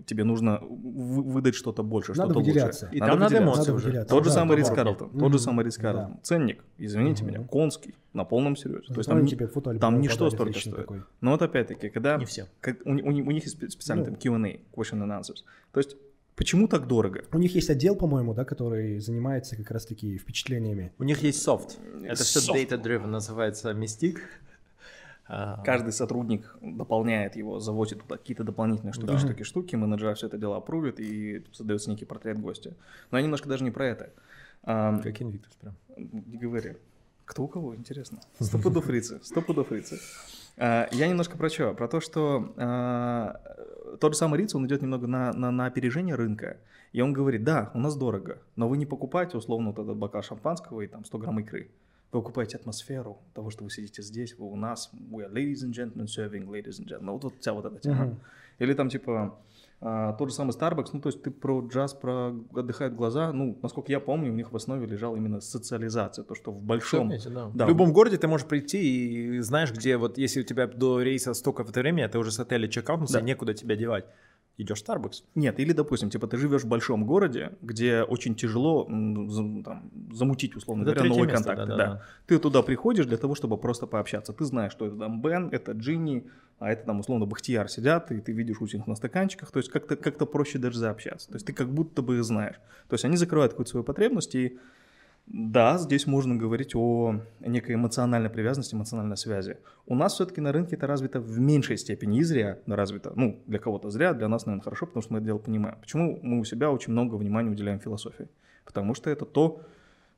тебе нужно вы- выдать что-то больше, Надо что-то выделяться. лучше. И там надо эмоции Надо уже. Тот же Да, самый да, да. Карлтон, Мгм. тот же самый Ридс Да. Карлтон. Ценник, извините Мгм. меня, конский, на полном серьезе. То есть Там там, тебе там ничто столько стоит. такой. Но вот опять-таки, когда Не все. как, у, у- у них есть спе- специальный Ну. там Q&A, question and answers. То есть, почему так дорого? У них есть отдел, по-моему, да, который занимается как раз-таки впечатлениями. У них есть софт. Это все data-driven, называется Mystic. Каждый сотрудник дополняет его, завозит туда какие-то дополнительные штуки, Да. штуки, штуки, менеджер все это дело опрувит и создается некий портрет гостя. Но я немножко даже не про это. Как Invictus прям. Не говори. Кто у кого, интересно. Сто пудов фрицы, сто пудов фрицы. А, Я немножко про что? Про то, что а, тот же самый Риц, он идет немного на, на, на опережение рынка. И он говорит, да, у нас дорого, но вы не покупаете условно вот этот бокал шампанского и там 100 грамм икры. Вы покупаете атмосферу того, что вы сидите здесь, вы у нас, we are ladies and gentlemen serving ladies and gentlemen. Вот, вот вся вот эта тема. Мгм. Или там типа а, тот же самый Starbucks, ну то есть ты про джаз, про отдыхают глаза, ну насколько я помню, у них в основе лежала именно социализация, то, что в большом... Вместе, да. Да. В любом городе ты можешь прийти и знаешь, где вот если у тебя до рейса столько в это время, ты уже с отеля чекаутнулся, Да. некуда тебя девать. Идешь в Starbucks. Нет, или, допустим, типа ты живешь в большом городе, где очень тяжело там, замутить, условно Это говоря, новые место, контакты. да-да-да. да. Ты туда приходишь для того, чтобы просто пообщаться. Ты знаешь, что это там Бен, это Джинни, а это там условно Бахтияр сидят, и ты видишь у них на стаканчиках. То есть как-то как проще даже заобщаться. То есть ты как будто бы их знаешь. То есть они закрывают какую-то свою потребность, и да, здесь можно говорить о некой эмоциональной привязанности, эмоциональной связи. У нас все-таки на рынке это развито в меньшей степени и зря развито. Ну, для кого-то зря, для нас, наверное, хорошо, потому что мы это дело понимаем. Почему мы у себя очень много внимания уделяем философии? Потому что это то,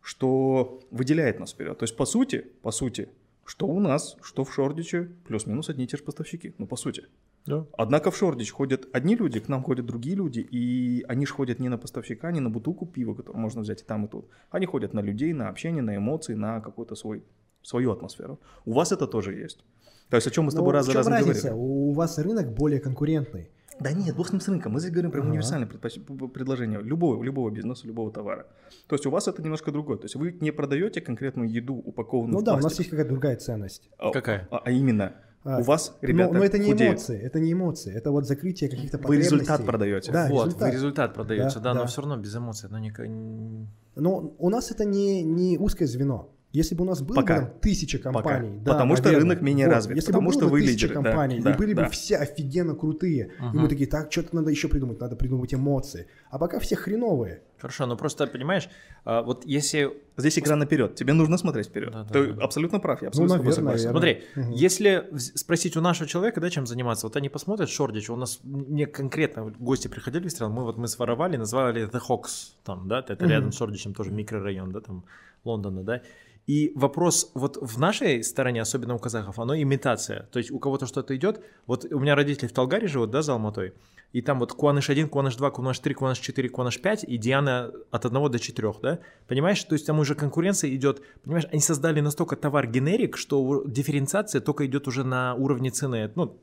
что выделяет нас вперед. То есть, по сути, по сути, что у нас, что в Шордиче, плюс-минус одни и те же поставщики. Ну, по сути. Да. Однако в Шордич ходят одни люди, к нам ходят другие люди, и они же ходят не на поставщика, не на бутылку пива, которую можно взять и там, и тут. Они ходят на людей, на общение, на эмоции, на какую-то свой, свою атмосферу. У вас это тоже есть. То есть о чем мы с тобой Ну, раз за разом разница? говорили. У вас рынок более конкурентный. Да нет, бог с ним с рынком. Мы здесь говорим про Ага. универсальное предложение любого, любого бизнеса, любого товара. То есть у вас это немножко другое. То есть вы не продаете конкретную еду, упакованную Ну в да, у нас пластик. есть какая-то другая ценность. А- Какая? А, а именно, А, у вас, но- ребята, но, это не худеют. эмоции, это не эмоции, это вот закрытие каких-то Вы потребностей. результат продаете. Да, вот, результат. вы результат продаете, Да, да, но да. все равно без эмоций. Но никак... н- Но у нас это не, не узкое звено. Если бы у нас было Пока. бы там тысяча компаний, да, Потому что наверное. рынок менее Вот, развит, Если потому бы было что бы вы тысяча лидеры, да, компаний, да, и были да. бы все офигенно крутые, и Мгм. мы такие, так, что-то надо еще придумать, надо придумать эмоции. А пока все хреновые. Хорошо, но просто, понимаешь, а, вот если Здесь экран наперед. Тебе нужно смотреть вперед. Да, да, Ты да. абсолютно прав. Я абсолютно с тобой наверное, согласен. наверное. Смотри, Мгм. если спросить у нашего человека, да, чем заниматься, вот они посмотрят Шордич, у нас не конкретно гости приходили в страну, мы вот мы своровали, назвали The Hawks, там, да, это Мгм. рядом с Шордичем тоже микрорайон, да, там, Лондона, да, и вопрос вот в нашей стороне, особенно у казахов, оно имитация. То есть у кого-то что-то идет. Вот у меня родители в Талгаре живут, да, за Алматой. И там вот Куаныш 1, Куаныш 2, Куаныш 3, Куаныш 4, Куаныш 5 и Диана от 1 до 4, да? Понимаешь? То есть там уже конкуренция идет. Понимаешь, они создали настолько товар генерик, что дифференциация только идет уже на уровне цены. Ну,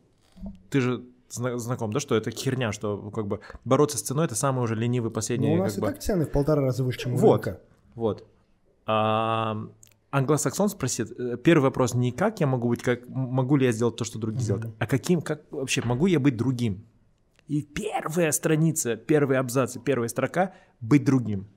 ты же зна- знаком, да, что это херня, что как бы бороться с ценой это самый уже ленивый последний Но у нас как и бы... так цены в полтора раза выше, чем у Вот. рынка. Вот. А, англосаксон спросит, э, первый вопрос не как я могу быть, как могу ли я сделать то, что другие делают, а каким, как вообще могу я быть другим? И первая страница, первый абзац, первая строка быть другим.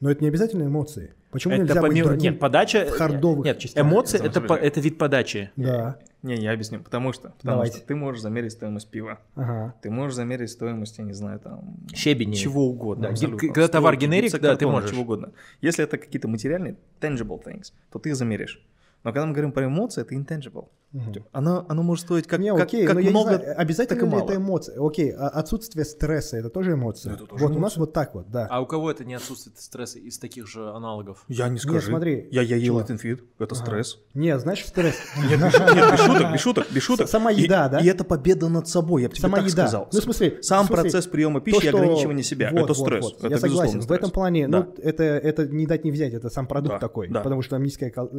Но это не обязательно эмоции. Почему это нельзя быть помимо- другим? Нет, подача. в хардовых Нет, частях? эмоции Это по- это вид подачи. Да. Не, я объясню. Потому что, потому Давайте. что ты можешь замерить стоимость пива. Ага. Ты можешь замерить стоимость, я не знаю, там... Щебень. Чего угодно. Да, абсолютно. когда товар генерик, да, ты можешь. Чего угодно. Если это какие-то материальные, tangible things, то ты их замеришь. Но когда мы говорим про эмоции, это intangible. Мгм. Оно, оно может стоить как, не, как, окей, как но я много, не знаю, обязательно так и ли мало. это эмоции? Окей, а отсутствие стресса это тоже эмоции? Ну, это тоже вот у нас вот так вот, да. А у кого это не отсутствует стресса из таких же аналогов? Я не скажу. смотри, Я, я ел этот инфит, это Ага. стресс. Не, знаешь, стресс. Нет, без шуток, нет, без шуток, без шуток. Сама еда, да? И это победа над собой, я бы тебе так сказал. Ну, в смысле, Сам процесс приема пищи и ограничивания себя, это стресс. Я согласен. В этом плане, ну, это, это не дать не взять, это сам продукт такой. Потому что там низкая кал-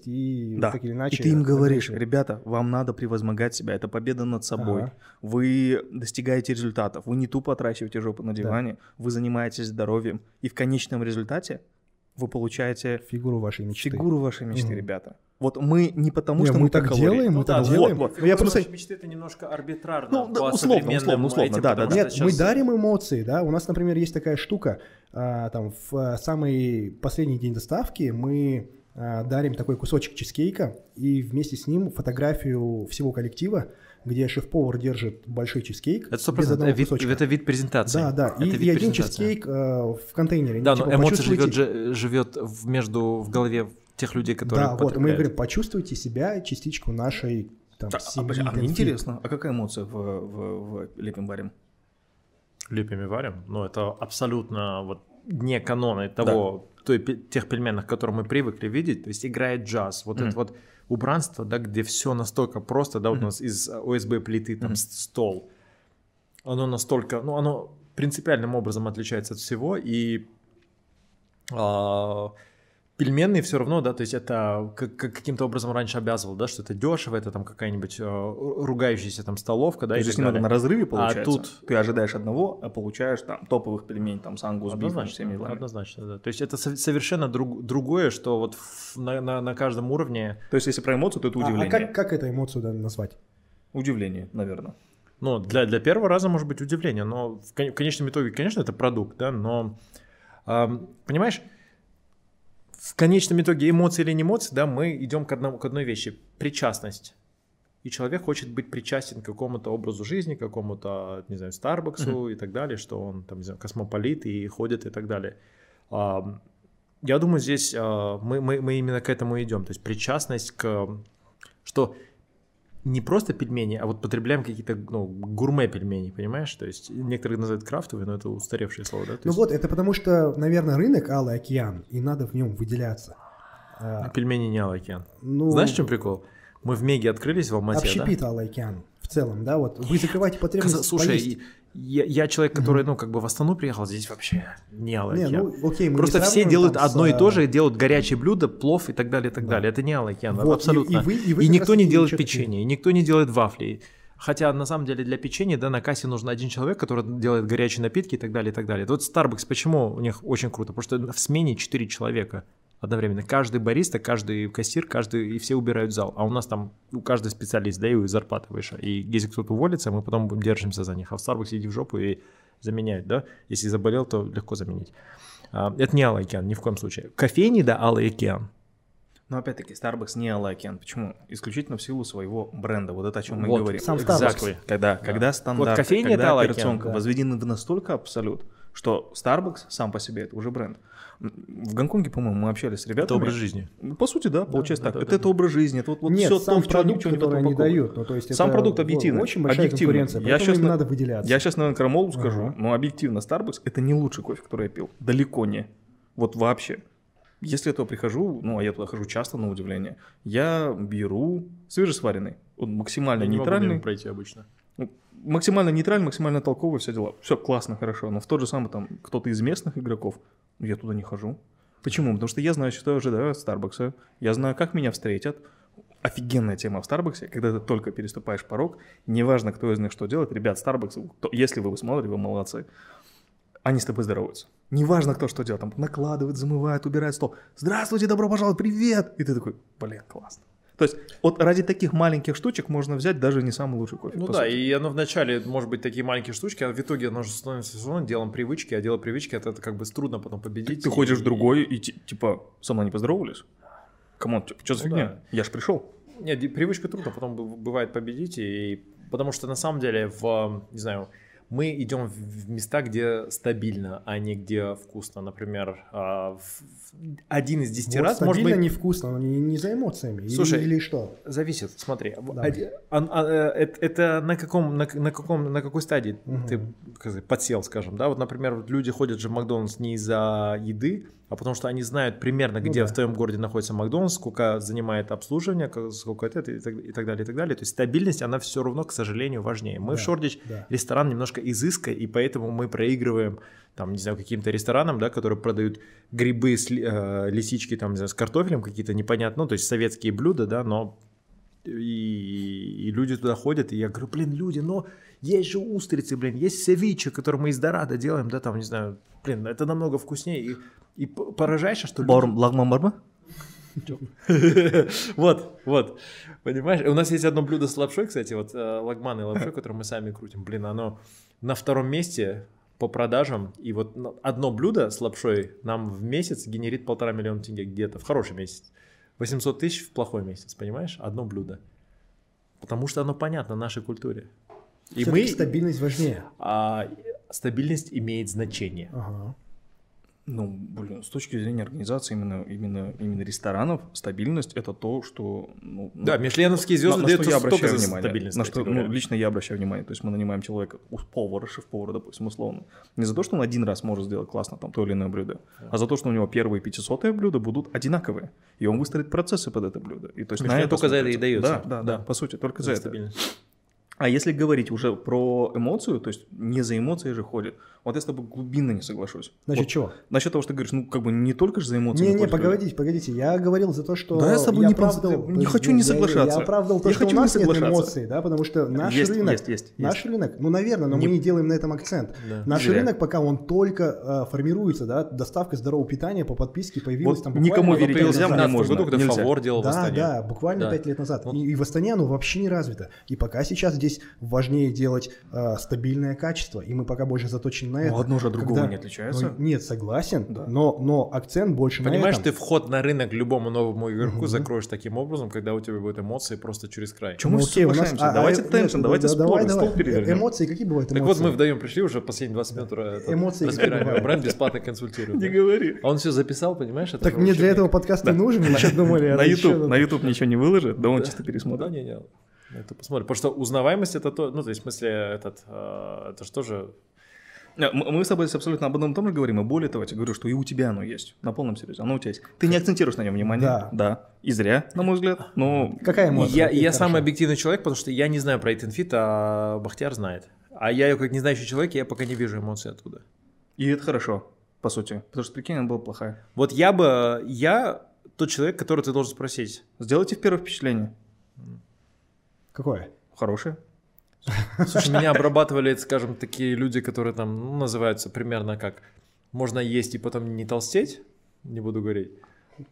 калорийность и Да. так или иначе. и ты им говоришь, ограничивает. ребята, вам надо превозмогать себя, это победа над собой. Ага. Вы достигаете результатов, вы не тупо отращиваете жопу на диване, вы занимаетесь здоровьем, и в конечном результате вы получаете Фигуру вашей мечты. фигуру вашей мечты, Мгм. ребята. Вот мы не потому, Не, что мы так калории. делаем, мы Ну так да, делаем. вот, вот. Я Просто мечты это немножко арбитрарно Ну, да, условно, условно, условно, этим, да, да, Нет, сейчас- мы дарим эмоции, да. У нас, например, есть такая штука, а, там в а, самый последний день доставки мы дарим такой кусочек чизкейка и вместе с ним фотографию всего коллектива, где шеф-повар держит большой чизкейк Это сто без процентов. одного Это вид, кусочка. это вид презентации. Да, да. Это И, и один чизкейк э, в контейнере. Да, Типа, но эмоция живет, же- живет в, между в голове тех людей, которые Да, вот, мы говорим, почувствуйте себя частичку нашей там, А, а, семьи. подожди, а мне интересно, а какая эмоция в, в, в лепим варим? Лепим и варим, но это абсолютно вот не каноны того, той, тех пельменных, к которым мы привыкли видеть, то есть играет джаз, вот Мгм. это вот убранство, да, где все настолько просто, да, вот у нас из ОСБ плиты там с- стол, оно настолько, ну, оно принципиальным образом отличается от всего, и а, пельменные все равно, да, то есть это как- как- каким-то образом раньше обязывал, да, что это дешево, это там какая-нибудь а, ругающаяся там столовка, да, То есть немного на разрыве получается. тут- Ты ожидаешь одного, а получаешь там топовых пельменей, там с ангус бифом, всеми делами. однозначно, да. То есть это со- совершенно друг- другое, что вот в- на, на- на каждом уровне, То есть если про эмоцию, то это А- удивление. А, как, как эту эмоцию да, назвать? Удивление, наверное. ну, для, для первого раза может быть удивление, но в, кон- в конечном итоге, конечно, это продукт, да, но, ам, понимаешь, в конечном итоге эмоции или не эмоции, да, мы идем к, одному, к одной вещи – причастность. И человек хочет быть причастен к какому-то образу жизни, к какому-то, не знаю, Старбаксу и так далее, что он там, не знаю, космополит и ходит и так далее. Я думаю, здесь а, мы, мы, мы именно к этому идем. То есть причастность к... Что не просто пельмени, а вот потребляем какие-то ну, гурме-пельмени, понимаешь? То есть некоторые называют крафтовые, но это устаревшее слово, да? То Ну есть вот, это потому что, наверное, рынок Алый океан, и надо в нем выделяться. А, Пельмени не Алый океан. ну, Знаешь, в чем прикол? Мы в Меге открылись в Алмате, да? общепит Алый океан в целом, да, вот вы закрываете потребность Каза- Слушай, поесть. И- я, я человек, который, ну, как бы в Астану приехал, здесь вообще не Алый Не, ну окей, мы не Просто все сравниваем делают там с, одно и то а, же, делают горячие блюда, плов и так далее, и так далее. Это не Алый океан, Вот, и- абсолютно. и вы- и вы И никто не делает печенье, и никто не делает вафли. Хотя на самом деле для печенья, да, на кассе нужен один человек, который делает горячие напитки и так далее, и так далее. Вот Starbucks, почему у них очень круто? Потому что в смене 4 человека одновременно. Каждый бариста, каждый кассир, каждый, и все убирают зал. А у нас там, у каждый специалист, да, и у зарплаты выше. И если кто-то уволится, мы потом держимся за них. А в Starbucks иди в жопу и заменяют, да. Если заболел, то легко заменить. А, Это не Алый океан, ни в коем случае. Кофейни, да, Алый океан. Но опять-таки, Starbucks не Алый океан. Почему? Исключительно в силу своего бренда. Вот это о чем мы Вот, говорим. сам Starbucks. Exactly. Когда, когда стандарт, кофейня это когда Алый операционка океан, да. возведены настолько абсолют, что Starbucks сам по себе это уже бренд. В Гонконге, по-моему, мы общались с ребятами. Это образ жизни. По сути, да, получается да, так. да, это, да, это образ жизни, это вот, вот Нет, все сам то, продукт, ничего не который они дают. Ну, то есть Сам это, продукт объективно. Очень большая объективно. конкуренция, Я им на- надо выделяться. Я сейчас, наверное, крамолу скажу, Ага. но объективно Starbucks это не лучший кофе, который я пил. Далеко не. Вот вообще. Если я туда прихожу, ну, а я туда хожу часто, на удивление, я беру свежесваренный. Он максимально Я не могу нейтральный. пройти обычно. Максимально нейтральный, максимально толковый, все дела. Все классно, хорошо. Но в тот же самый там кто-то из местных игроков, я туда не хожу. Почему? Потому что я знаю, что я ожидаю от Старбакса. Я знаю, как меня встретят. Офигенная тема в Старбаксе, когда ты только переступаешь порог, неважно, кто из них что делает. Ребят, Старбакс, если вы смотрите, вы молодцы. Они с тобой здороваются. Неважно, кто что делает. Там накладывает, замывает, убирает стол. Здравствуйте, добро пожаловать, привет! И ты такой, блин, классно. То есть вот ради таких маленьких штучек можно взять даже не самый лучший кофе. Ну да, сути. и оно вначале может быть такие маленькие штучки, а в итоге оно же становится все равно делом привычки, а дело привычки это, это как бы трудно потом победить. Ты и- ходишь в другой и ти- типа со мной не поздоровались? Come on, что за Ну фигня? да. Я ж пришел. Нет, привычка трудно потом бывает победить, и потому что на самом деле в, не знаю, мы идем в места, где стабильно, а не где вкусно. Например, а, один из десяти Вот раз может стабильно быть невкусно, но не, не за эмоциями. Или- Слушай, или, что? Зависит, смотри. в- Давай. оди- а- а, э, это, это на каком, на, на каком, на какой стадии Мгм. ты сказать, подсел, скажем, да? Вот, например, люди ходят же в Макдональдс не из-за еды, а потому что они знают примерно, Ну где да. в твоем городе находится Макдональдс, сколько занимает обслуживание, сколько это и так, и так далее, и так далее. То есть стабильность, она все равно, к сожалению, важнее. Мы Да, в Шордич да. ресторан немножко изыска, и поэтому мы проигрываем, там, не знаю, каким-то ресторанам, да, которые продают грибы, с э, лисички, там, не знаю, с картофелем какие-то непонятно, ну, то есть советские блюда, да, но и, и люди туда ходят, и я говорю, блин, люди, но есть же устрицы, блин, есть севиче, который мы из дорадо делаем, да, там, не знаю, блин, это намного вкуснее, и, и п- поражаешься, что люди- Лагман барба? вот, вот, понимаешь? У нас есть одно блюдо с лапшой, кстати, вот э, лагман и лапшой, которое мы сами крутим. Блин, оно на втором месте по продажам, и вот одно блюдо с лапшой нам в месяц генерит полтора миллиона тенге где-то, в хороший месяц. 800 тысяч в плохой месяц, понимаешь? Одно блюдо. Потому что оно понятно нашей культуре. И мы... стабильность важнее. а, стабильность имеет значение. Ага. Ну, блин, с точки зрения организации именно, именно, именно ресторанов, стабильность это то, что... Ну, Да, мишленовские звезды на, на дают что я обращаю внимание. стабильность. На что, ну, лично я обращаю внимание. То есть мы нанимаем человека, у- повара, шеф-повара, допустим, условно. Не за то, что он один раз может сделать классно там то или иное блюдо, а за то, что у него первые 500 блюда будут одинаковые. И он выстроит процессы под это блюдо. И то есть Мишлен на это только за это и смотрится. дается. Да, да, да, по сути, только за, За это. А если говорить уже про эмоцию, то есть не за эмоции же ходит, вот я с тобой глубинно не соглашусь. Значит, Вот чего? Насчет того, что ты говоришь, ну как бы не только же за эмоции. Не-не, находят люди. погодите, погодите. Я говорил за то, что Да я с тобой не оправдывал- пон- не хочу не я- соглашаться. Я оправдывал то, Я что у хочу не нас нет соглашаться. эмоций, да, потому что наш Есть, рынок, есть, есть, наш есть. рынок, ну, наверное, но Не- мы не делаем на этом акцент. Да. Наш Зря. рынок, пока он только э, формируется, да, доставка здорового питания по подписке появилась Вот там буквально никому верить нельзя, мне в 2015 можно, году, когда нельзя. Фавор делал Да, да, буквально Да. пять лет назад. И в Астане оно вообще не развито. И пока сейчас здесь важнее делать э, стабильное качество, и мы пока больше заточены на это. Ну, одно же от другого Когда- не отличается. Ну, нет, согласен, Да. но, но акцент больше Понимаешь, на ты этом. вход на рынок любому новому игроку Мгм. закроешь таким образом, когда у тебя будут эмоции просто через край. Чё мы Ну, все окей, у нас- соглашаемся? а, давайте а, нет, теншн, да, давайте да, споры, давай, стол давай. перевернем. Эмоции какие бывают Так эмоции? вот, мы вдвоем пришли уже последние 20 минут. э, тут Эмоции разбираем. Бренд бесплатно консультирует. Не да. говори. А он все записал, понимаешь? Это Так мне для этого подкаст не нужен, мы думали? На это YouTube, на YouTube ничего не выложит, да он чисто Да, пересмотрит. не, не. Это посмотрим. Потому что узнаваемость это то, ну, то есть, в смысле, этот, э, это же тоже... Мы с тобой абсолютно об одном и том же говорим, и более того, я тебе говорю, что и у тебя оно есть, на полном серьезе, оно у тебя есть. Ты не акцентируешь на нем внимание. Да. Да. И зря, на мой взгляд. Но Какая эмоция? Я, я самый объективный человек, потому что я не знаю про Эйтенфит, а Бахтияр знает. А я, как не знающий человек, я пока не вижу эмоций оттуда. и это хорошо, по сути. Потому что, прикинь, она была плохая. Вот я бы... Я тот человек, который ты должен спросить. Сделайте первое впечатление. Какое? Хорошее. Слушай, меня обрабатывали, скажем, такие люди, которые там ну, называются примерно как можно есть и потом не толстеть, не буду говорить.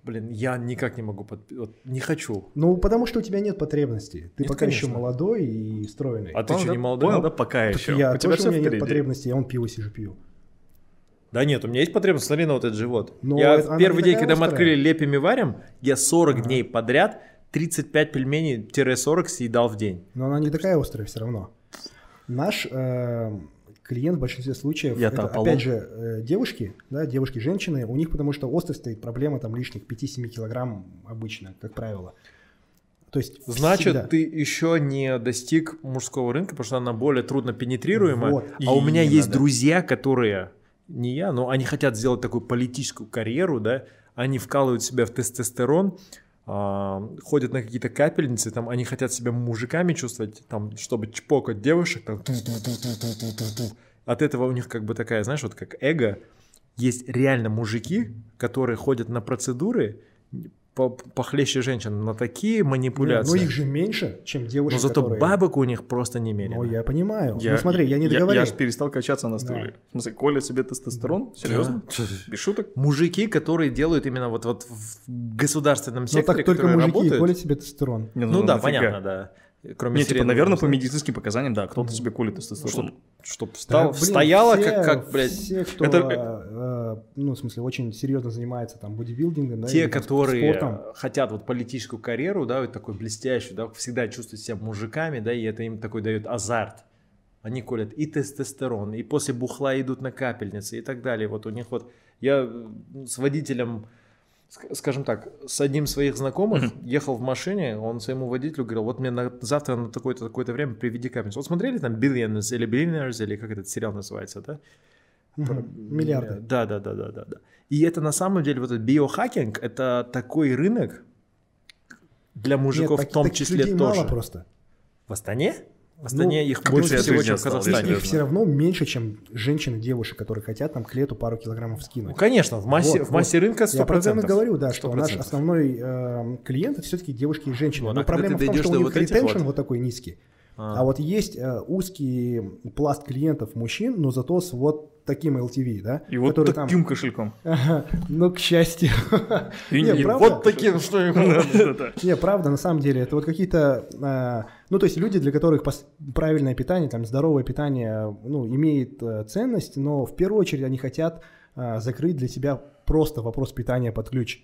Блин, я никак не могу, под... вот, не хочу. Ну, потому что у тебя нет потребностей. Ты Нет, пока еще конечно. молодой и стройный. А ты что, не молодой? Понял, да, пока Так еще. я у тебя тоже у меня нет впереди. потребностей, я он пиво сижу пью. Да нет, у меня есть потребность, смотри на вот этот живот. Но я это- первый день, когда мы открыли лепим и варим, я 40 дней подряд 35 пельменей-40 съедал в день. Но она не такая острая все равно. Наш э, клиент в большинстве случаев, Я-то это, опять же, э, девушки, да, девушки-женщины, у них потому что острой стоит проблема там лишних 5-7 килограмм обычно, как правило. То есть Значит, всегда. ты еще не достиг мужского рынка, потому что она более трудно пенетрируемая. Вот. А у меня есть да. друзья, которые, не я, но они хотят сделать такую политическую карьеру, да, они вкалывают себя в тестостерон, ходят на какие-то капельницы, там, они хотят себя мужиками чувствовать, там, чтобы чпокать девушек, там, от этого у них как бы такая, знаешь, вот как эго. Есть реально мужики, которые ходят на процедуры по- похлеще женщин, на такие Не, манипуляции. ну их же меньше, чем девушек, Но зато которые... бабок у них просто немерено. Ну, я понимаю. ну, смотри, я не Я, договорил. ж перестал качаться на стуле. В смысле, Коля себе тестостерон? Серьезно? Без шуток? Мужики, которые делают именно вот, вот в государственном Ну, секторе, так только мужики и работают. колят себе тестостерон. Не, Ну, да, нафига? понятно, да. Кроме Не, типа, наверное, по медицинским показаниям, да, кто-то себе колет тестостерон. Чтоб, чтоб встал, Да, блин, стояла, все- как, как, блядь, Все, кто, Это- э, ну, в смысле, очень серьезно занимается там бодибилдингом, да, те, или которые спортом. хотят вот политическую карьеру, да, вот такой блестящую, да, всегда чувствуют себя мужиками, да, и это им такой дает азарт. Они колят и тестостерон, и после бухла идут на капельницы и так далее. Вот у них вот, я с водителем, скажем так, с одним из своих знакомых ехал в машине, он своему водителю говорил, вот мне на, завтра на такое-то такое время приведи капельницу. Вот смотрели там Billions или Billionaires, или как этот сериал называется, да? Мгм. Миллиарды. Да, да, да, да, да, да. И это на самом деле вот этот биохакинг, это такой рынок для мужиков Нет, в том числе людей тоже. мало просто. В Астане? В Астане Ну, их больше всего, чем в Казахстане. Их все равно меньше, чем женщин и девушек, которые хотят там к лету пару килограммов Ну, скинуть. конечно, в массе, Вот, в массе рынка 100%. Я про это и говорю, да, что 100%. наш основной э, клиент это все-таки девушки и женщины. Вот, Но а проблема в том, что у них вот ретеншн вот- вот такой низкий. А. А, вот есть э, узкий пласт клиентов мужчин, но зато с вот таким LTV, да? И вот который там- таким кошельком. Ага, ну, к счастью. И Не, не- правда? Вот таким, что ему... Да-да-да. Не, правда, на самом деле, это вот какие-то, а, ну, то есть люди, для которых правильное питание, там, здоровое питание, ну, имеет э, ценность, но в первую очередь они хотят а, закрыть для себя просто вопрос питания под ключ.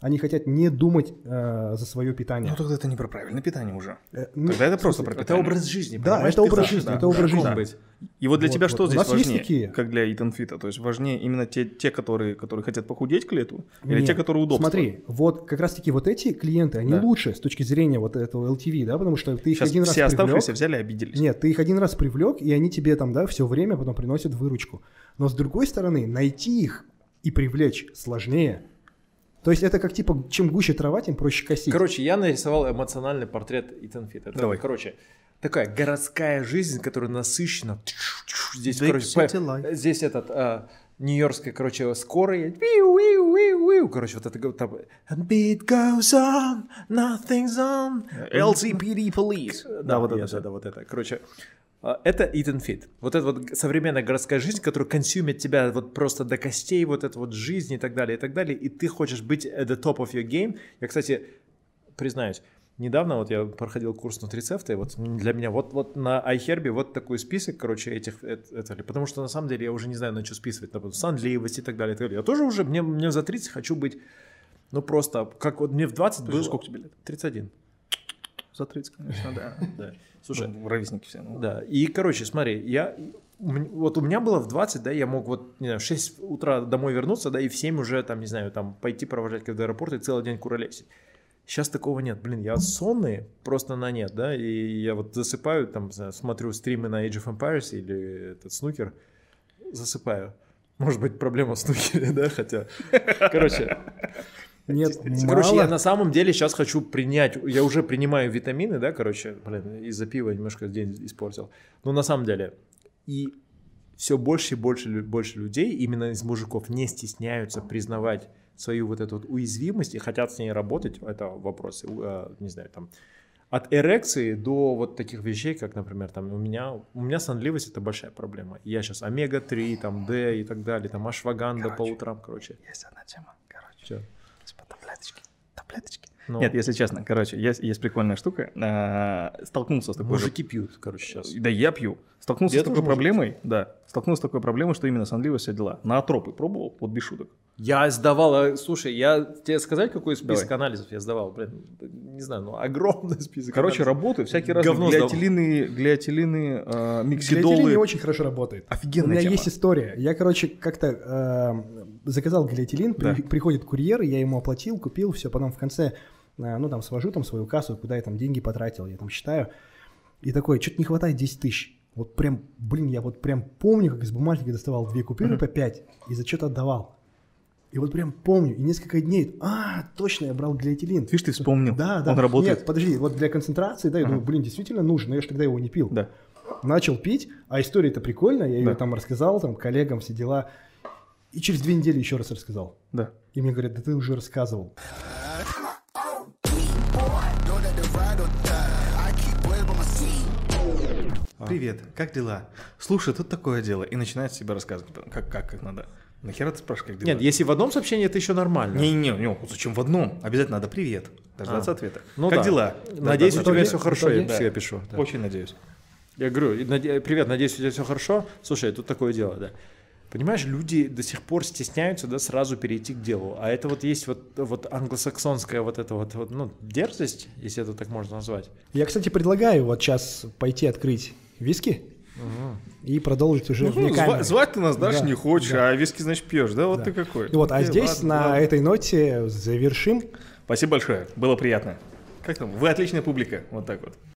Они хотят не думать э, за свое питание. Ну тогда это не про правильное питание уже. Э, ну, Тогда это просто про Это питание. образ жизни. Да, это образ жизни, да, это образ жизни. быть. И вот для Вот, тебя вот. что здесь нас есть важнее, такие. как для Итан Фита? То есть важнее именно те, те которые, которые хотят похудеть к лету, или Нет, те, которые удобства? Смотри, вот как раз-таки вот эти клиенты, они Да. лучше с точки зрения вот этого LTV, да, потому что ты их Сейчас один раз все оставшиеся привлек. взяли и обиделись. Нет, ты их один раз привлек, и они тебе там, да, все время потом приносят выручку. Но с другой стороны, найти их и привлечь сложнее. То есть это как типа, чем гуще трава, тем проще косить. Короче, я нарисовал эмоциональный портрет Итан Фит. Это, Давай. короче, такая городская жизнь, которая насыщена. Здесь, Big короче, по- здесь этот а, нью-йоркская, короче, скорая. Короче, вот это там. And beat goes on, nothing's on. LCPD police. Да, вот я это, да, да, вот это. Короче, это Eat and Fit. Вот это вот современная городская жизнь, которая консюмит тебя вот просто до костей, вот эта вот жизнь и так далее, и так далее. И ты хочешь быть at the top of your game. Я, кстати, признаюсь, недавно вот я проходил курс нутрицепта, и вот для меня вот, вот на iHerb вот такой список, короче, этих, это, это- потому что на самом деле я уже не знаю, на что списывать, например, сонливость и так далее, и так далее. Я тоже уже, мне, мне за 30 хочу быть, ну просто, как вот мне в 20 Подожди, было... сколько тебе лет? 31. За 30, конечно, да. Слушай, Ну, ровесники все. ну. да, и, короче, смотри, я, вот у меня было в 20, да, я мог вот, не знаю, в 6 утра домой вернуться, да, и в 7 уже, там, не знаю, там, пойти провожать когда аэропорт и целый день куролесить. Сейчас такого нет, блин, я сонный просто на нет, да, и я вот засыпаю, там, смотрю стримы на Age of Empires или этот снукер, засыпаю. Может быть, проблема в снукере, да, хотя, короче, Нет, Короче, я на самом деле сейчас хочу принять, я уже принимаю витамины, да, короче, блин, из-за пива немножко день испортил. Но на самом деле, и все больше и больше, больше людей, именно из мужиков, не стесняются признавать свою вот эту вот уязвимость и хотят с ней работать, это вопросы, э, не знаю, там, от эрекции до вот таких вещей, как, например, там, у меня, у меня сонливость это большая проблема. Я сейчас омега-3, там, D и так далее, там, ашваганда по Короче. утрам, короче. Есть одна тема, короче. Чё? Таблеточки. Таблеточки. Ну, Нет, если честно, короче, есть, есть прикольная штука. А, Столкнулся с такой же- мужики пьют, короче, сейчас. Да я пью. Столкнулся Я с такой проблемой, да. Столкнулся с такой проблемой, что именно сонливость все дела. На атропы пробовал, вот без шуток. Я сдавал, а, слушай, я тебе сказать, какой список Давай. анализов я сдавал? Блин, не знаю, ну огромный список. Короче, анализов. работают всякие разные Говно сдавал. глиотилины, глиотилины, э, Глиотилин миксидолы. не очень хорошо работает. Офигенная У меня тема. есть история. Я, короче, как-то э, заказал глиотилин, при- Да. приходит курьер, я ему оплатил, купил, все, потом в конце, э, ну, там, свожу там свою кассу, куда я там деньги потратил, я там считаю, и такой, что-то не хватает 10 тысяч. Вот прям, блин, я вот прям помню, как из бумажника доставал две купюры по 5 и за что-то отдавал. И вот прям помню, и несколько дней, а, точно, я брал глиотилин. Видишь, ты вспомнил. Да, да. Он работает. Нет, подожди, вот для концентрации, да, я думаю, блин, действительно нужно, но я же тогда его не пил. Да. Начал пить, а история-то прикольная, я ее Да. там рассказал, там, коллегам, все дела. И через две недели еще раз рассказал. Да. И мне говорят, да ты уже рассказывал. Привет, как дела? Слушай, тут такое дело. И начинает себе рассказывать, как, как, как надо. Нахера ты спрашиваешь, как дела? Нет, если в одном сообщении, это еще нормально. Не-не, не, зачем в одном? Обязательно надо привет. Дождаться А. ответа. Ну как да. дела? Надеюсь, у тебя все хорошо, я всегда Да. пишу. да. Очень надеюсь. Я говорю, привет, надеюсь, у тебя все хорошо. Слушай, тут такое дело, да. Понимаешь, люди до сих пор стесняются, да, сразу перейти к делу. А это вот есть вот, вот англосаксонская вот эта вот, вот, ну, дерзость, если это так можно назвать. Я, кстати, предлагаю вот сейчас пойти открыть виски и продолжить уже Ну, вне звать ты нас, Даш, Да, не хочешь, да. а виски, значит, пьешь, да? Вот Да. ты какой. Вот, а Окей, здесь ладно, на ладно. этой ноте завершим. Спасибо большое, было приятно. Как там? Вы отличная публика, вот так вот.